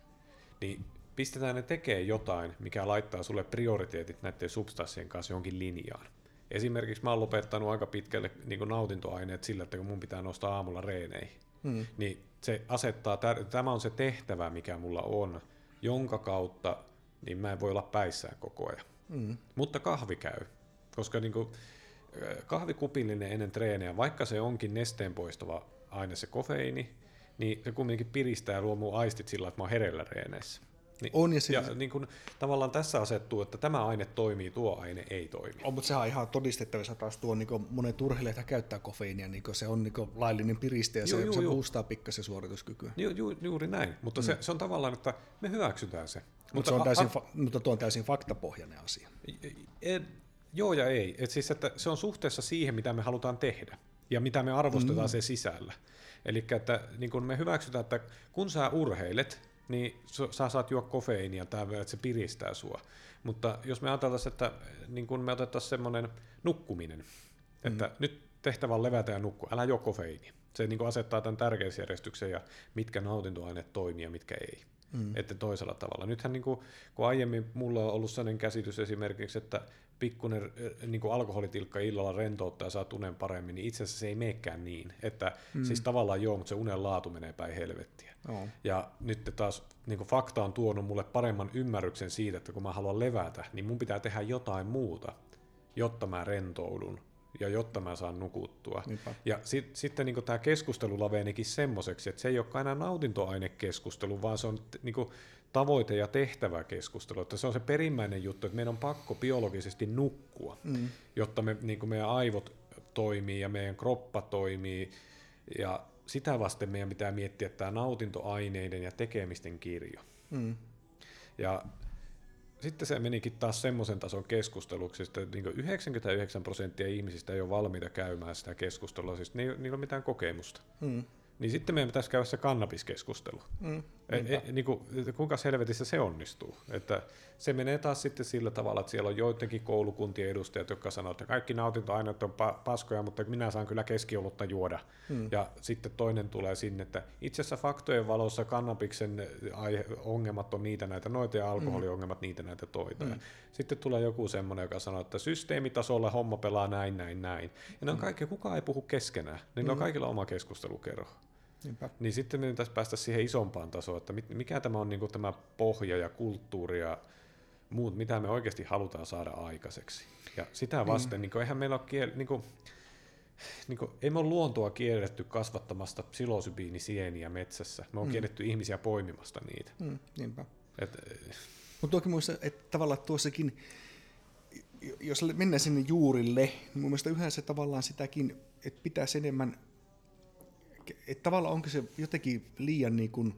Niin pistetään ne tekee jotain, mikä laittaa sulle prioriteetit näiden substanssien kanssa johonkin linjaan. Esimerkiksi mä oon lopettanut aika pitkälle niin nautintoaineet sillä, että kun mun pitää nostaa aamulla reeneihin mm. niin se asettaa, tämä on se tehtävä, mikä mulla on, jonka kautta niin mä en voi olla päissään koko ajan. Mm. Mutta kahvi käy, koska niin kuin, kahvikupillinen ennen treeniä, vaikka se onkin nesteen poistava aine se kofeiini, niin se kumminkin piristää ja luo mun aistit sillä, että mä oon herellä reeneissä. Niin, on ja, siis... ja niin kun, tavallaan tässä asettuu, että tämä aine toimii, tuo aine ei toimi. On, mutta sehän on ihan todistettavissa taas tuo, niin monet urheilijat käyttää kofeiinia, niin se on niin laillinen piriste ja se, se boostaa pikkasen suorituskykyä. Ju, ju, juuri näin, mutta mm. se, se on tavallaan, että me hyväksytään se. Mutta, se on täysin, a, mutta tuo on täysin faktapohjainen asia. En, Joo ja ei. Et siis, että se on suhteessa siihen, mitä me halutaan tehdä ja mitä me arvostetaan mm. se sisällä. Eli että niin kun me hyväksytään, että kun sä urheilet, niin sä saat juo kofeiinia tai että se piristää sua. Mutta jos me ajateltaisiin, että niin kun me otettaisiin semmoinen nukkuminen, mm. että nyt tehtävä on levätä ja nukkua, älä juo kofeiinia. Se niin asettaa tämän tärkeysjärjestyksen ja mitkä nautintoaineet toimii ja mitkä ei. Mm. Että toisella tavalla. Nythän niin kuin, kun aiemmin mulla on ollut sellainen käsitys esimerkiksi, että pikkuinen niin kuin alkoholitilkka illalla rentouttaa ja saa unen paremmin, niin itse asiassa se ei meekään niin. Että mm. siis tavallaan joo, mutta se unen laatu menee päin helvettiä. Oh. Ja nyt taas niin kuin fakta on tuonut mulle paremman ymmärryksen siitä, että kun mä haluan levätä, niin mun pitää tehdä jotain muuta, jotta mä rentoudun ja jotta mä saan nukuttua. Niinpä. Ja sit, sitten niin tämä keskustelu laveenikin semmoiseksi, että se ei olekaan enää nautintoainekeskustelu, vaan se on niin kuin, tavoite- ja tehtävä keskustelu. Että se on se perimmäinen juttu, että meidän on pakko biologisesti nukkua, mm. jotta me, niin kuin meidän aivot toimii ja meidän kroppa toimii. Ja sitä vasten meidän pitää miettiä tämä nautintoaineiden ja tekemisten kirjo. Mm. Ja sitten se menikin taas semmoisen tason keskusteluksi, että niin 99 prosenttia ihmisistä ei ole valmiita käymään sitä keskustelua, siis niillä on mitään kokemusta. Hmm. Niin sitten meidän pitäisi käydä se kannabiskeskustelu. Mm, e, e, niin kuin, kuinka helvetissä se onnistuu? Että se menee taas sitten sillä tavalla, että siellä on joidenkin koulukuntien edustajat, jotka sanoo, että kaikki nautintoaineet on pa- paskoja, mutta minä saan kyllä keskiolutta juoda. Mm. Ja sitten toinen tulee sinne, että itse asiassa faktojen valossa kannabiksen aihe- ongelmat on niitä näitä noita ja alkoholiongelmat mm. niitä näitä toita. Mm. sitten tulee joku semmoinen, joka sanoo, että systeemitasolla homma pelaa näin, näin, näin. Ja ne on mm. kaikki, kukaan ei puhu keskenään. Niin mm. on kaikilla oma keskustelukerho. Niinpä. Niin sitten me pitäisi päästä siihen isompaan tasoon, että mikä tämä on niin kuin tämä pohja ja kulttuuri ja muut, mitä me oikeasti halutaan saada aikaiseksi. Ja sitä vasten, mm. niin kuin, eihän meillä ole kiel, niin kuin, niin kuin, ei me ole luontoa kierretty kasvattamasta psilosybiinisieniä metsässä. Me on mm. kierretty ihmisiä poimimasta niitä. Mm, niinpä. Et, Mutta toki muista, että tavallaan tuossakin, jos mennään sinne juurille, niin mun mielestä yhä se tavallaan sitäkin, että pitäisi enemmän että tavallaan onko se jotenkin liian niin kuin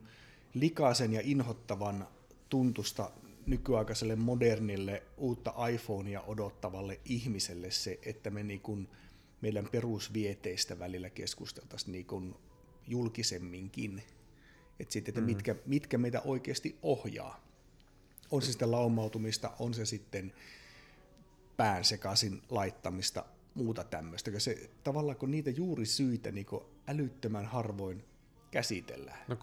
likaisen ja inhottavan tuntusta nykyaikaiselle modernille uutta iPhonea odottavalle ihmiselle se, että me niin kuin meidän perusvieteistä välillä keskusteltaisiin niin kuin julkisemminkin. Että sitten, että mm. mitkä, mitkä meitä oikeasti ohjaa. On se sitten laumautumista, on se sitten pään sekaisin laittamista, muuta tämmöistä. Se, tavallaan kun niitä juuri syitä niin älyttömän harvoin käsitellään. No,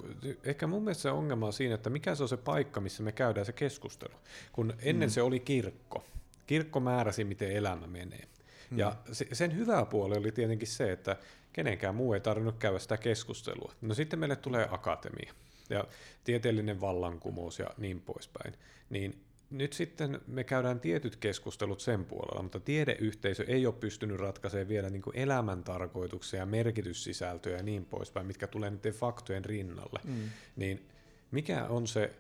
ehkä mun mielestä se ongelma on siinä, että mikä se on se paikka, missä me käydään se keskustelu. Kun ennen mm. se oli kirkko. Kirkko määräsi, miten elämä menee. Mm. Ja sen hyvä puoli oli tietenkin se, että kenenkään muu ei tarvinnut käydä sitä keskustelua. No sitten meille tulee akatemia ja tieteellinen vallankumous ja niin poispäin. Niin nyt sitten me käydään tietyt keskustelut sen puolella, mutta tiedeyhteisö ei ole pystynyt ratkaisemaan vielä niin kuin elämäntarkoituksia ja merkityssisältöjä ja niin poispäin, mitkä tulee niiden faktojen rinnalle. Mm. Niin mikä on se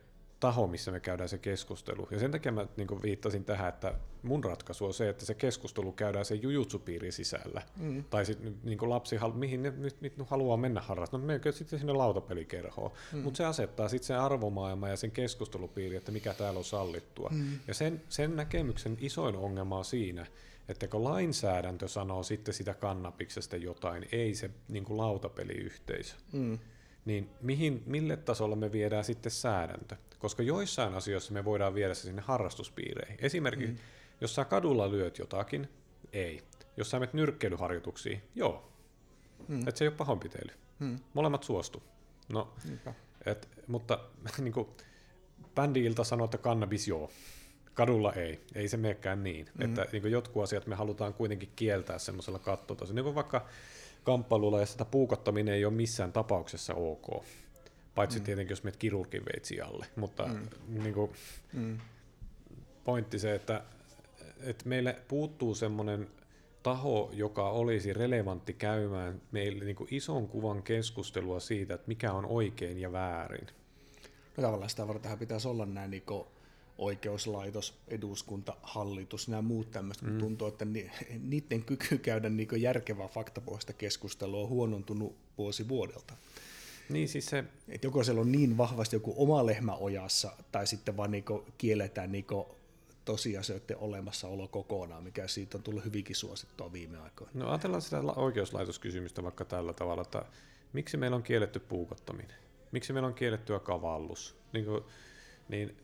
taho, missä me käydään se keskustelu. Ja sen takia mä niin viittasin tähän, että mun ratkaisu on se, että se keskustelu käydään sen jujutsupiirin sisällä. Mm. Tai sitten niin lapsi, mihin ne nyt, nyt haluaa mennä harrastamaan, no menkö sitten sinne lautapelikerhoon. Mm. Mutta se asettaa sitten sen arvomaailma ja sen keskustelupiiri, että mikä täällä on sallittua. Mm. Ja sen, sen näkemyksen isoin ongelma on siinä, että kun lainsäädäntö sanoo sitten sitä kannabiksesta jotain, ei se niin lautapeliyhteisö. Mm niin mihin, mille tasolla me viedään sitten säädäntö? Koska joissain asioissa me voidaan viedä se sinne harrastuspiireihin. Esimerkiksi, mm. jos sä kadulla lyöt jotakin, ei. Jos sä menet nyrkkeilyharjoituksiin, joo. Mm. Että se ei ole pahoinpiteily. Mm. Molemmat suostu. No, et, mutta niin kuin, bändi-ilta sanoo, että kannabis joo. Kadulla ei. Ei se menekään niin. Mm. Että niin kuin jotkut asiat me halutaan kuitenkin kieltää semmoisella kattotasolla. Niin kuin vaikka kamppailulla ja sitä puukottaminen ei ole missään tapauksessa ok. Paitsi mm. tietenkin, jos menet kirurgin veitsi alle. Mutta mm. niin kuin, mm. pointti se, että, että meille puuttuu semmoinen taho, joka olisi relevantti käymään meille niin kuin ison kuvan keskustelua siitä, että mikä on oikein ja väärin. No tavallaan sitä varten pitäisi olla näin niin oikeuslaitos, eduskunta, hallitus, nämä muut tämmöiset, mm. tuntuu, että ni, niiden kyky käydä niin järkevää faktapohjaista keskustelua on huonontunut vuosi vuodelta. Niin siis se... Et joko siellä on niin vahvasti joku oma lehmä ojassa, tai sitten vaan niinku kielletään niinku tosiasioiden olemassaolo kokonaan, mikä siitä on tullut hyvinkin suosittua viime aikoina. No ajatellaan sitä oikeuslaitoskysymystä vaikka tällä tavalla, että miksi meillä on kielletty puukottaminen? Miksi meillä on kiellettyä kavallus? Niin, kuin, niin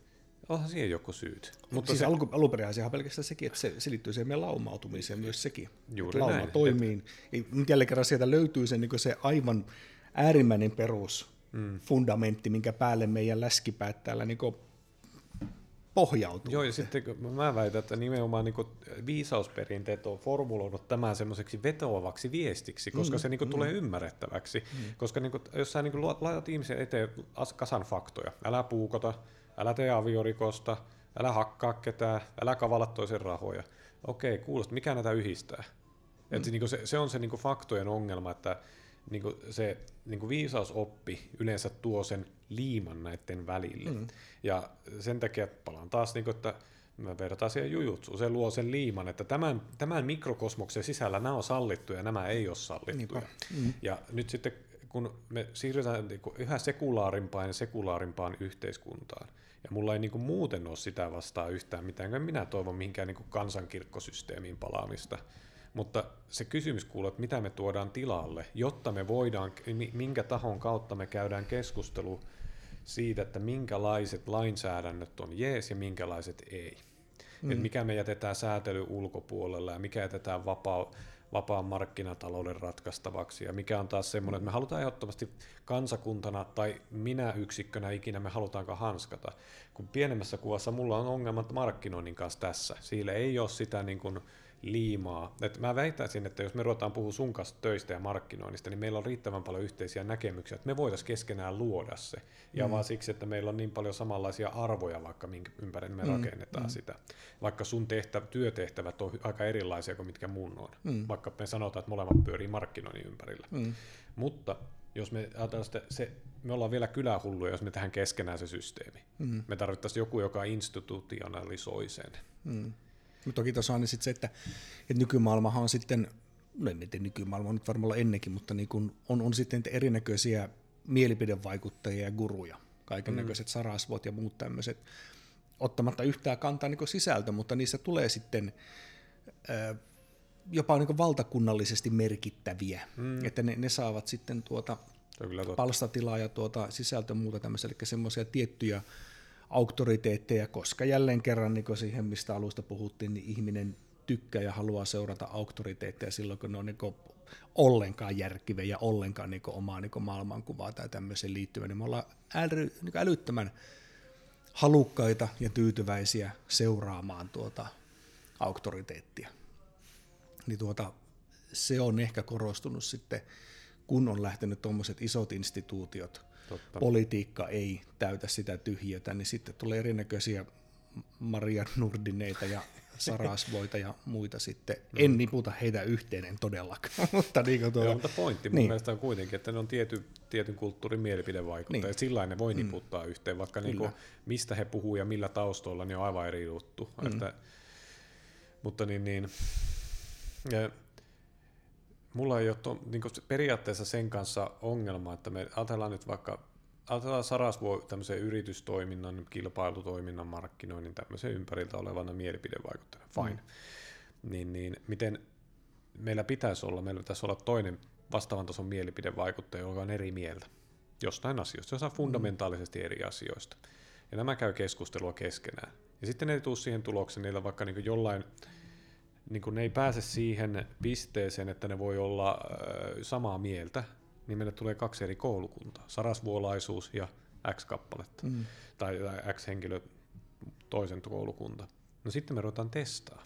onhan siihen joku syyt. Mutta siis se, alku, alunperin pelkästään sekin, että se, se liittyy siihen meidän laumautumiseen myös sekin. Juuri lauma näin. toimii. Nyt jälleen kerran sieltä löytyy se, niin se aivan äärimmäinen perus mm. fundamentti, minkä päälle meidän läskipäät täällä niin pohjautuu. Joo, ja sitten mä väitän, että nimenomaan niin viisausperinteet on formuloinut tämän semmoiseksi vetoavaksi viestiksi, koska mm, se niin mm. tulee ymmärrettäväksi. Mm. Koska niin kuin, jos sä niin laitat ihmisen eteen kasan faktoja, älä puukota, älä tee aviorikosta, älä hakkaa ketään, älä kavala toisen rahoja. Okei, kuulostaa, mikä näitä yhdistää? Mm. Et, niin kuin se, se on se niin kuin faktojen ongelma, että niin kuin se niin kuin viisausoppi yleensä tuo sen liiman näiden välille. Mm. Ja sen takia palaan taas, niin kuin, että mä vertaan siihen jujutsuun, se luo sen liiman, että tämän, tämän mikrokosmoksen sisällä nämä on sallittuja ja nämä ei ole sallittuja. Mm. Ja nyt sitten kun me siirrytään niin kuin yhä sekulaarimpaan ja sekulaarimpaan yhteiskuntaan, ja mulla ei niin kuin muuten ole sitä vastaa yhtään mitään, minä toivon mihinkään niin kuin kansankirkkosysteemiin palaamista, mutta se kysymys kuuluu, että mitä me tuodaan tilalle, jotta me voidaan, minkä tahon kautta me käydään keskustelu siitä, että minkälaiset lainsäädännöt on jees ja minkälaiset ei. Mm. Et mikä me jätetään säätely ulkopuolella ja mikä jätetään vapaa, vapaan markkinatalouden ratkaistavaksi ja mikä on taas semmoinen, että me halutaan ehdottomasti kansakuntana tai minä yksikkönä ikinä me halutaanko hanskata. Kun pienemmässä kuvassa mulla on ongelmat markkinoinnin kanssa tässä. Sillä ei ole sitä niin kuin, liimaa. Et mä väittäisin, että jos me ruvetaan puhua sun kanssa töistä ja markkinoinnista, niin meillä on riittävän paljon yhteisiä näkemyksiä, että me voitaisiin keskenään luoda se. Ja mm. vaan siksi, että meillä on niin paljon samanlaisia arvoja, vaikka minkä ympärille me mm. rakennetaan mm. sitä. Vaikka sun tehtä, työtehtävät on aika erilaisia kuin mitkä mun on. Mm. Vaikka me sanotaan, että molemmat pyörii markkinoinnin ympärillä. Mm. Mutta jos me ajatellaan sitä, se, me ollaan vielä kylähulluja, jos me tähän keskenään se systeemi. Mm. Me tarvittaisiin joku, joka institutionalisoi sen. Mm. Mutta toki tuossa on sitten se, että, että nykymaailmahan on sitten, no en tiedä nykymaailma on nyt varmaan ennenkin, mutta niin kun on, on sitten erinäköisiä mielipidevaikuttajia ja guruja, kaiken näköiset mm. sarasvot ja muut tämmöiset, ottamatta yhtään kantaa niin sisältö, mutta niissä tulee sitten ää, jopa niin valtakunnallisesti merkittäviä, mm. että ne, ne saavat sitten tuota palstatilaa ja tuota sisältöä muuta tämmöistä, eli semmoisia tiettyjä auktoriteetteja, koska jälleen kerran niin siihen, mistä alusta puhuttiin, niin ihminen tykkää ja haluaa seurata auktoriteetteja silloin, kun ne on niin ollenkaan järkiviä ja ollenkaan niin omaa niin maailmankuvaa tai tämmöiseen liittyvä, niin me ollaan äly, niin älyttömän halukkaita ja tyytyväisiä seuraamaan tuota auktoriteettia. Niin tuota, se on ehkä korostunut sitten, kun on lähtenyt tuommoiset isot instituutiot Totta. politiikka ei täytä sitä tyhjötä, niin sitten tulee erinäköisiä Maria Nurdineita ja Sarasvoita ja muita sitten. Mm. En niputa heitä yhteen, en todellakaan. mutta, niin tuolla... Joo, mutta pointti mun niin. mielestä on kuitenkin, että ne on tiety, tietyn kulttuurin mielipidevaikuttajia. Niin. Sillä ne voi mm. niputtaa mm. yhteen, vaikka niin kuin, mistä he puhuu ja millä taustoilla, niin on aivan eri juttu. Mm. Että, mutta niin, niin ja, mulla ei ole to, niin periaatteessa sen kanssa ongelma, että me ajatellaan nyt vaikka ajatellaan Sarasvo tämmöisen yritystoiminnan, kilpailutoiminnan, markkinoinnin tämmöisen ympäriltä olevana mielipidevaikuttajana, fine. Mm. Niin, niin miten meillä pitäisi olla, meillä pitäisi olla toinen vastaavan tason mielipidevaikuttaja, joka on eri mieltä jostain asioista, jossain fundamentaalisesti eri asioista. Ja nämä käy keskustelua keskenään. Ja sitten ne ei tule siihen tulokseen, niillä vaikka niin jollain niin kun ne ei pääse siihen pisteeseen, että ne voi olla äh, samaa mieltä, niin meille tulee kaksi eri koulukuntaa, sarasvuolaisuus ja X-kappaletta, mm. tai, tai X-henkilö toisen koulukunta. No sitten me ruvetaan testaa,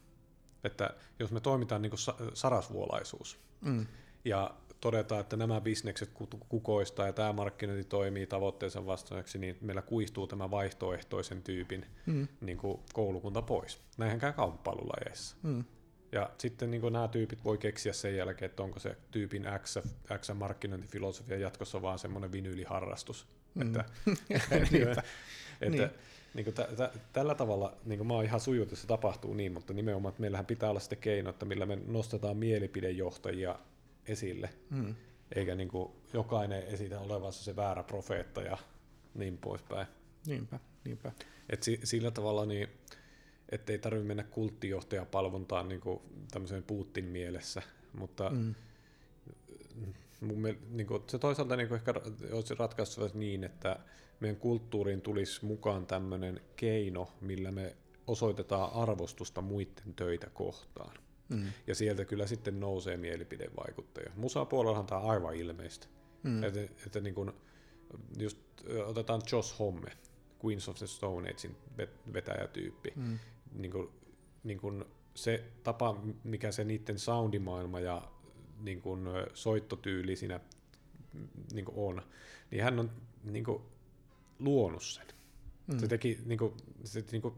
että jos me toimitaan niin kuin sarasvuolaisuus, mm. ja todetaan, että nämä bisnekset kukoistaa ja tämä markkinointi toimii tavoitteensa vastaajaksi, niin meillä kuistuu tämä vaihtoehtoisen tyypin mm. niin kuin koulukunta pois. Näinhän käy kauppailullajeissa. Mm. Ja sitten niin nämä tyypit voi keksiä sen jälkeen, että onko se tyypin X, X markkinointifilosofia jatkossa vaan semmoinen vinyyliharrastus. Mm. Että, että, niin. niin kuin t- t- tällä tavalla niin kuin mä oon ihan sujut, että se tapahtuu niin, mutta nimenomaan, että meillähän pitää olla sitten keino, että millä me nostetaan mielipidejohtajia esille, mm. eikä niin kuin jokainen esitä olevansa se väärä profeetta ja niin poispäin. Niinpä, niinpä. Et si- sillä tavalla niin, ettei tarvitse mennä kulttijohtajapalvontaan niin kuin tämmöiseen Putin mielessä, mutta mm. mun mielestä, niin kuin, se toisaalta niin kuin ehkä olisi ratkaistu niin, että meidän kulttuuriin tulisi mukaan tämmöinen keino, millä me osoitetaan arvostusta muiden töitä kohtaan. Mm. Ja sieltä kyllä sitten nousee mielipidevaikuttaja. Musa-puolellahan tämä on aivan ilmeistä. Mm. Että, että niin kuin, just otetaan Josh Homme, Queens of the Stone Agein vetäjätyyppi. Mm. Niin kuin, niin kuin se tapa, mikä se niiden soundimaailma ja niin kuin soittotyyli siinä niin kuin on, niin hän on niin kuin, luonut sen. Mm. Se teki niin kuin, se, niin kuin,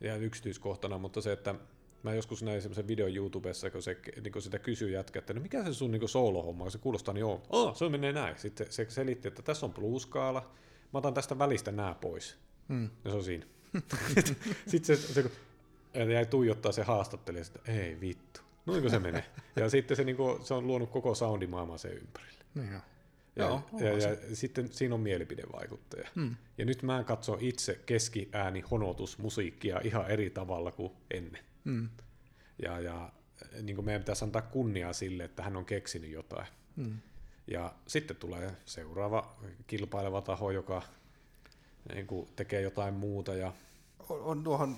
ihan yksityiskohtana, mutta se, että mä joskus näin semmoisen videon YouTubessa, kun, se, niin kun sitä kysyy jätkä, että no mikä se sun niin solo-homma, kun se kuulostaa niin on. Oh, se menee näin. Sitten se selitti, että tässä on blueskaala, mä otan tästä välistä nää pois. Mm. Ja se on siinä. Sitten se, se, kun jäi tuijottaa se haastattelija, että ei vittu. Noin kuin se menee. Ja sitten se, niin kuin, se on luonut koko soundimaailman sen ympärille. Niin ja, Joo, ja, ja, ja sitten siinä on mielipidevaikuttaja. Hmm. Ja nyt mä katson itse keskiääni honotusmusiikkia ihan eri tavalla kuin ennen. Hmm. Ja, ja niin kuin meidän pitäisi antaa kunniaa sille, että hän on keksinyt jotain. Hmm. Ja sitten tulee seuraava kilpaileva taho, joka niin kuin tekee jotain muuta. Ja... On, on tuohon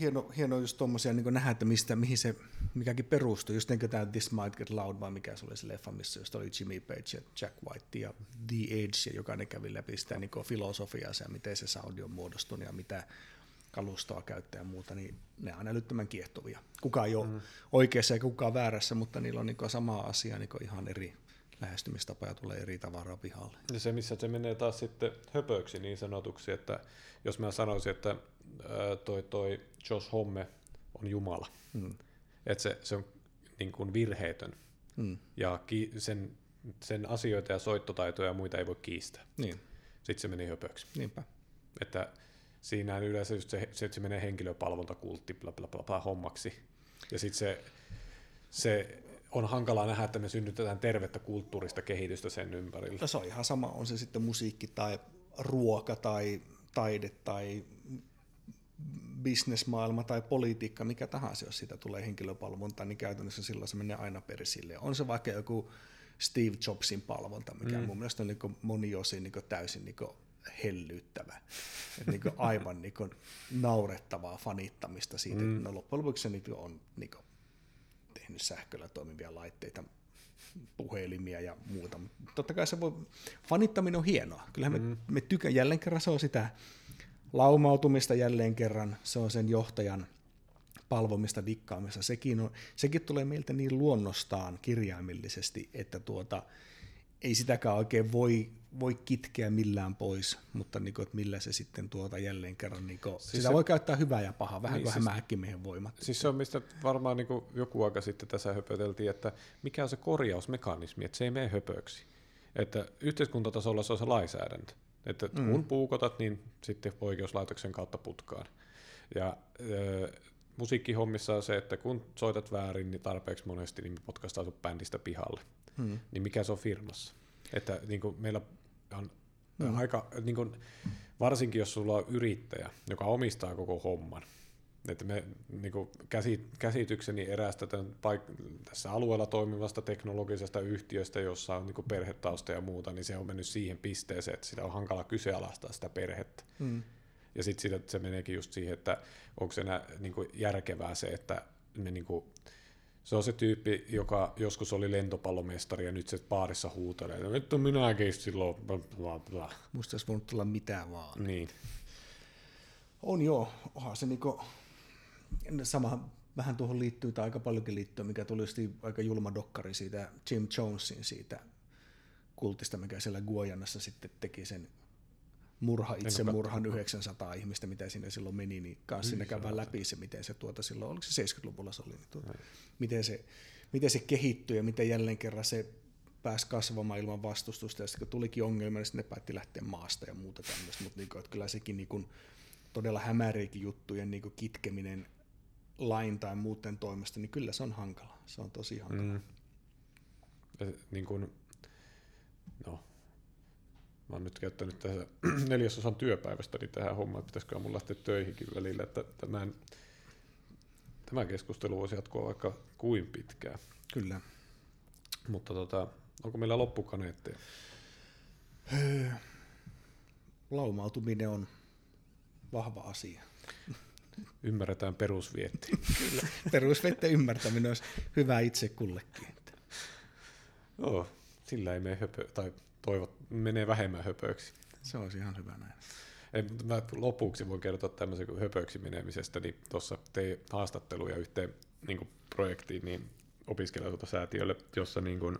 hieno, hieno just tuommoisia niin nähdä, että mistä, mihin se mikäkin perustuu. Just niin tämä This Might Get Loud, vai mikä se oli se leffa, missä just oli Jimmy Page ja Jack White ja The Edge, ja jokainen kävi läpi sitä niin filosofiaa ja miten se soundi on muodostunut ja mitä kalustoa käyttää ja muuta, niin ne on älyttömän kiehtovia. Kuka ei ole mm. oikeassa ja kuka väärässä, mutta niillä on niin sama asia niin ihan eri lähestymistapoja tulee eri tavaraa pihalle. Ja se, missä se menee taas sitten höpöksi niin sanotuksi, että jos mä sanoisin, että toi, toi Josh Homme on Jumala, mm. että se, se on niin kuin virheetön mm. ja ki, sen, sen asioita ja soittotaitoja ja muita ei voi kiistää. Niin. Sitten se menee höpöksi. Niinpä. Että siinä yleensä just se, se, se menee henkilöpalvontakultti bla, bla, bla, bla, hommaksi. Ja sitten se, se on hankalaa nähdä, että me synnytetään tervettä kulttuurista kehitystä sen ympärillä. No se on ihan sama, on se sitten musiikki tai ruoka tai taide tai bisnesmaailma tai politiikka, mikä tahansa, jos siitä tulee henkilöpalvonta, niin käytännössä silloin se menee aina persille. On se vaikka joku Steve Jobsin palvonta, mikä mm. mun mielestä on niin moni osin niin täysin niin hellyttävä. Et niin aivan niin naurettavaa fanittamista siitä. Mm. No loppujen lopuksi se niin on niin tehnyt sähköllä toimivia laitteita, puhelimia ja muuta. Totta kai se voi, fanittaminen on hienoa. Kyllähän mm. me, me tykän, jälleen kerran se on sitä laumautumista jälleen kerran, se on sen johtajan palvomista, dikkaamista. Sekin, on, sekin tulee meiltä niin luonnostaan kirjaimellisesti, että tuota, ei sitäkään oikein voi, voi kitkeä millään pois, mutta niin kuin, että millä se sitten tuota jälleen kerran, niin kuin, siis sitä se, voi käyttää hyvää ja pahaa, vähän niin, kuin siis, hämähäkkimiehen voimat. Siis se on mistä varmaan niin kuin joku aika sitten tässä höpöteltiin, että mikä on se korjausmekanismi, että se ei mene höpöksi. Että yhteiskuntatasolla se on se lainsäädäntö. Että mm. kun puukotat, niin sitten oikeuslaitoksen kautta putkaan. Ja ö, musiikkihommissa on se, että kun soitat väärin, niin tarpeeksi monesti niin potkaistaan sun bändistä pihalle. Mm. Niin mikä se on firmassa? Että niin kuin meillä on mm. aika, niin kuin, varsinkin jos sulla on yrittäjä, joka omistaa koko homman, että me niin kuin käsitykseni eräästä tämän paik- tässä alueella toimivasta teknologisesta yhtiöstä, jossa on niin kuin perhetausta ja muuta, niin se on mennyt siihen pisteeseen, että sitä on hankala kyseenalaistaa sitä perhettä. Mm. Ja sitten se meneekin just siihen, että onko se enää niin kuin järkevää se, että me niin kuin, se on se tyyppi, joka joskus oli lentopallomestari ja nyt se baarissa huutelee, että nyt on minäkin silloin, bla bla. Musta olisi voinut tulla mitään vaan. Niin. On joo, onhan se niinku, sama vähän tuohon liittyy tai aika paljonkin liittyy, mikä tuli aika julma dokkari siitä Jim Jonesin siitä kultista, mikä siellä Guajanassa sitten teki sen murha, murhan 900 ihmistä, mitä sinne silloin meni, niin kanssa sinne käydään läpi se, miten se tuota silloin, oliko se 70-luvulla se oli, niin tuota, miten, se, miten se kehittyi ja miten jälleen kerran se pääsi kasvamaan ilman vastustusta, ja sitten kun tulikin ongelmia, niin sitten ne päätti lähteä maasta ja muuta tämmöistä, mutta niin että kyllä sekin niin kuin, todella hämäriäkin juttujen niin kuin kitkeminen lain tai muuten toimesta, niin kyllä se on hankala. Se on tosi hankala. Mm. Ja, niin kuin, mä oon nyt käyttänyt tässä neljäsosan työpäivästä niin tähän hommaan, että pitäisikö mun lähteä töihinkin välillä, että, että mä en, tämä keskustelu voisi jatkua vaikka kuin pitkään. Kyllä. Mutta tota, onko meillä loppukaneetteja? Laumautuminen on vahva asia. Ymmärretään perusvietti. Kyllä. Perusvettä ymmärtäminen olisi hyvä itse kullekin. Joo, sillä ei mene höpö, tai toivot, menee vähemmän höpöksi. Se olisi ihan hyvä näin. Ei, mä lopuksi voin kertoa tämmöisen kuin höpöksi menemisestä, niin tuossa tein haastatteluja yhteen niin projektiin niin opiskelijasäätiölle, jossa niin kuin,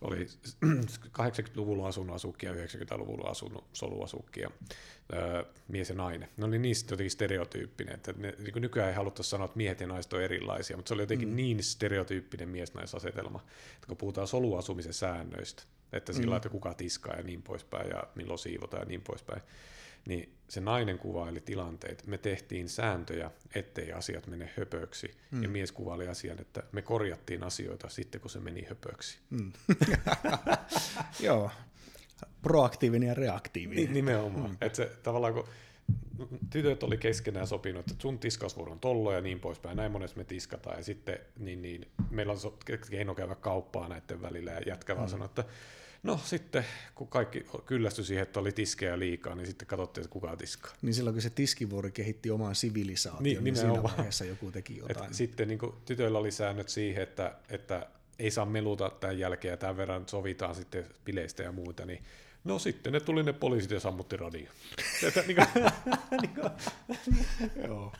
oli 80-luvulla asunut asukkia ja 90-luvulla asunut soluasukkia, öö, mies ja nainen. Ne oli niistä jotenkin stereotyyppinen, että ne, niin nykyään ei haluttaisi sanoa, että miehet ja naiset on erilaisia, mutta se oli jotenkin mm. niin stereotyyppinen mies-naisasetelma, että kun puhutaan soluasumisen säännöistä, että sillä mm. että kuka tiskaa ja niin poispäin ja milloin siivotaan ja niin poispäin, niin se nainen kuvaili tilanteet. Me tehtiin sääntöjä, ettei asiat mene höpöksi. Mm. Ja mies kuvaili asian, että me korjattiin asioita sitten, kun se meni höpöksi. Mm. Joo, proaktiivinen ja reaktiivinen. Ni- nimenomaan. Mm. Että se, tavallaan kun tytöt oli keskenään sopinut, että sun tiskausvuoro on tollo ja niin poispäin, näin monessa me tiskataan, ja sitten niin, niin, meillä on keino käydä kauppaa näiden välillä, ja jätkä vaan mm. sanoi, että No sitten, kun kaikki kyllästyi siihen, että oli tiskejä liikaa, niin sitten katsottiin, että kuka tiskaa. Niin silloin, kun se tiskivuori kehitti oman sivilisaation, niin, niin siinä vaiheessa joku teki jotain. Et sitten niin kuin, tytöillä oli säännöt siihen, että, että ei saa meluta tämän jälkeen ja tämän verran sovitaan sitten bileistä ja muuta, niin No sitten ne tuli ne poliisit ja sammutti radio. Että, niin kuin, niin kuin, Joo.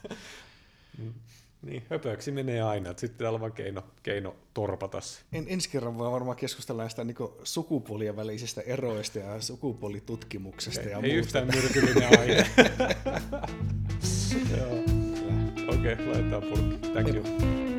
Mm. Niin, höpöksi menee aina, että sitten on vaan keino, keino torpata se. En, ensi kerran voi varmaan keskustella näistä niin sukupuolien välisistä eroista ja sukupuolitutkimuksesta ei, ja ei muusta. yhtään myrkyllinen aine. Okei, okay, laitetaan purkki. Thank you.